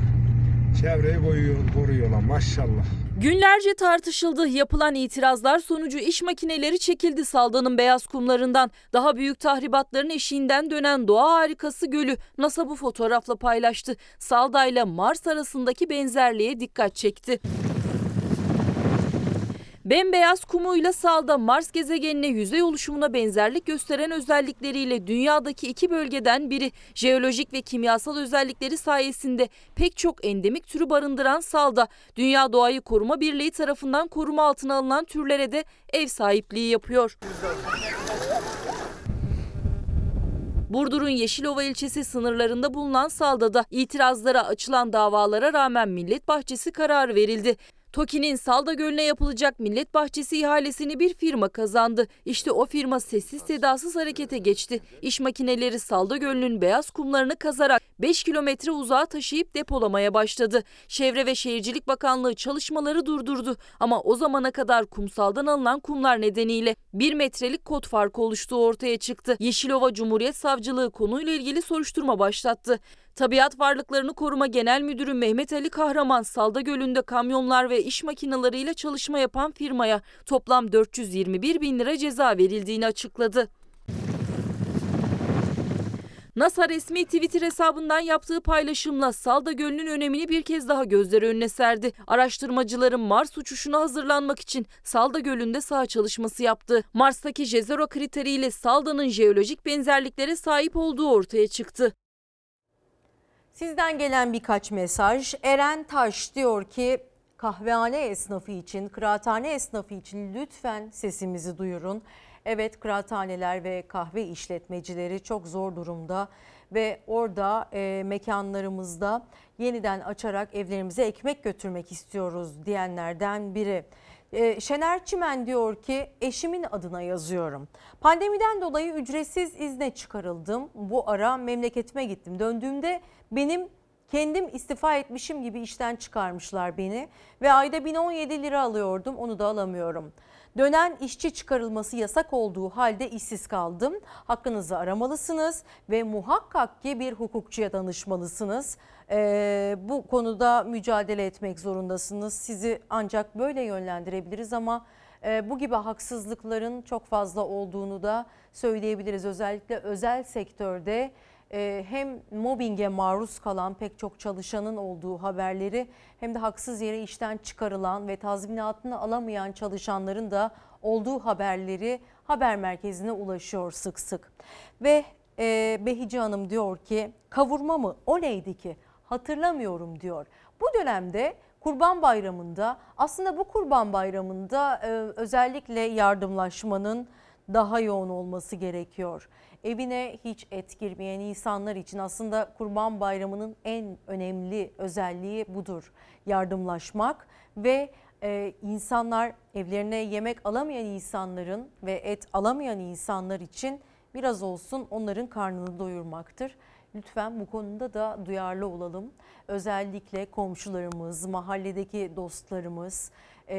S12: Çevreyi koyuyor, koruyorlar maşallah.
S52: Günlerce tartışıldı. Yapılan itirazlar sonucu iş makineleri çekildi Salda'nın beyaz kumlarından. Daha büyük tahribatların eşiğinden dönen doğa harikası gölü NASA bu fotoğrafla paylaştı. Salda ile Mars arasındaki benzerliğe dikkat çekti. Bembeyaz kumuyla Salda Mars gezegenine yüzey oluşumuna benzerlik gösteren özellikleriyle dünyadaki iki bölgeden biri. Jeolojik ve kimyasal özellikleri sayesinde pek çok endemik türü barındıran Salda, Dünya Doğayı Koruma Birliği tarafından koruma altına alınan türlere de ev sahipliği yapıyor. Burdur'un Yeşilova ilçesi sınırlarında bulunan Salda'da itirazlara açılan davalara rağmen Millet Bahçesi kararı verildi. TOKİ'nin Salda Gölü'ne yapılacak millet bahçesi ihalesini bir firma kazandı. İşte o firma sessiz sedasız harekete geçti. İş makineleri Salda Gölü'nün beyaz kumlarını kazarak 5 kilometre uzağa taşıyıp depolamaya başladı. Çevre ve Şehircilik Bakanlığı çalışmaları durdurdu. Ama o zamana kadar kumsaldan alınan kumlar nedeniyle 1 metrelik kod farkı oluştuğu ortaya çıktı. Yeşilova Cumhuriyet Savcılığı konuyla ilgili soruşturma başlattı. Tabiat Varlıklarını Koruma Genel Müdürü Mehmet Ali Kahraman Salda Gölü'nde kamyonlar ve iş makineleriyle çalışma yapan firmaya toplam 421 bin lira ceza verildiğini açıkladı. NASA resmi Twitter hesabından yaptığı paylaşımla Salda Gölü'nün önemini bir kez daha gözler önüne serdi. Araştırmacıların Mars uçuşuna hazırlanmak için Salda Gölü'nde saha çalışması yaptı. Mars'taki Jezero kriteriyle Salda'nın jeolojik benzerliklere sahip olduğu ortaya çıktı.
S1: Sizden gelen birkaç mesaj. Eren Taş diyor ki kahvehane esnafı için, kıraathane esnafı için lütfen sesimizi duyurun. Evet kıraathaneler ve kahve işletmecileri çok zor durumda ve orada e, mekanlarımızda yeniden açarak evlerimize ekmek götürmek istiyoruz diyenlerden biri. E, Şener Çimen diyor ki eşimin adına yazıyorum. Pandemiden dolayı ücretsiz izne çıkarıldım. Bu ara memleketime gittim. Döndüğümde benim kendim istifa etmişim gibi işten çıkarmışlar beni ve ayda 1017 lira alıyordum onu da alamıyorum. Dönen işçi çıkarılması yasak olduğu halde işsiz kaldım. Hakkınızı aramalısınız ve muhakkak ki bir hukukçuya danışmalısınız. Ee, bu konuda mücadele etmek zorundasınız. Sizi ancak böyle yönlendirebiliriz ama e, bu gibi haksızlıkların çok fazla olduğunu da söyleyebiliriz. Özellikle özel sektörde e, hem mobbinge maruz kalan pek çok çalışanın olduğu haberleri hem de haksız yere işten çıkarılan ve tazminatını alamayan çalışanların da olduğu haberleri haber merkezine ulaşıyor sık sık. Ve e, Behici Hanım diyor ki kavurma mı o neydi ki hatırlamıyorum diyor. Bu dönemde Kurban Bayramı'nda aslında bu Kurban Bayramı'nda e, özellikle yardımlaşmanın daha yoğun olması gerekiyor. Evine hiç et girmeyen insanlar için aslında Kurban Bayramı'nın en önemli özelliği budur. Yardımlaşmak ve e, insanlar evlerine yemek alamayan insanların ve et alamayan insanlar için biraz olsun onların karnını doyurmaktır. Lütfen bu konuda da duyarlı olalım. Özellikle komşularımız, mahalledeki dostlarımız, e,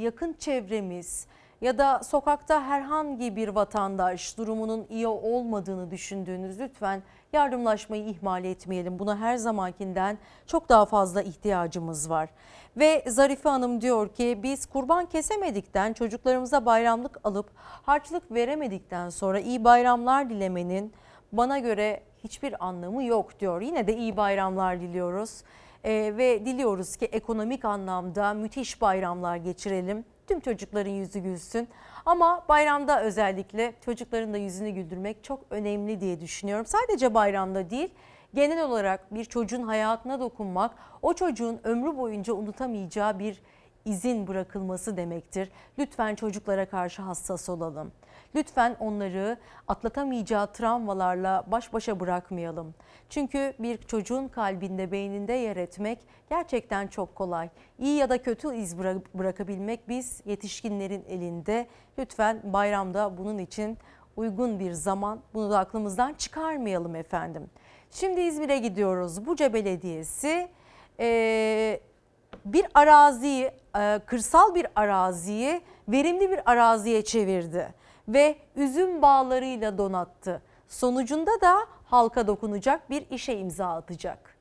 S1: yakın çevremiz ya da sokakta herhangi bir vatandaş durumunun iyi olmadığını düşündüğünüz lütfen yardımlaşmayı ihmal etmeyelim. Buna her zamankinden çok daha fazla ihtiyacımız var. Ve Zarife Hanım diyor ki biz kurban kesemedikten çocuklarımıza bayramlık alıp harçlık veremedikten sonra iyi bayramlar dilemenin bana göre hiçbir anlamı yok diyor. Yine de iyi bayramlar diliyoruz. Ee, ve diliyoruz ki ekonomik anlamda müthiş bayramlar geçirelim. Tüm çocukların yüzü gülsün. Ama bayramda özellikle çocukların da yüzünü güldürmek çok önemli diye düşünüyorum. Sadece bayramda değil, genel olarak bir çocuğun hayatına dokunmak, o çocuğun ömrü boyunca unutamayacağı bir izin bırakılması demektir. Lütfen çocuklara karşı hassas olalım. Lütfen onları atlatamayacağı travmalarla baş başa bırakmayalım. Çünkü bir çocuğun kalbinde, beyninde yer etmek gerçekten çok kolay. İyi ya da kötü iz bırakabilmek biz yetişkinlerin elinde. Lütfen bayramda bunun için uygun bir zaman bunu da aklımızdan çıkarmayalım efendim. Şimdi İzmir'e gidiyoruz. Buca Belediyesi bir araziyi, kırsal bir araziyi verimli bir araziye çevirdi ve üzüm bağlarıyla donattı. Sonucunda da halka dokunacak bir işe imza atacak.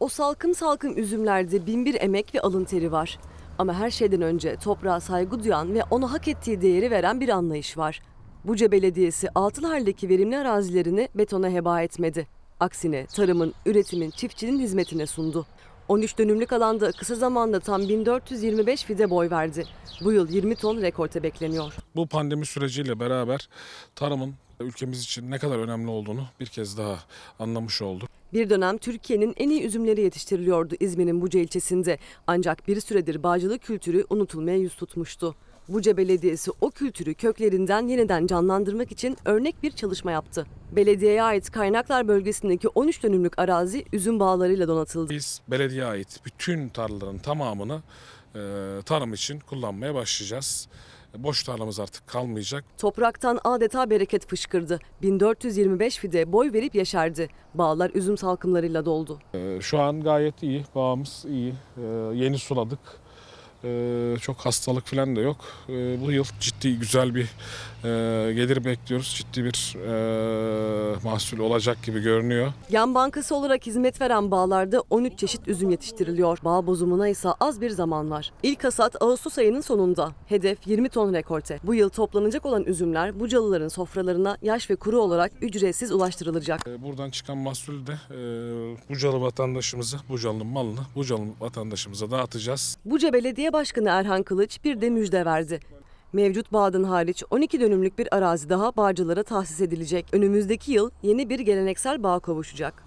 S79: O salkım salkım üzümlerde binbir emek ve alın teri var. Ama her şeyden önce toprağa saygı duyan ve ona hak ettiği değeri veren bir anlayış var. Buca Belediyesi Altılar'daki verimli arazilerini betona heba etmedi. Aksine tarımın, üretimin, çiftçinin hizmetine sundu. 13 dönümlük alanda kısa zamanda tam 1425 fide boy verdi. Bu yıl 20 ton rekolte bekleniyor.
S80: Bu pandemi süreciyle beraber tarımın ülkemiz için ne kadar önemli olduğunu bir kez daha anlamış olduk.
S79: Bir dönem Türkiye'nin en iyi üzümleri yetiştiriliyordu İzmir'in Buca ilçesinde. Ancak bir süredir bağcılık kültürü unutulmaya yüz tutmuştu. Buca Belediyesi o kültürü köklerinden yeniden canlandırmak için örnek bir çalışma yaptı. Belediyeye ait kaynaklar bölgesindeki 13 dönümlük arazi üzüm bağlarıyla donatıldı.
S80: Biz belediyeye ait bütün tarlaların tamamını e, tarım için kullanmaya başlayacağız. Boş tarlamız artık kalmayacak.
S79: Topraktan adeta bereket fışkırdı. 1425 fide boy verip yeşerdi. Bağlar üzüm salkımlarıyla doldu.
S80: E, Şu an gayet iyi, bağımız iyi. E, Yeni suladık. E, Çok hastalık falan da yok. E, Bu yıl ciddi güzel bir e, gelir bekliyoruz. Ciddi bir e, mahsul olacak gibi görünüyor.
S79: Yan bankası olarak hizmet veren bağlarda 13 çeşit üzüm yetiştiriliyor. Bağ bozumuna ise az bir zaman var. İlk hasat Ağustos ayının sonunda. Hedef 20 ton rekolte. Bu yıl toplanacak olan üzümler Bucalıların sofralarına yaş ve kuru olarak ücretsiz ulaştırılacak.
S80: E, Buradan çıkan mahsulü de e, Bucalı vatandaşımıza, Bucalı'nın malını Bucalı vatandaşımıza dağıtacağız.
S79: Buca Belediye Başkanı Erhan Kılıç bir de müjde verdi. Mevcut bağdan hariç 12 dönümlük bir arazi daha bağcılara tahsis edilecek. Önümüzdeki yıl yeni bir geleneksel bağ kavuşacak.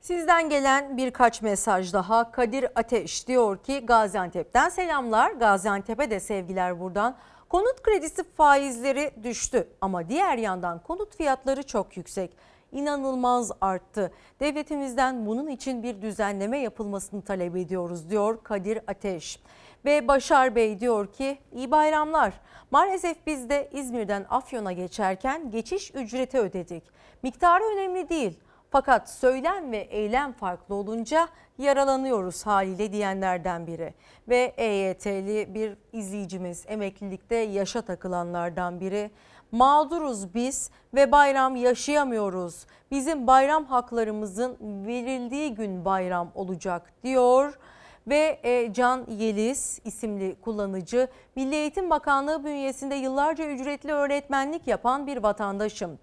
S1: Sizden gelen birkaç mesaj daha. Kadir Ateş diyor ki Gaziantep'ten selamlar. Gaziantep'e de sevgiler buradan. Konut kredisi faizleri düştü ama diğer yandan konut fiyatları çok yüksek. İnanılmaz arttı. Devletimizden bunun için bir düzenleme yapılmasını talep ediyoruz diyor Kadir Ateş. Ve Başar Bey diyor ki iyi bayramlar. Maalesef biz de İzmir'den Afyon'a geçerken geçiş ücreti ödedik. Miktarı önemli değil. Fakat söylem ve eylem farklı olunca yaralanıyoruz haliyle diyenlerden biri. Ve EYT'li bir izleyicimiz emeklilikte yaşa takılanlardan biri. Mağduruz biz ve bayram yaşayamıyoruz. Bizim bayram haklarımızın verildiği gün bayram olacak diyor. Ve e, Can Yeliz isimli kullanıcı Milli Eğitim Bakanlığı bünyesinde yıllarca ücretli öğretmenlik yapan bir vatandaşım.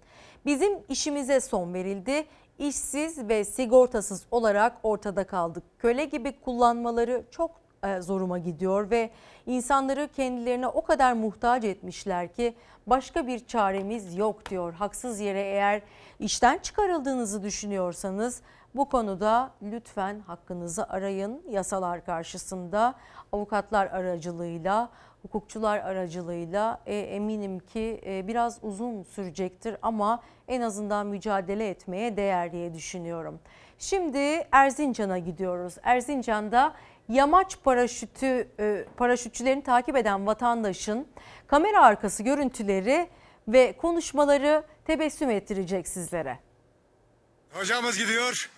S1: Bizim işimize son verildi. İşsiz ve sigortasız olarak ortada kaldık. Köle gibi kullanmaları çok e, zoruma gidiyor ve insanları kendilerine o kadar muhtaç etmişler ki başka bir çaremiz yok diyor. Haksız yere eğer işten çıkarıldığınızı düşünüyorsanız bu konuda lütfen hakkınızı arayın. Yasalar karşısında avukatlar aracılığıyla, hukukçular aracılığıyla e, eminim ki e, biraz uzun sürecektir ama en azından mücadele etmeye değer diye düşünüyorum. Şimdi Erzincan'a gidiyoruz. Erzincan'da yamaç paraşütü e, paraşütçülerini takip eden vatandaşın kamera arkası görüntüleri ve konuşmaları tebessüm ettirecek sizlere.
S81: Hocamız gidiyor.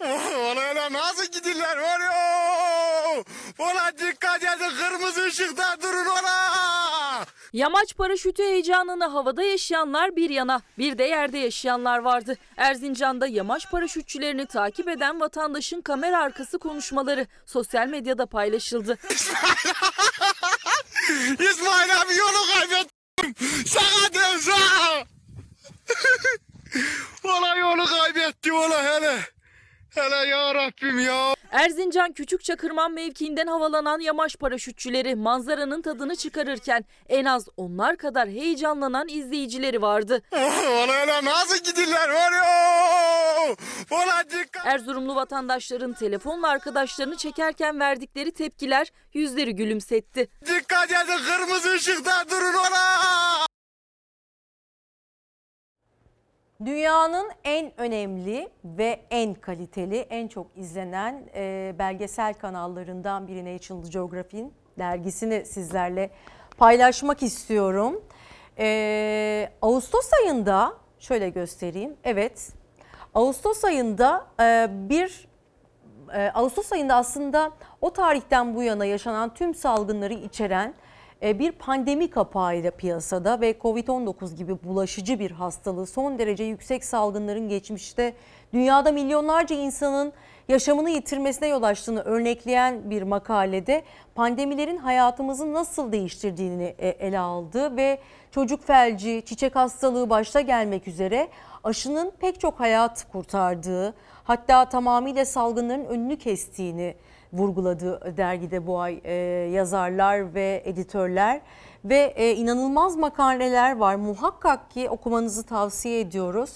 S81: Oraya nasıl gidirler var ya? Ola dikkat edin kırmızı ışıkta durun ola.
S52: Yamaç paraşütü heyecanını havada yaşayanlar bir yana, bir de yerde yaşayanlar vardı. Erzincan'da yamaç paraşütçülerini takip eden vatandaşın kamera arkası konuşmaları sosyal medyada paylaşıldı.
S81: İsmail abi yolu kaybettim. Diyorum şaka. Ola yolu kaybettim ola hele. Hele ya Rabbim ya.
S52: Erzincan Küçükçakırman mevkiinden havalanan yamaç paraşütçüleri manzaranın tadını çıkarırken en az onlar kadar heyecanlanan izleyicileri vardı.
S81: Hele nasıl gidirler var ya?
S52: Erzurumlu vatandaşların telefonla arkadaşlarını çekerken verdikleri tepkiler yüzleri gülümsetti.
S81: Dikkat edin kırmızı ışıkta durun ola.
S1: Dünyanın en önemli ve en kaliteli, en çok izlenen e, belgesel kanallarından biri National Geographic'in dergisini sizlerle paylaşmak istiyorum. E, Ağustos ayında şöyle göstereyim. Evet, Ağustos ayında e, bir e, Ağustos ayında aslında o tarihten bu yana yaşanan tüm salgınları içeren bir pandemi kapağıyla piyasada ve Covid-19 gibi bulaşıcı bir hastalığı son derece yüksek salgınların geçmişte dünyada milyonlarca insanın yaşamını yitirmesine yol açtığını örnekleyen bir makalede pandemilerin hayatımızı nasıl değiştirdiğini e, ele aldı ve çocuk felci, çiçek hastalığı başta gelmek üzere aşının pek çok hayat kurtardığı hatta tamamıyla salgınların önünü kestiğini vurguladı dergide bu ay e, yazarlar ve editörler ve e, inanılmaz makaleler var. Muhakkak ki okumanızı tavsiye ediyoruz.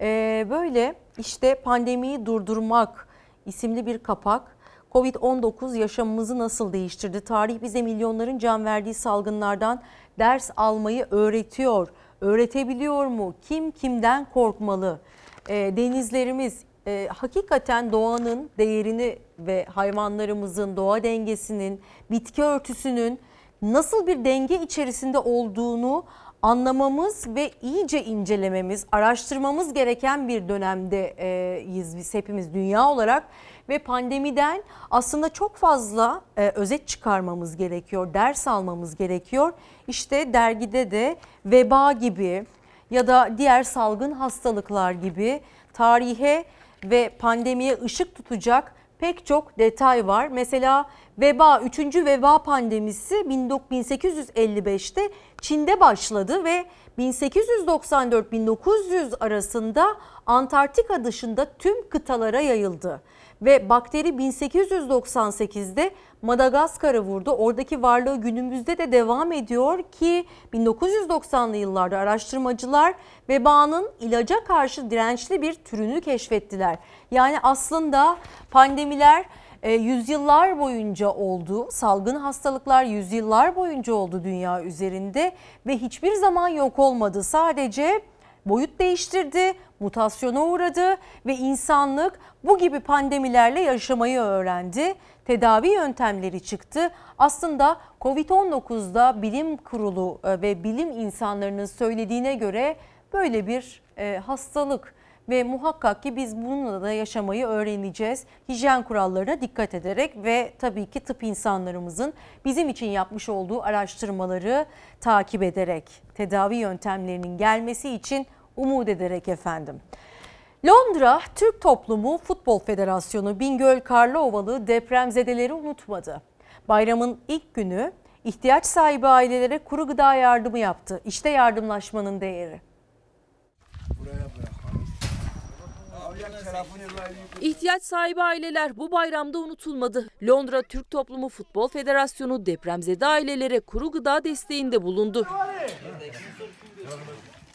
S1: E, böyle işte pandemiyi durdurmak isimli bir kapak Covid-19 yaşamımızı nasıl değiştirdi? Tarih bize milyonların can verdiği salgınlardan ders almayı öğretiyor. Öğretebiliyor mu? Kim kimden korkmalı? E, denizlerimiz e, hakikaten doğanın değerini ve hayvanlarımızın doğa dengesinin, bitki örtüsünün nasıl bir denge içerisinde olduğunu anlamamız ve iyice incelememiz, araştırmamız gereken bir dönemdeyiz biz hepimiz dünya olarak ve pandemiden aslında çok fazla e, özet çıkarmamız gerekiyor, ders almamız gerekiyor. İşte dergide de veba gibi ya da diğer salgın hastalıklar gibi tarihe ve pandemiye ışık tutacak pek çok detay var. Mesela veba, 3. veba pandemisi 1855'te Çin'de başladı ve 1894-1900 arasında Antarktika dışında tüm kıtalara yayıldı. Ve bakteri 1898'de Madagaskar'ı vurdu. Oradaki varlığı günümüzde de devam ediyor ki 1990'lı yıllarda araştırmacılar vebanın ilaca karşı dirençli bir türünü keşfettiler. Yani aslında pandemiler e, yüzyıllar boyunca oldu. Salgın hastalıklar yüzyıllar boyunca oldu dünya üzerinde ve hiçbir zaman yok olmadı. Sadece boyut değiştirdi, mutasyona uğradı ve insanlık bu gibi pandemilerle yaşamayı öğrendi. Tedavi yöntemleri çıktı. Aslında Covid-19'da bilim kurulu e, ve bilim insanlarının söylediğine göre böyle bir e, hastalık ve muhakkak ki biz bununla da yaşamayı öğreneceğiz. Hijyen kurallarına dikkat ederek ve tabii ki tıp insanlarımızın bizim için yapmış olduğu araştırmaları takip ederek tedavi yöntemlerinin gelmesi için umut ederek efendim. Londra Türk Toplumu Futbol Federasyonu Bingöl Karlıovalı depremzedeleri unutmadı. Bayramın ilk günü ihtiyaç sahibi ailelere kuru gıda yardımı yaptı. İşte yardımlaşmanın değeri.
S52: İhtiyaç sahibi aileler bu bayramda unutulmadı. Londra Türk Toplumu Futbol Federasyonu depremzede ailelere kuru gıda desteğinde bulundu.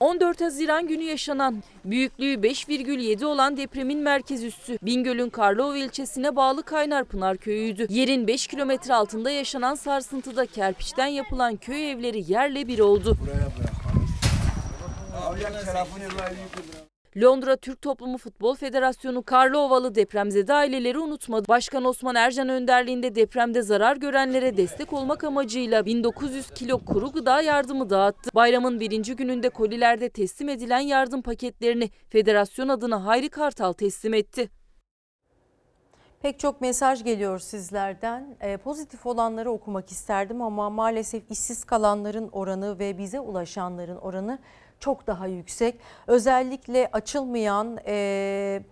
S52: 14 Haziran günü yaşanan büyüklüğü 5,7 olan depremin merkez üssü Bingöl'ün Karlova ilçesine bağlı Kaynarpınar köyüydü. Yerin 5 kilometre altında yaşanan sarsıntıda kerpiçten yapılan köy evleri yerle bir oldu. Londra Türk Toplumu Futbol Federasyonu Karlıovalı depremzede aileleri unutmadı. Başkan Osman Ercan önderliğinde depremde zarar görenlere destek olmak amacıyla 1900 kilo kuru gıda yardımı dağıttı. Bayramın birinci gününde kolilerde teslim edilen yardım paketlerini federasyon adına Hayri Kartal teslim etti.
S1: Pek çok mesaj geliyor sizlerden. Ee, pozitif olanları okumak isterdim ama maalesef işsiz kalanların oranı ve bize ulaşanların oranı çok daha yüksek. Özellikle açılmayan e,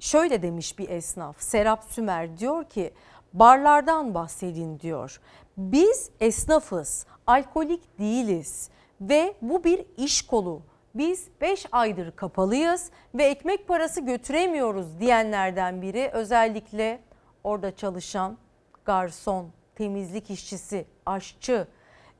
S1: şöyle demiş bir esnaf Serap Sümer diyor ki barlardan bahsedin diyor. Biz esnafız, alkolik değiliz ve bu bir iş kolu. Biz 5 aydır kapalıyız ve ekmek parası götüremiyoruz diyenlerden biri özellikle orada çalışan garson, temizlik işçisi, aşçı.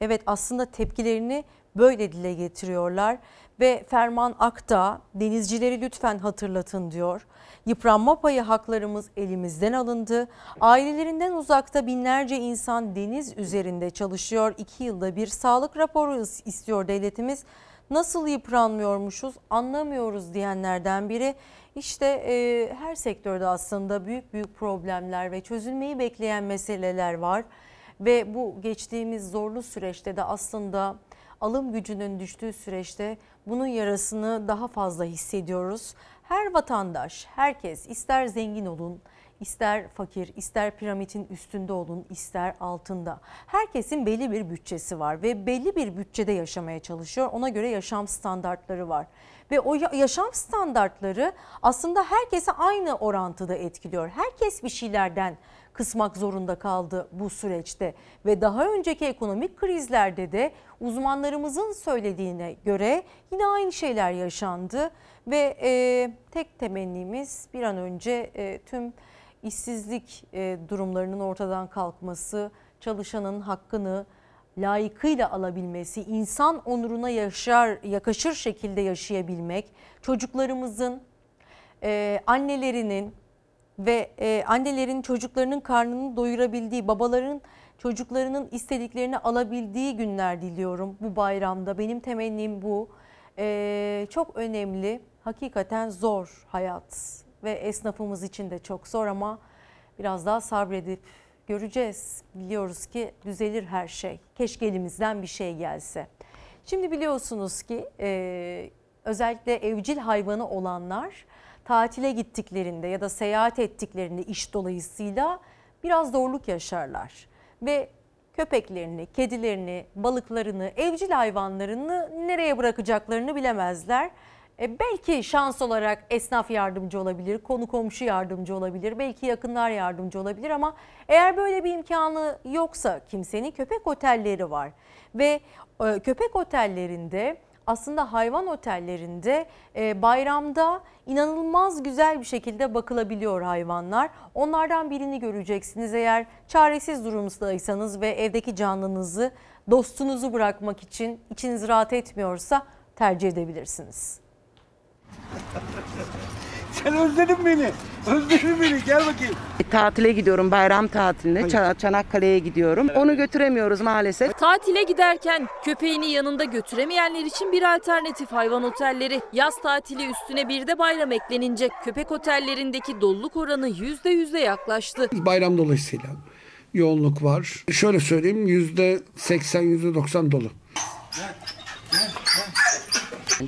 S1: Evet aslında tepkilerini böyle dile getiriyorlar ve Ferman Akta denizcileri lütfen hatırlatın diyor. Yıpranma payı haklarımız elimizden alındı. Ailelerinden uzakta binlerce insan deniz üzerinde çalışıyor. İki yılda bir sağlık raporu istiyor devletimiz. Nasıl yıpranmıyormuşuz anlamıyoruz diyenlerden biri. İşte e, her sektörde aslında büyük büyük problemler ve çözülmeyi bekleyen meseleler var. Ve bu geçtiğimiz zorlu süreçte de aslında alım gücünün düştüğü süreçte bunun yarasını daha fazla hissediyoruz. Her vatandaş, herkes ister zengin olun, ister fakir, ister piramidin üstünde olun, ister altında. Herkesin belli bir bütçesi var ve belli bir bütçede yaşamaya çalışıyor. Ona göre yaşam standartları var. Ve o yaşam standartları aslında herkese aynı orantıda etkiliyor. Herkes bir şeylerden kısmak zorunda kaldı bu süreçte ve daha önceki ekonomik krizlerde de uzmanlarımızın söylediğine göre yine aynı şeyler yaşandı ve e, tek temennimiz bir an önce e, tüm işsizlik e, durumlarının ortadan kalkması, çalışanın hakkını layıkıyla alabilmesi, insan onuruna yaşar, yakışır şekilde yaşayabilmek, çocuklarımızın, e, annelerinin ve e, annelerin çocuklarının karnını doyurabildiği, babaların çocuklarının istediklerini alabildiği günler diliyorum bu bayramda. Benim temennim bu. E, çok önemli, hakikaten zor hayat ve esnafımız için de çok zor ama biraz daha sabredip göreceğiz. Biliyoruz ki düzelir her şey. Keşke elimizden bir şey gelse. Şimdi biliyorsunuz ki e, özellikle evcil hayvanı olanlar tatile gittiklerinde ya da seyahat ettiklerinde iş dolayısıyla biraz zorluk yaşarlar. Ve köpeklerini, kedilerini, balıklarını, evcil hayvanlarını nereye bırakacaklarını bilemezler. E, belki şans olarak esnaf yardımcı olabilir, konu komşu yardımcı olabilir, belki yakınlar yardımcı olabilir ama eğer böyle bir imkanı yoksa kimsenin köpek otelleri var ve e, köpek otellerinde aslında hayvan otellerinde e, bayramda inanılmaz güzel bir şekilde bakılabiliyor hayvanlar. Onlardan birini göreceksiniz eğer çaresiz durumdaysanız ve evdeki canlınızı, dostunuzu bırakmak için içiniz rahat etmiyorsa tercih edebilirsiniz.
S82: Sen özledin beni. Özledin beni. Gel bakayım.
S83: Tatile gidiyorum bayram tatiline Ça- Çanakkale'ye gidiyorum. Onu götüremiyoruz maalesef.
S52: Tatile giderken köpeğini yanında götüremeyenler için bir alternatif hayvan otelleri. Yaz tatili üstüne bir de bayram eklenince köpek otellerindeki doluluk oranı %100'e yaklaştı.
S84: Bayram dolayısıyla yoğunluk var. Şöyle söyleyeyim yüzde 80 yüzde 90 dolu.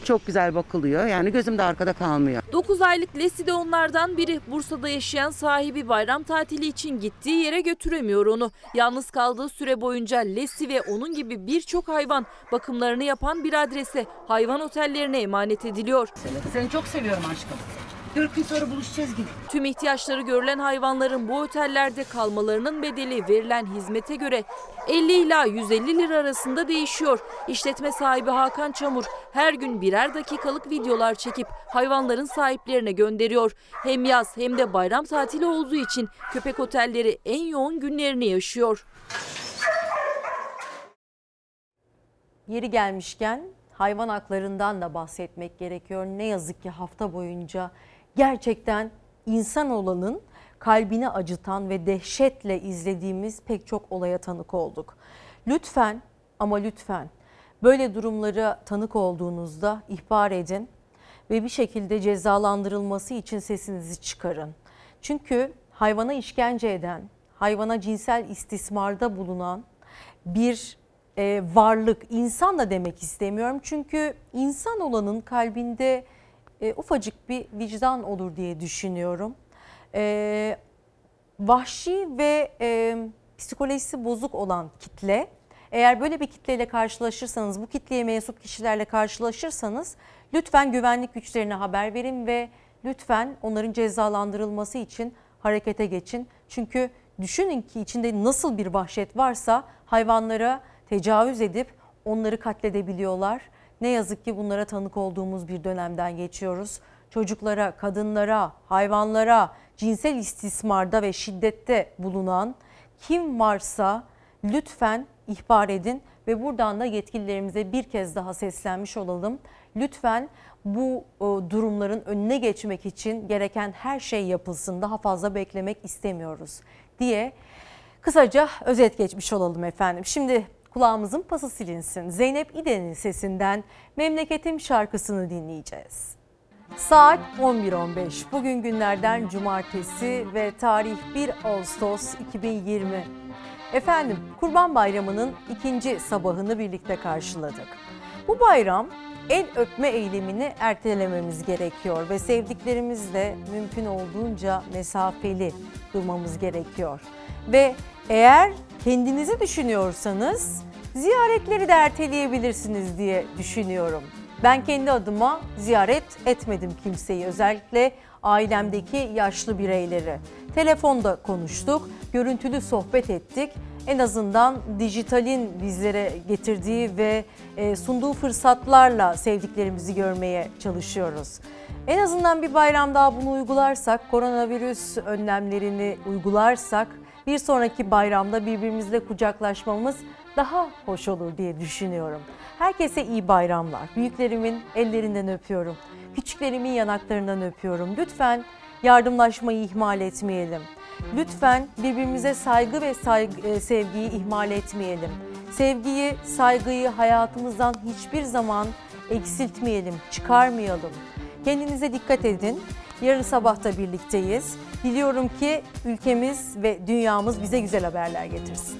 S83: Çok güzel bakılıyor. Yani gözüm de arkada kalmıyor.
S52: 9 aylık Lesi de onlardan biri. Bursa'da yaşayan sahibi bayram tatili için gittiği yere götüremiyor onu. Yalnız kaldığı süre boyunca Lesi ve onun gibi birçok hayvan bakımlarını yapan bir adrese hayvan otellerine emanet ediliyor.
S83: Seni çok seviyorum aşkım. Dört gün sonra buluşacağız yine.
S52: Tüm ihtiyaçları görülen hayvanların bu otellerde kalmalarının bedeli verilen hizmete göre 50 ila 150 lira arasında değişiyor. İşletme sahibi Hakan Çamur her gün birer dakikalık videolar çekip hayvanların sahiplerine gönderiyor. Hem yaz hem de bayram tatili olduğu için köpek otelleri en yoğun günlerini yaşıyor.
S1: Yeri gelmişken hayvan haklarından da bahsetmek gerekiyor. Ne yazık ki hafta boyunca gerçekten insan olanın kalbini acıtan ve dehşetle izlediğimiz pek çok olaya tanık olduk. Lütfen ama lütfen böyle durumlara tanık olduğunuzda ihbar edin ve bir şekilde cezalandırılması için sesinizi çıkarın. Çünkü hayvana işkence eden, hayvana cinsel istismarda bulunan bir e, varlık, insan da demek istemiyorum. Çünkü insan olanın kalbinde e, ufacık bir vicdan olur diye düşünüyorum. E, vahşi ve e, psikolojisi bozuk olan kitle, eğer böyle bir kitleyle karşılaşırsanız, bu kitleye mensup kişilerle karşılaşırsanız lütfen güvenlik güçlerine haber verin ve lütfen onların cezalandırılması için harekete geçin. Çünkü düşünün ki içinde nasıl bir vahşet varsa hayvanlara tecavüz edip onları katledebiliyorlar. Ne yazık ki bunlara tanık olduğumuz bir dönemden geçiyoruz. Çocuklara, kadınlara, hayvanlara cinsel istismarda ve şiddette bulunan kim varsa lütfen ihbar edin ve buradan da yetkililerimize bir kez daha seslenmiş olalım. Lütfen bu e, durumların önüne geçmek için gereken her şey yapılsın. Daha fazla beklemek istemiyoruz diye kısaca özet geçmiş olalım efendim. Şimdi kulağımızın pası silinsin. Zeynep İden'in sesinden Memleketim şarkısını dinleyeceğiz. Saat 11.15. Bugün günlerden cumartesi ve tarih 1 Ağustos 2020. Efendim Kurban Bayramı'nın ikinci sabahını birlikte karşıladık. Bu bayram el öpme eylemini ertelememiz gerekiyor ve sevdiklerimizle mümkün olduğunca mesafeli durmamız gerekiyor. Ve eğer kendinizi düşünüyorsanız ziyaretleri de erteleyebilirsiniz diye düşünüyorum. Ben kendi adıma ziyaret etmedim kimseyi özellikle ailemdeki yaşlı bireyleri. Telefonda konuştuk, görüntülü sohbet ettik. En azından dijitalin bizlere getirdiği ve e, sunduğu fırsatlarla sevdiklerimizi görmeye çalışıyoruz. En azından bir bayram daha bunu uygularsak, koronavirüs önlemlerini uygularsak bir sonraki bayramda birbirimizle kucaklaşmamız daha hoş olur diye düşünüyorum. Herkese iyi bayramlar. Büyüklerimin ellerinden öpüyorum. Küçüklerimin yanaklarından öpüyorum. Lütfen Yardımlaşmayı ihmal etmeyelim. Lütfen birbirimize saygı ve saygı, e, sevgiyi ihmal etmeyelim. Sevgiyi, saygıyı hayatımızdan hiçbir zaman eksiltmeyelim, çıkarmayalım. Kendinize dikkat edin. Yarın sabah da birlikteyiz. Diliyorum ki ülkemiz ve dünyamız bize güzel haberler getirsin.